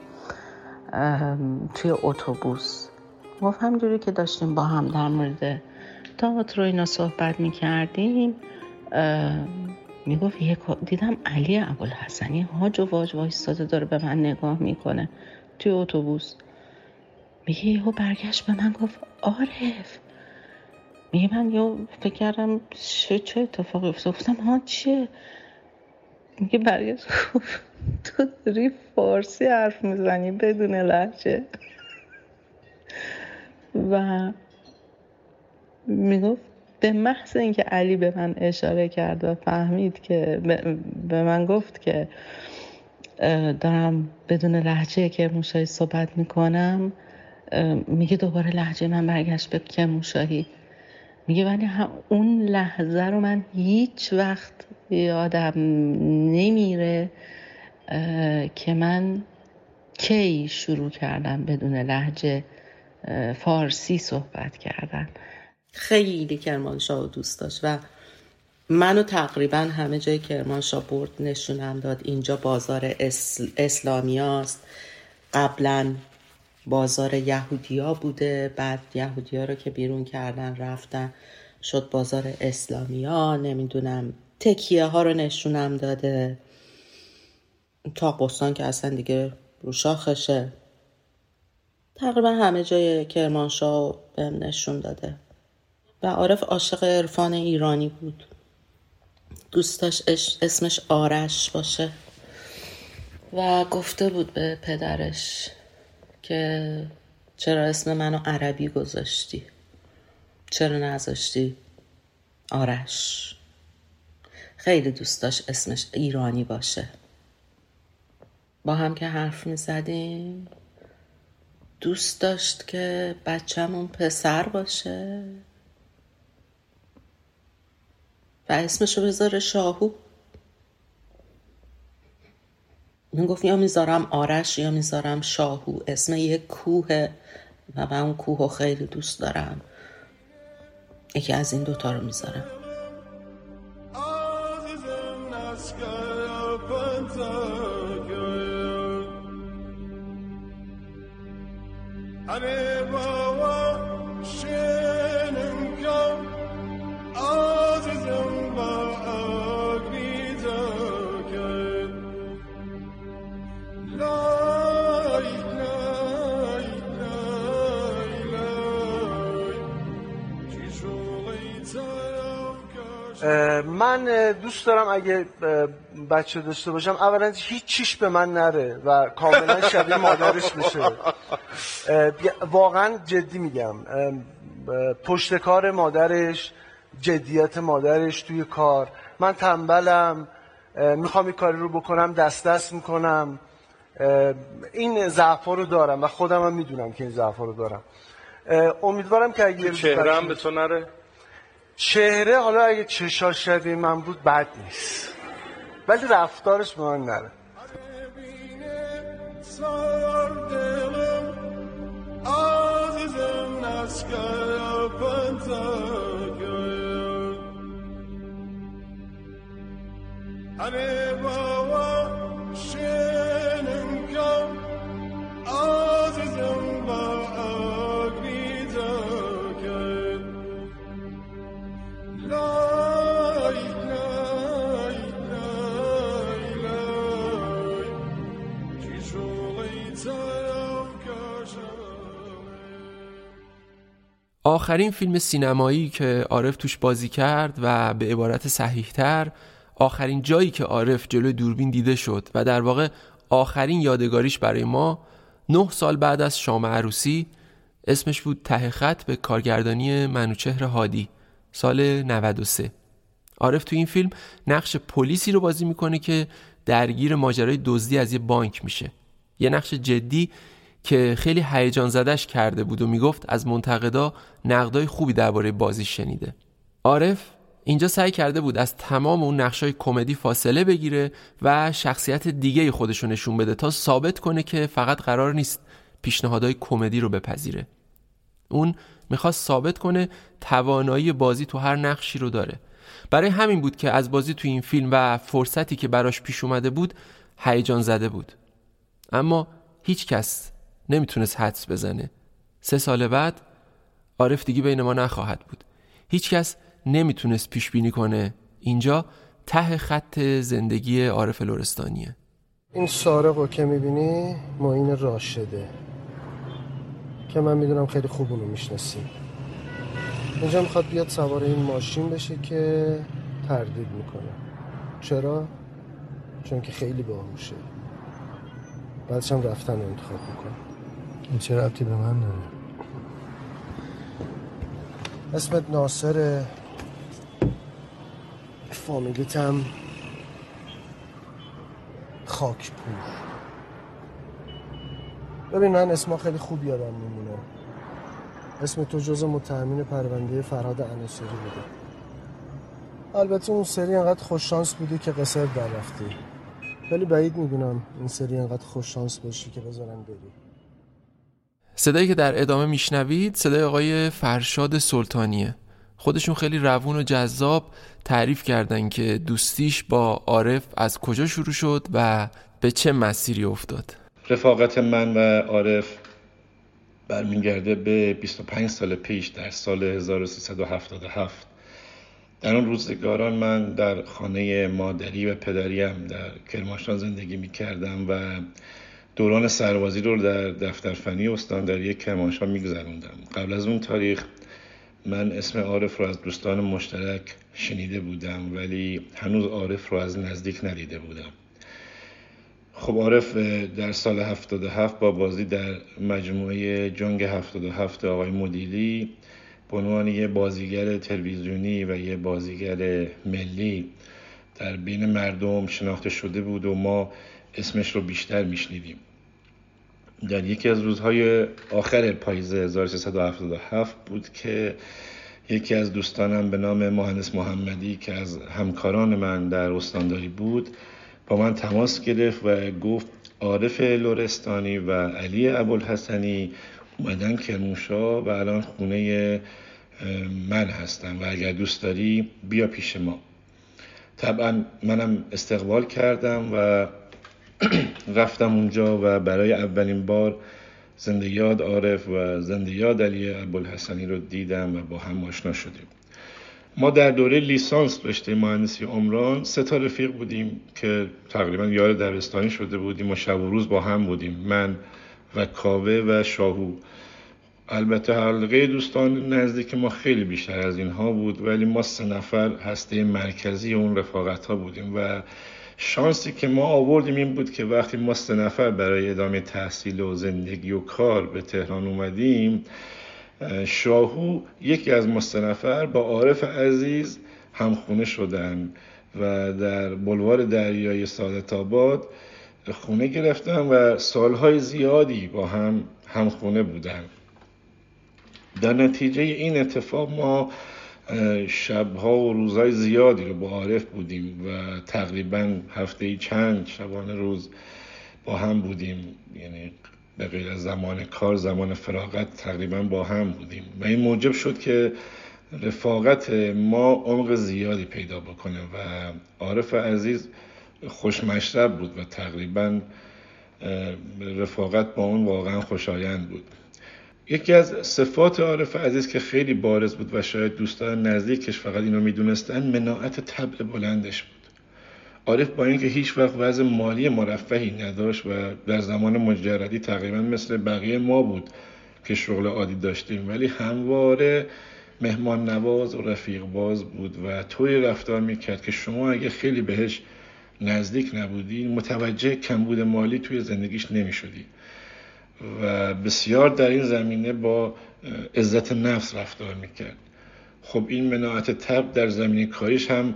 توی اتوبوس. گفت همجوری که داشتیم با هم در مورد تئاتر و اینا صحبت می‌کردیم می‌گفت دیدم علی ابوالحسنی هاج و واج وایستاده داره به من نگاه می‌کنه توی اتوبوس. میگه یهو برگشت به من گفت عارف. میگه من یه فکر کردم چه چه اتفاقی افتاد گفتم ها چیه؟ میگه برگشت تو داری فارسی حرف می‌زنی بدون لحجه و می‌گفت به محض اینکه علی به من اشاره کرد و فهمید که به من گفت که دارم بدون لحجه که موشایی صحبت می‌کنم میگه دوباره لحجه من برگشت به کرموشاهی میگه ولی اون لحظه رو من هیچ وقت یادم نمیره که من کی شروع کردم بدون لحجه فارسی صحبت کردن. خیلی کرمانشاه دوست داشت و منو تقریبا همه جای کرمانشاه برد نشونم داد. اینجا بازار اسل... اسلامی است قبلا بازار یهودیا بوده. بعد یهودیا رو که بیرون کردن رفتن شد بازار اسلامیا نمی‌دونم تکیه ها رو نشونم داده. تا قصان که اصلا دیگه رو شاخشه. تقریبا همه جای کرمانشاه بهم نشون داده. و عارف عاشق عرفان ایرانی بود. دوست داشت اسمش آرش باشه. و گفته بود به پدرش که چرا اسم منو عربی گذاشتی؟ چرا نذاشتی آرش؟ خیلی دوست داشت اسمش ایرانی باشه. با هم که حرف می زدیم دوست داشت که بچهمون پسر باشه. و اسمشو بذاره شاهو. من گفت یا می‌ذارم آرش یا می‌ذارم شاهو. اسم یک کوه و من اون کوه خیلی دوست دارم. یکی از این دوتا رو می‌ذارم. دوست دارم اگه بچه داشته باشم اولا هیچ چیش به من نره و کاملا شبیه مادرش بشه واقعا جدی میگم. پشت کار مادرش جدیت مادرش توی کار. من تنبلم می‌خوام این کاری رو بکنم دست دست می‌کنم. این ضعفا رو دارم و خودم هم می‌دونم که این ضعفا رو دارم. امیدوارم که اگه چهره به تو نره؟ چهره حالا اگه چشا شبیه من بود بد نیست. ولی رفتارش به من نره. آخرین فیلم سینمایی که عارف توش بازی کرد و به عبارت صحیحتر آخرین جایی که عارف جلو دوربین دیده شد و در واقع آخرین یادگاریش برای ما نه سال بعد از شام عروسی اسمش بود ته خط به کارگردانی منوچهر هادی سال 93 عارف تو این فیلم نقش پلیسی رو بازی می‌کنه که درگیر ماجرای دزدی از یه بانک میشه. یه نقش جدی که خیلی هیجان زدش کرده بود و می‌گفت از منتقدا نقدای خوبی درباره بازی شنیده. عارف اینجا سعی کرده بود از تمام اون نقشای کمدی فاصله بگیره و شخصیت دیگه خودشو نشون بده تا ثابت کنه که فقط قرار نیست پیشنهادهای کمدی رو بپذیره. اون می‌خواست ثابت کنه توانایی بازی تو هر نقشی رو داره. برای همین بود که از بازی تو این فیلم و فرصتی که براش پیش اومده بود هیجان زده بود. اما هیچ کس نمی‌تونست حدس بزنه. سه سال بعد عارف دیگه بین ما نخواهد بود. هیچ کس نمی‌تونست پیش بینی کنه. اینجا ته خط زندگی عارف لورستانیه این سارق رو که می‌بینی معین راشده که من می‌دونم خیلی خوب اونو می‌شناسی اینجا می‌خواد بیاد سوار این ماشین بشه که تردید می‌کنه. چرا؟ چون که خیلی باهوشه. بعدش هم رفتن رو انتخاب می‌کنه. این چه ربطی به من داره؟ اسمت ناصر. فامیلیتم خاکپور. ببین من اسما خیلی خوب یادم میمونه. اسم تو جز متهمین پرونده فرهاد انوسری بوده. البته اون سری انقدر خوششانس بودی که قصر در رفتی. ولی بعید می‌دونم این سری انقدر خوششانس باشی که بذارن بری. صدایی که در ادامه میشنوید صدای آقای فرشاد سلطانیه. خودشون خیلی روون و جذاب تعریف کردن که دوستیش با عارف از کجا شروع شد و به چه مسیری افتاد. رفاقت من و عارف برمیگرده به 25 سال پیش در سال 1377 در آن روزگاران من در خانه مادری و پدریم در کرمانشاه زندگی می کردم و دوران سربازی رو در دفتر فنی استانداری کرمانشاه می گذروندم. قبل از اون تاریخ من اسم عارف رو از دوستان مشترک شنیده بودم ولی هنوز عارف رو از نزدیک ندیده بودم خب عارف در سال 77 با بازی در مجموعه جنگ 77 آقای مدیری به عنوان یه بازیگر تلویزیونی و یه بازیگر ملی در بین مردم شناخته شده بود و ما اسمش رو بیشتر میشنیدیم در یکی از روزهای آخر پاییز 1377 بود که یکی از دوستانم به نام مهندس محمدی که از همکاران من در استانداری بود با من تماس گرفت و گفت عارف لورستانی و علی ابوالحسنی اومدن کرموشا و الان خونه من هستم و اگر دوست داری بیا پیش ما. طبعا منم استقبال کردم و رفتم اونجا و برای اولین بار زنده یاد عارف و زنده یاد علی ابوالحسنی رو دیدم و با هم آشنا شدیم. ما در دوره لیسانس رشته مهندسی عمران. سه تا رفیق بودیم که تقریبا یار دبستانی شده بودیم و شب و روز با هم بودیم من و کاوه و شاهو. البته حلقه دوستان نزدیک ما خیلی بیشتر از اینها بود ولی ما سه نفر هسته مرکزی اون رفاقت ها بودیم و شانسی که ما آوردیم این بود که وقتی ما سه نفر برای ادامه تحصیل و زندگی و کار به تهران اومدیم شاهو یکی از مستنفر با عارف عزیز همخونه شدن و در بلوار دریای سادت آباد خونه گرفتن و سالهای زیادی با هم همخونه بودن. در نتیجه این اتفاق ما شبها و روزهای زیادی رو با عارف بودیم و تقریبا هفته چند شبانه روز با هم بودیم. یعنی به غیر زمان کار زمان فراغت تقریبا با هم بودیم. و این موجب شد که رفاقت ما عمق زیادی پیدا بکنه و عارف عزیز خوشمشرب بود و تقریبا رفاقت با اون واقعا خوشایند بود. یکی از صفات عارف عزیز که خیلی بارز بود و شاید دوستان نزدیکش فقط اینو می‌دونستن مناعت طبع بلندش بود. عارف با اینکه هیچ وقت وضع مالی مرفهی نداشت و در زمان مجردی تقریبا مثل بقیه ما بود که شغل عادی داشتیم ولی همواره مهمان نواز و رفیق باز بود و طوری رفتار می‌کرد که شما اگه خیلی بهش نزدیک نبودی متوجه کمبود مالی توی زندگیش نمی‌شدی. و بسیار در این زمینه با عزت نفس رفتار می‌کرد. خب این مناعت تب در زمین کاریش هم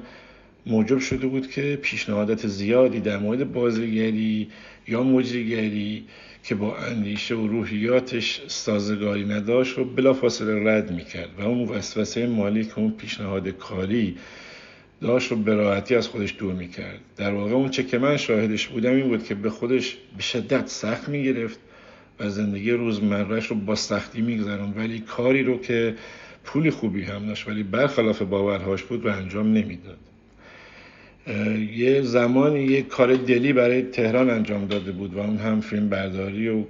موجب شده بود که پیشنهادات زیادی در مورد بازیگری یا مجریگری که با اندیشه و روحیاتش سازگاری نداشت رو بلافاصله رد می‌کرد و اون وسوسه مالی که اون پیشنهاد کاری داشت رو به از خودش دور می‌کرد. در واقع اون چه که من شاهدش بودم این بود که به خودش به شدت سخت می‌گرفت و زندگی روزمرهش رو با سختی میگذرون. ولی کاری رو که پولی خوبی هم داشت ولی برخلاف باورهاش بود رو انجام نمی‌داد. یه زمانی یه کار دلی برای تهران انجام داده بود و اون هم فیلم برداری و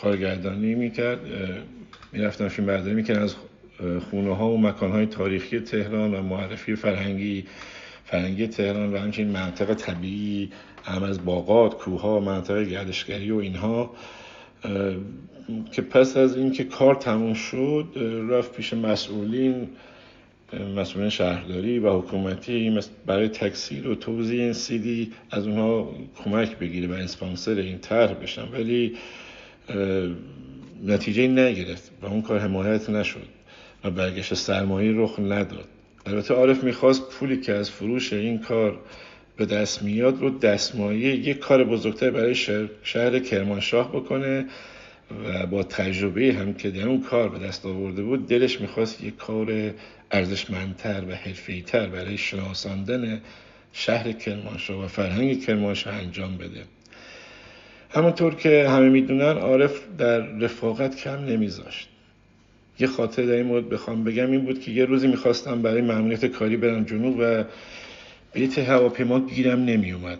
کارگردانی می‌کرد. می‌رفتن فیلم برداری می‌کرد از خونه ها و مکان های تاریخی تهران و معرفی فرهنگی فرهنگی تهران و همچنین منطقه طبیعی هم از باغات، کوها، منطقه گردشگری و اینها. که پس از اینکه کار تموم شد رفت پیش مسئولین مسئولین شهرداری و حکومتی برای تکثیر و توضیح این سیدی از اونها کمک بگیره و اسپانسر این طرح بشن. ولی نتیجه نگرفت و اون کار حمایت نشد و برگشت سرمایه رخ نداد. البته عارف می‌خواست پولی که از فروش این کار به دست میاد رو دستمایه یک کار بزرگتر برای شهر, شهر کرمانشاه بکنه و با تجربه هم که در اون کار به دست آورده بود دلش می‌خواست یک کار ارزشمندتر و حرفیتر برای شناساندن شهر کرمانشاه و فرهنگ کرمانشاه انجام بده. همونطور که همه می‌دونن عارف در رفاقت کم نمیذاشت. یه خاطر در این مورد بخوام بگم این بود که یه روزی می‌خواستم برای معمولیت کاری برم جنوب و بلیت هواپیما گیرم نمیومد.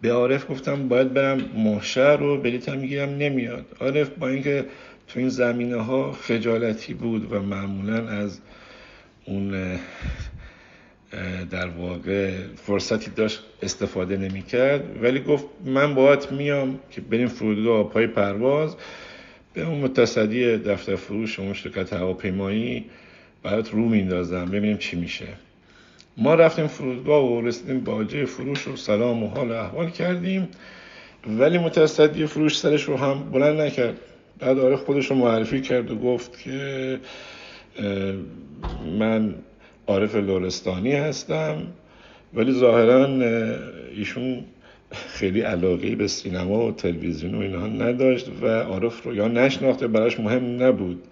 به عارف گفتم باید برم محشر و بلیتم گیرم نمیاد. عارف با اینکه تو این زمینه ها خجالتی بود و معمولا از اون در واقع فرصتی داشت استفاده نمی کرد ولی گفت من باید میام که بریم فرودگاه پای پرواز. به اون متصدی دفتر فروش اون شرکت هواپیمایی برات رو میندازم. ببینیم چی میشه. ما رفتیم فرودگاه و رسیدیم باجه فروش و سلام و حال احوال کردیم. ولی متصدی فروش سرش رو هم بلند نکرد. بعد آره خودش رو معرفی کرد و گفت که من عارف لورستانی هستم ولی ظاهرا ایشون خیلی علاقه به سینما و تلویزیون و اینها نداشت و عارف رو یا نشناخته براش مهم نبود.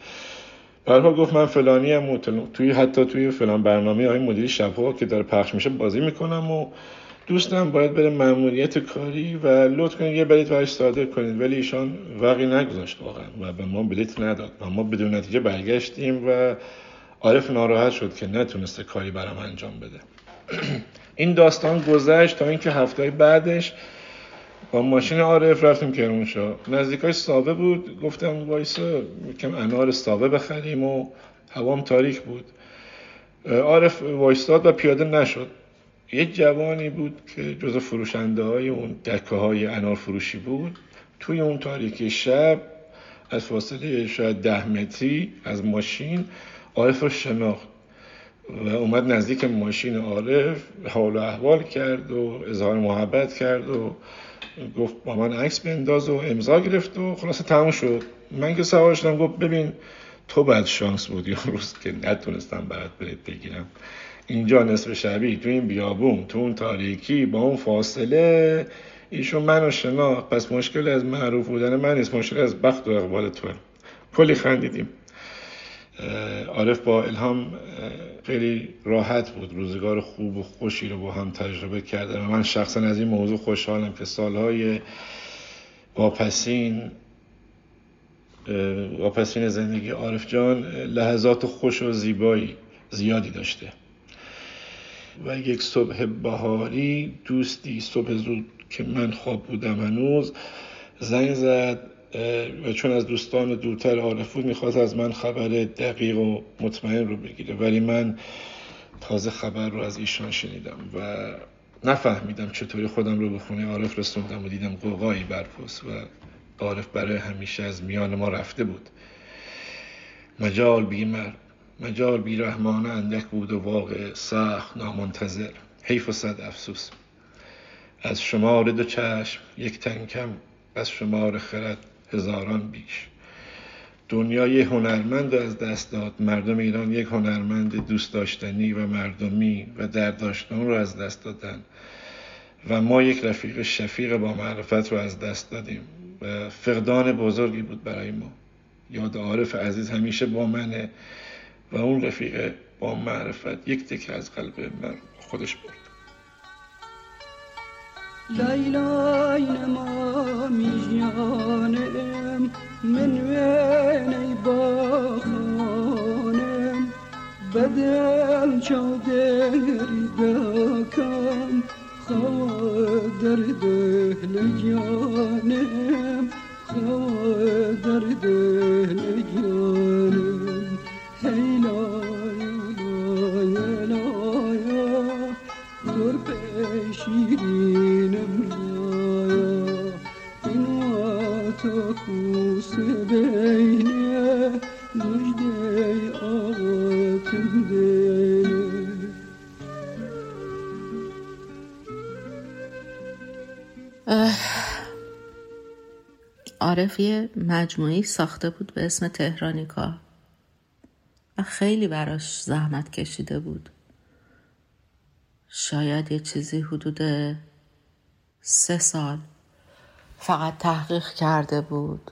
برها گفت من فلانی هم توی حتی توی فلان برنامه های مدیری شبها که داره پخش میشه بازی می‌کنم و دوستم باید بره مأموریت کاری و لطف کنید یه بلیت براش صادر کنید. ولی ایشان وقی نگذاشت واقعا و به ما بلیت نداد و ما بدون نتیجه برگشتیم و عارف ناراحت شد که نتونسته کاری برام انجام بده. این داستان گذشت تا اینکه هفته بعدش با ماشین عارف رفتیم کرمانشاه نزدیکای ساوه بود. گفتم وایسا کم انار ساوه بخریم و هوام تاریک بود. عارف وایستاد و پیاده نشد. یه جوانی بود که جز فروشنده های اون دکه های انار فروشی بود. توی اون تاریکی شب از فاصله شاید ده متری از ماشین عارف رو شناخت و اومد نزدیک ماشین عارف حال و احوال کرد و اظهار محبت کرد و گفت با من عکس بنداز و امضا گرفت و خلاصه تموم شد. من که سوار شدم گفت ببین تو بعد شانس بود یا روز که نتونستم برات بلیت بگیرم. اینجا نصف شبی تو این بیابون تو اون تاریکی با اون فاصله ایشون منو شناخت پس مشکل از معروف بودن من نیست مشکل از بخت و اقبال توه. کلی خندیدیم. عارف با الهام خیلی راحت بود. روزگار خوب و خوشی رو با هم تجربه کرده و من شخصا از این موضوع خوشحالم که سالهای واپسین واپسین زندگی عارف جان لحظات خوش و زیبایی زیادی داشته. و یک صبح بهاری دوستی صبح زود که من خواب بودم هنوز زنگ زد. و چون از دوستان دورتر عارف بود می‌خواست از من خبر دقیق و مطمئن رو بگیره. ولی من تازه خبر رو از ایشان شنیدم و نفهمیدم چطوری خودم رو به خونه عارف رسوندم و دیدم قوقایی برپست و عارف برای همیشه از میان ما رفته بود. مجال بیمر مجال بی رحمانه اندک بود و واقع سخت نامنتظر. حیف و صد افسوس. از شمار دو چشم یک تنکم از شمار خرد هزاران بیش. دنیای هنرمند رو از دست داد مردم ایران یک هنرمند دوست داشتنی و مردمی و درداشتان رو از دست دادن. و ما یک رفیق شفیق با معرفت رو از دست دادیم. و فقدان بزرگی بود برای ما. یاد عارف عزیز همیشه با منه و اون رفیق با معرفت یک تکه از قلب من خودش برد لای نما میجانم من وینی با خانم بدل چودری دکم خواه در دهل جانم خواه در دهل عارف یه مجموعی ساخته بود به اسم تهرانیکا. و خیلی براش زحمت کشیده بود. شاید یه چیزی حدود سه سال فقط تحقیق کرده بود.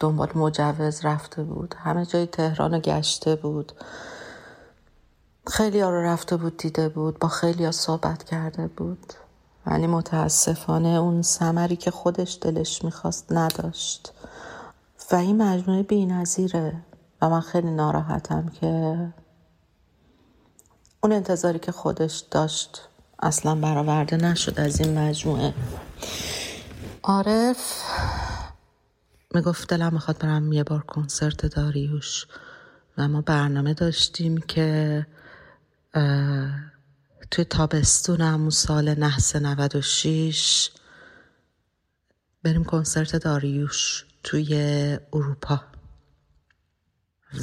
دنبال مجوز رفته بود. همه جای تهران رو گشته بود. خیلی ها رو رفته بود دیده بود با خیلی ها صحبت کرده بود. ولی متاسفانه اون سمری که خودش دلش می‌خواست نداشت. و این مجموعه بی نظیره و من خیلی ناراحتم که اون انتظاری که خودش داشت اصلا برآورده نشد از این مجموعه. عارف می‌گفت دلم می‌خواد برم یه بار کنسرت داریوش و ما برنامه داشتیم که توی تابستون همون سال نحس 96 بریم کنسرت داریوش توی اروپا.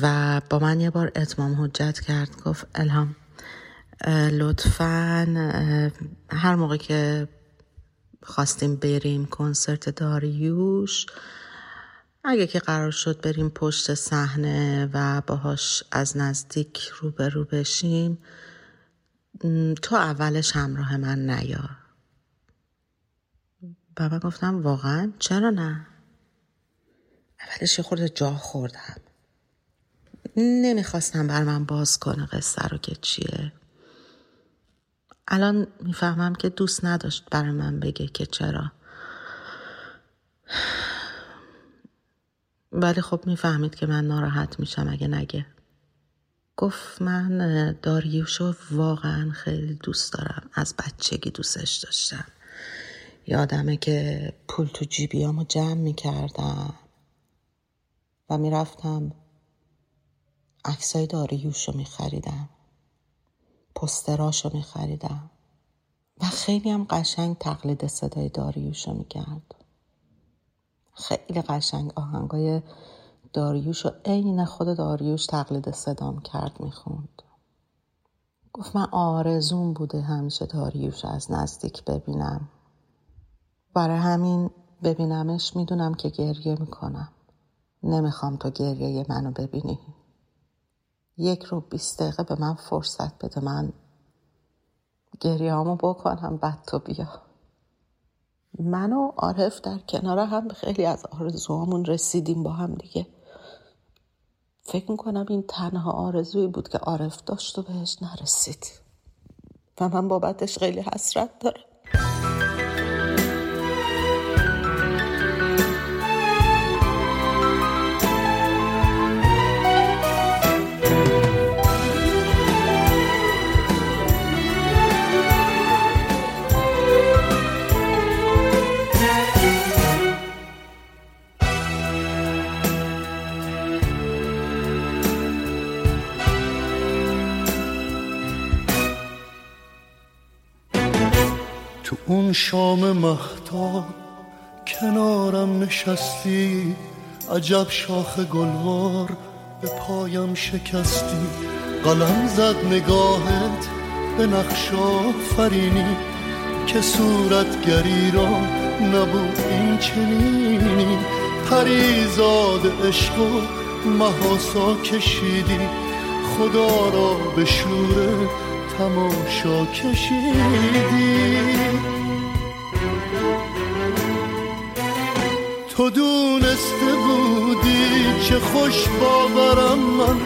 و با من یه بار اتمام حجت کرد گفت الهام لطفا هر موقع که خواستیم بریم کنسرت داریوش اگه که قرار شد بریم پشت صحنه و باهاش از نزدیک روبرو بشیم. تو اولش همراه من نیا. من گفتم واقعا؟ چرا نه؟ اولش یه خورده جا خوردم. نمی‌خواستم بر من باز کنه قصه رو که چیه. الان می‌فهمم که دوست نداشت برای من بگه که چرا. ولی خب می‌فهمید که من ناراحت میشم اگه نگه. گفت من داریوشو واقعا خیلی دوست دارم. از بچگی دوستش داشتم. یادمه که پول تو جیبیامو جمع می‌کردم و می‌رفتم عکسای داریوشو میخریدم. پستراشو میخریدم. و خیلی هم قشنگ تقلید صدای داریوشو می‌کرد. خیلی قشنگ آهنگای داریوش و عین خود داریوش تقلید صدام کرد می‌خوند. گفت من آرزون بوده همیشه داریوش از نزدیک ببینم. برای همین ببینمش می‌دونم که گریه می‌کنم. نمی‌خوام تو گریه منو ببینی. یک رو بیست دقیقه به من فرصت بده من گریهامو بکنم بعد تو بیا. من و عارف در کنار هم خیلی از آرزوهامون رسیدیم با هم دیگه. فکر می‌کنم این تنها آرزویی بود که عارف داشت و بهش نرسید. و من بابتش خیلی حسرت دارم. شام مختاب کنارم نشستی عجب شاخ گلوار به پایم شکستی. قلم زد نگاهت به نقشا فرینی که صورتگری را نبود این چنینی. پریزاد عشق و محاسا کشیدی خدا را به شور تماشا کشیدی. تو دونسته بودی چه خوش باورم من.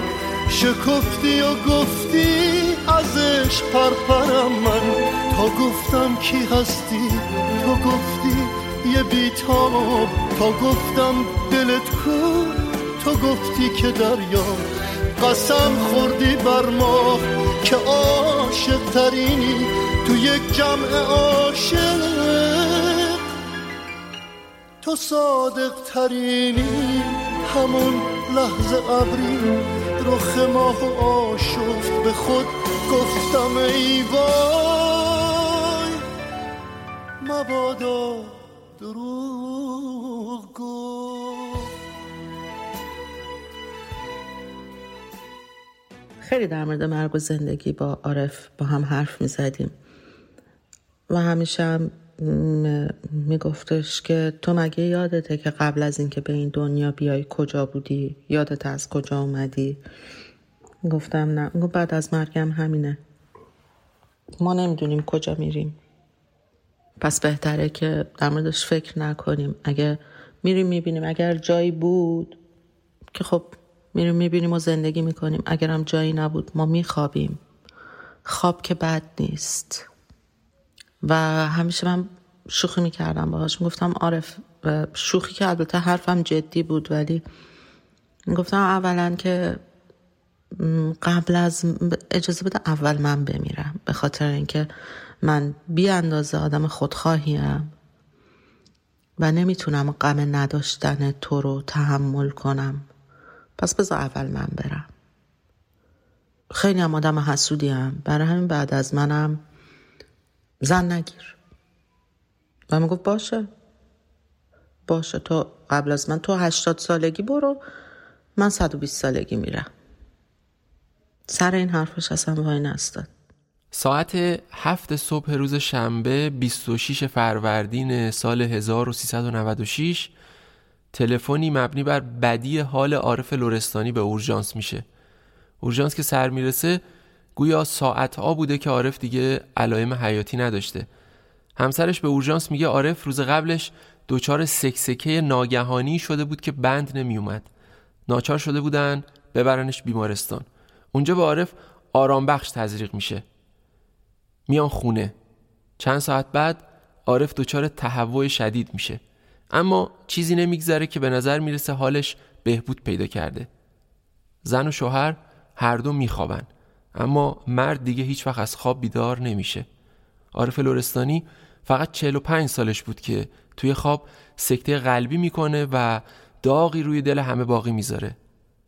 شکفتی و گفتی ازش پرپرم من. تا گفتم کی هستی؟ تو گفتی یه بیتاب. تا گفتم دلت کو؟ تو گفتی که دریا. قسم خوردی بر ما که عاشق ترینی تو یک جمع عاشق. تو صادق ترینی همون لحظه ابری. رخ ماه و آشفت به خود گفتم ای وای. مبادا دروغ گفت. خیلی در مورد مرگ و زندگی با عارف با هم حرف می زدیم و همیشه هم میگفتش که تو مگه یادته که قبل از اینکه به این دنیا بیای کجا بودی؟ یادت از کجا اومدی؟ گفتم نه. گفت بعد از مرگم همینه. ما نمی‌دونیم کجا میریم. پس بهتره که در موردش فکر نکنیم. اگه میریم می‌بینیم. اگر جایی بود که خب میریم می‌بینیم و زندگی می‌کنیم. اگرم جایی نبود ما میخوابیم. خواب که بد نیست. و همیشه من شوخی می‌کردم باهاش. می‌گفتم عارف شوخی که البته حرفم جدی بود ولی می‌گفتم اولا که قبل از اجازه بده اول من بمیرم به خاطر اینکه من بی اندازه آدم خودخواهیم و نمی‌تونم غم نداشتن تو رو تحمل کنم. پس بذار اول من برم. خیلی هم آدم حسودیم برای همین بعد از منم زن نگیر. و می‌گفت باشه. باشه تو قبل از من تو هشتاد سالگی برو. من صد و بیست سالگی میرم. سر این حرفش اصلا وای نستاد. ساعت هفت صبح روز شنبه 26 فروردین سال 1396 تلفنی مبنی بر بدی حال عارف لورستانی به اورژانس میشه. اورژانس که سر می‌رسه گویا ساعت ها بوده که عارف دیگه علائم حیاتی نداشته. همسرش به اورژانس میگه عارف روز قبلش دچار سکسکه ناگهانی شده بود که بند نمیومد ناچار شده بودن ببرنش بیمارستان. اونجا به عارف آرام بخش تزریق میشه. میان خونه. چند ساعت بعد عارف دچار تهوع شدید میشه. اما چیزی نمیگذره که به نظر می‌رسه حالش بهبود پیدا کرده. زن و شوهر هر دو میخوابن. اما مرد دیگه هیچ وقت از خواب بیدار نمیشه. عارف لورستانی فقط 45 سالش بود که توی خواب سکته قلبی می‌کنه و داغی روی دل همه باقی می‌ذاره.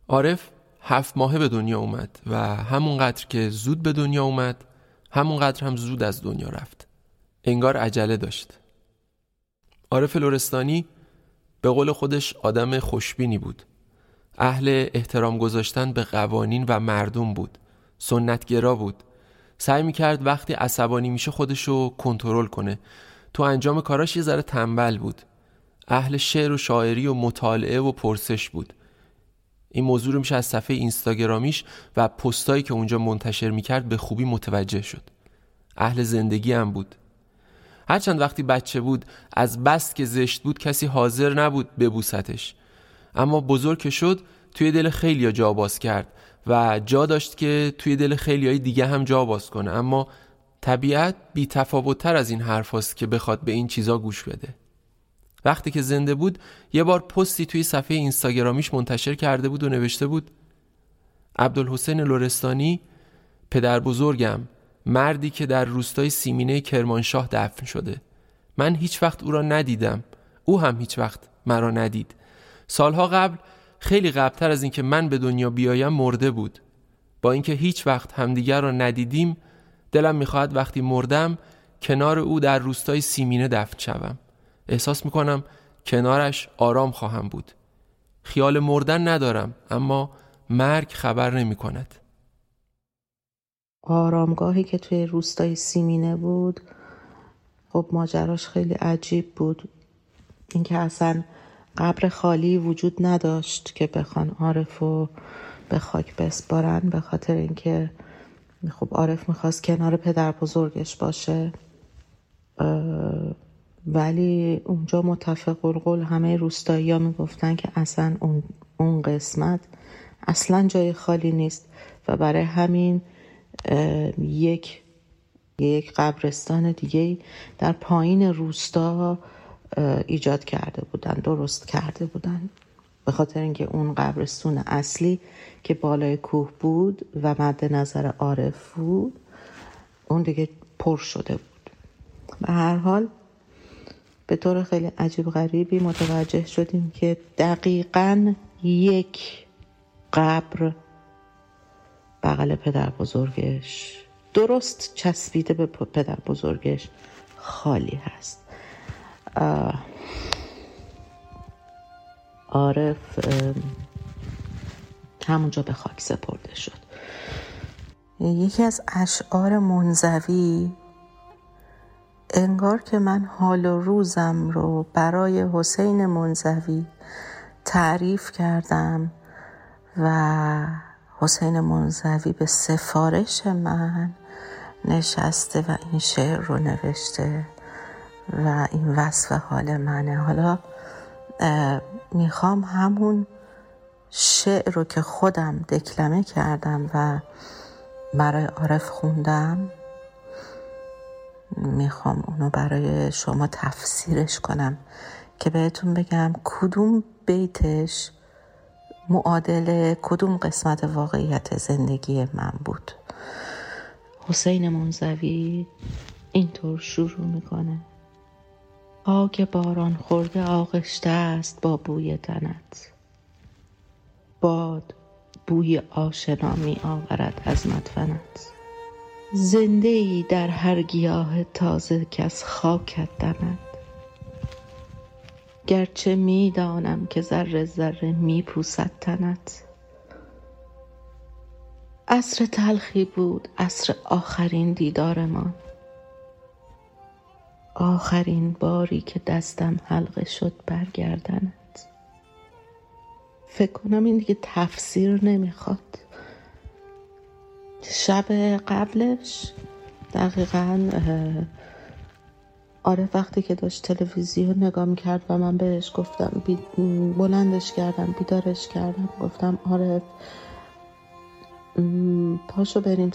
عارف هفت ماهه به دنیا اومد و همونقدر که زود به دنیا اومد همونقدر هم زود از دنیا رفت. انگار عجله داشت. عارف لورستانی به قول خودش آدم خوشبینی بود. اهل احترام گذاشتن به قوانین و مردم بود. سنتگرا بود. سعی می‌کرد وقتی عصبانی میشه خودشو کنترل کنه. تو انجام کاراش یه ذره تنبل بود. اهل شعر و شاعری و مطالعه و پرسش بود. این موضوع رو میشه از صفحه اینستاگرامیش و پستایی که اونجا منتشر می‌کرد به خوبی متوجه شد. اهل زندگی هم بود. هرچند وقتی بچه بود از بست که زشت بود کسی حاضر نبود ببوستش. اما بزرگ که شد توی دل خیلی جا باز کرد. و جا داشت که توی دل خیلی های دیگه هم جا باز کنه. اما طبیعت بی تر از این حرف که بخواد به این چیزا گوش بده. وقتی که زنده بود یه بار پستی توی صفحه اینستاگرامیش منتشر کرده بود و نوشته بود عبدالحسین لورستانی پدر بزرگم مردی که در روستای سیمینه کرمانشاه دفن شده. من هیچ وقت او را ندیدم. او هم هیچ وقت مرا ندید. سالها قبل خیلی قبلتر از اینکه من به دنیا بیایم مرده بود. با اینکه هیچ وقت همدیگر را ندیدیم دلم می‌خواهد وقتی مردم کنار او در روستای سیمینه دفن شوم. احساس می‌کنم کنارش آرام خواهم بود. خیال مردن ندارم اما مرگ خبر نمی کند آرامگاهی که توی روستای سیمینه بود خب ماجراش خیلی عجیب بود. اینکه اصلا قبر خالی وجود نداشت که بخوان عارف رو به خاک بسپارن به خاطر اینکه خب عارف می‌خواست کنار پدر بزرگش باشه. ولی اونجا متفق القول همه روستایی ها می‌گفتن که اصلا اون, اون قسمت اصلا جای خالی نیست و برای همین یک یک قبرستان دیگه در پایین روستا ایجاد کرده بودن درست کرده بودن. به خاطر اینکه اون قبرستون اصلی که بالای کوه بود و مد نظر عارف بود اون دیگه پر شده بود. به هر حال به طور خیلی عجیب غریبی متوجه شدیم که دقیقا یک قبر بغل پدر بزرگش درست چسبیده به پدر بزرگش خالی هست. عارف همونجا به خاک سپرده شد. یکی از اشعار منزوی انگار که من حال و روزم رو برای حسین منزوی تعریف کردم و حسین منزوی به سفارش من نشسته و این شعر رو نوشته. و این وصف حال منه. حالا می‌خوام همون شعر رو که خودم دکلمه کردم و برای عارف خوندم می‌خوام اونو برای شما تفسیرش کنم که بهتون بگم کدوم بیتش معادل کدوم قسمت واقعیت زندگی من بود. حسین منزوی اینطور شروع می‌کنه. خاک باران خورده آغشته است با بوی تنت. باد بوی آشنا می آورد از مدفنت. زنده ای در هر گیاه تازه از خاکت دمد. گرچه می دانم که ذره ذره می پوسد تنت. عصر تلخی بود عصر آخرین دیدارمان. آخرین باری که دستم حلقه شد برگردنت. فکر کنم این دیگه تفسیر نمی‌خواد. شب قبلش دقیقا آره وقتی که داشت تلویزیون نگاه می‌کرد و من بهش گفتم بلندش کردم بیدارش کردم گفتم آره پاشو بریم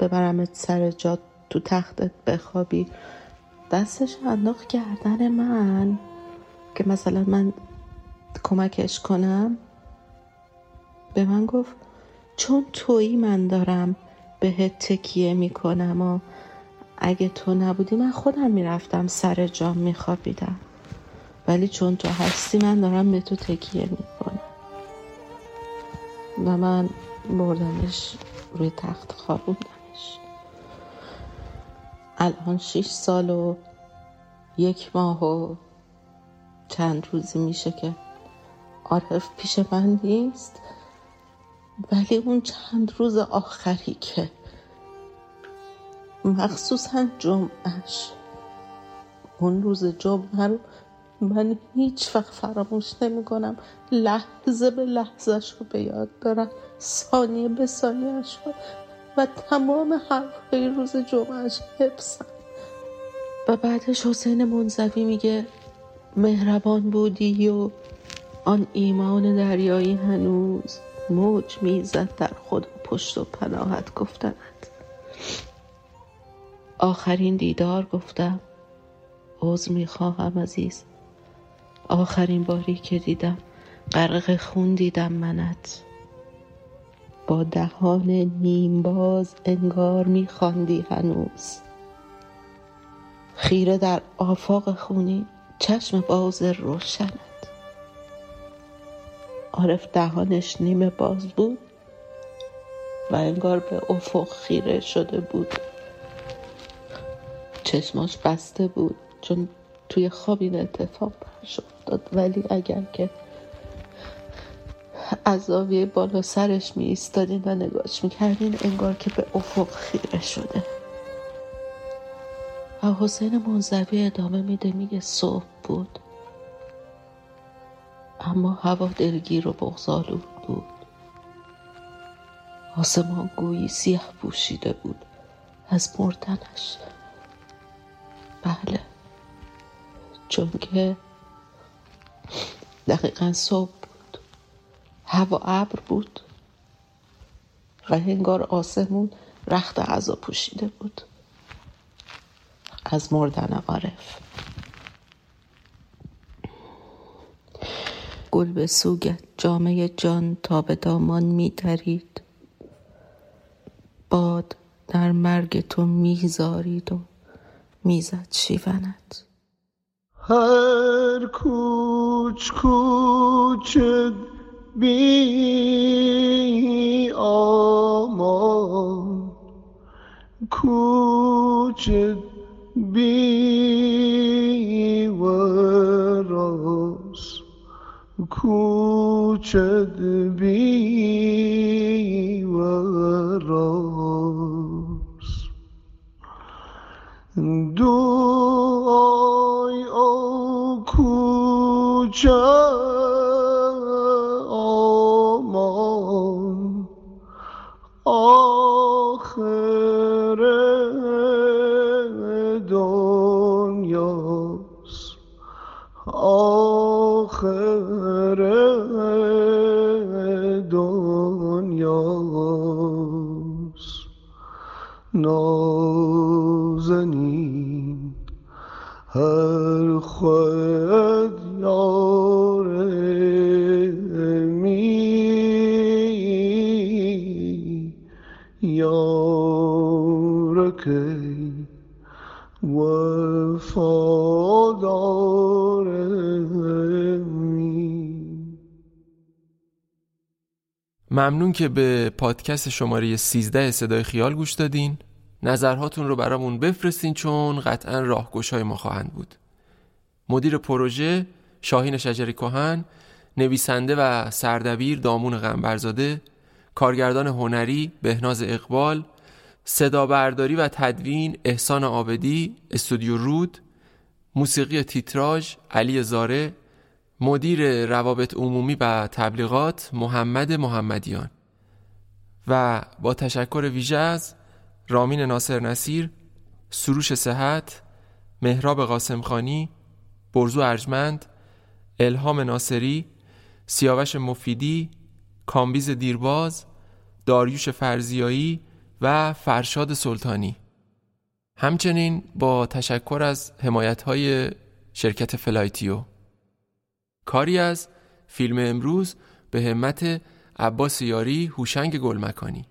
ببرمت سر جا تو تختت بخوابی. دستش انداخت گردن من. که مثلا من کمکش کنم. به من گفت چون تویی من دارم بهت تکیه می‌کنم و اگه تو نبودی من خودم می‌رفتم سر جام میخوابیدم. ولی چون تو هستی من دارم به تو تکیه می‌کنم. و من بردمش روی تخت خوابوندمش الان شیش سال و یک ماه و چند روزی میشه که عارف پیش من نیست. ولی اون چند روز آخری که مخصوصا جمعش اون روز جمعه رو من هیچ وقت فراموش نمی کنم لحظه به لحظهش رو به یاد دارم. ثانیه به ثانیهش رو و تمام حرفهای روز جمعهش حفظم. و بعدش حسین منزوی میگه مهربان بودی و آن ایمان دریایی هنوز موج می‌زد در خود و پشت و پناهت گفتند آخرین دیدار گفتم عذر می‌خواهم عزیز. آخرین باری که دیدم غرق خون دیدم منت. دهان نیم باز انگار میخواندی هنوز. خیره در آفاق خونی چشم باز روشنت. عارف دهانش نیمه باز بود و انگار به افق خیره شده بود. چشماش بسته بود چون توی خواب این اتفاق برش افتاد. ولی اگر که از زاویه بالا سرش می ایستادین و نگاش می‌کردین انگار که به افق خیره شده. و حسین منزوی ادامه میده میگه صبح بود. اما هوا دلگیر و بغزالود بود. آسمان گویی سیاه پوشیده بود. از مردنش بله. چون که دقیقا صبح هوا ابر بود و هنگار آسمون رخت غذا پوشیده بود. از مردن عارف. گل به سوگت جامعه جان تا به دامان میترید باد در مرگ تو میزارید و می‌زد شیونت هر کوچ کوچ بی آمان کوچ بی وراس کوچت بی وراس دعای او کوچه ممنون که به پادکست شماره 13 صدای خیال گوش دادین. نظرهاتون رو برامون بفرستین چون قطعا راهگشای ما خواهند بود. مدیر پروژه شاهین شجری کهن نویسنده و سردبیر دامون غنبرزاده کارگردان هنری بهناز اقبال صدا برداری و تدوین احسان آبدی استودیو رود موسیقی تیتراژ علی زاره مدیر روابط عمومی و تبلیغات محمد محمدیان و با تشکر ویژه از رامین ناصر نصیر سروش صحت مهراب قاسمخانی برزو ارجمند الهام ناصری سیاوش مفیدی کامبیز دیرباز داریوش فرزیایی و فرشاد سلطانی. همچنین با تشکر از حمایت های شرکت فلایتیو. کاری از فیلم امروز به همت عباس یاری هوشنگ گلمکانی.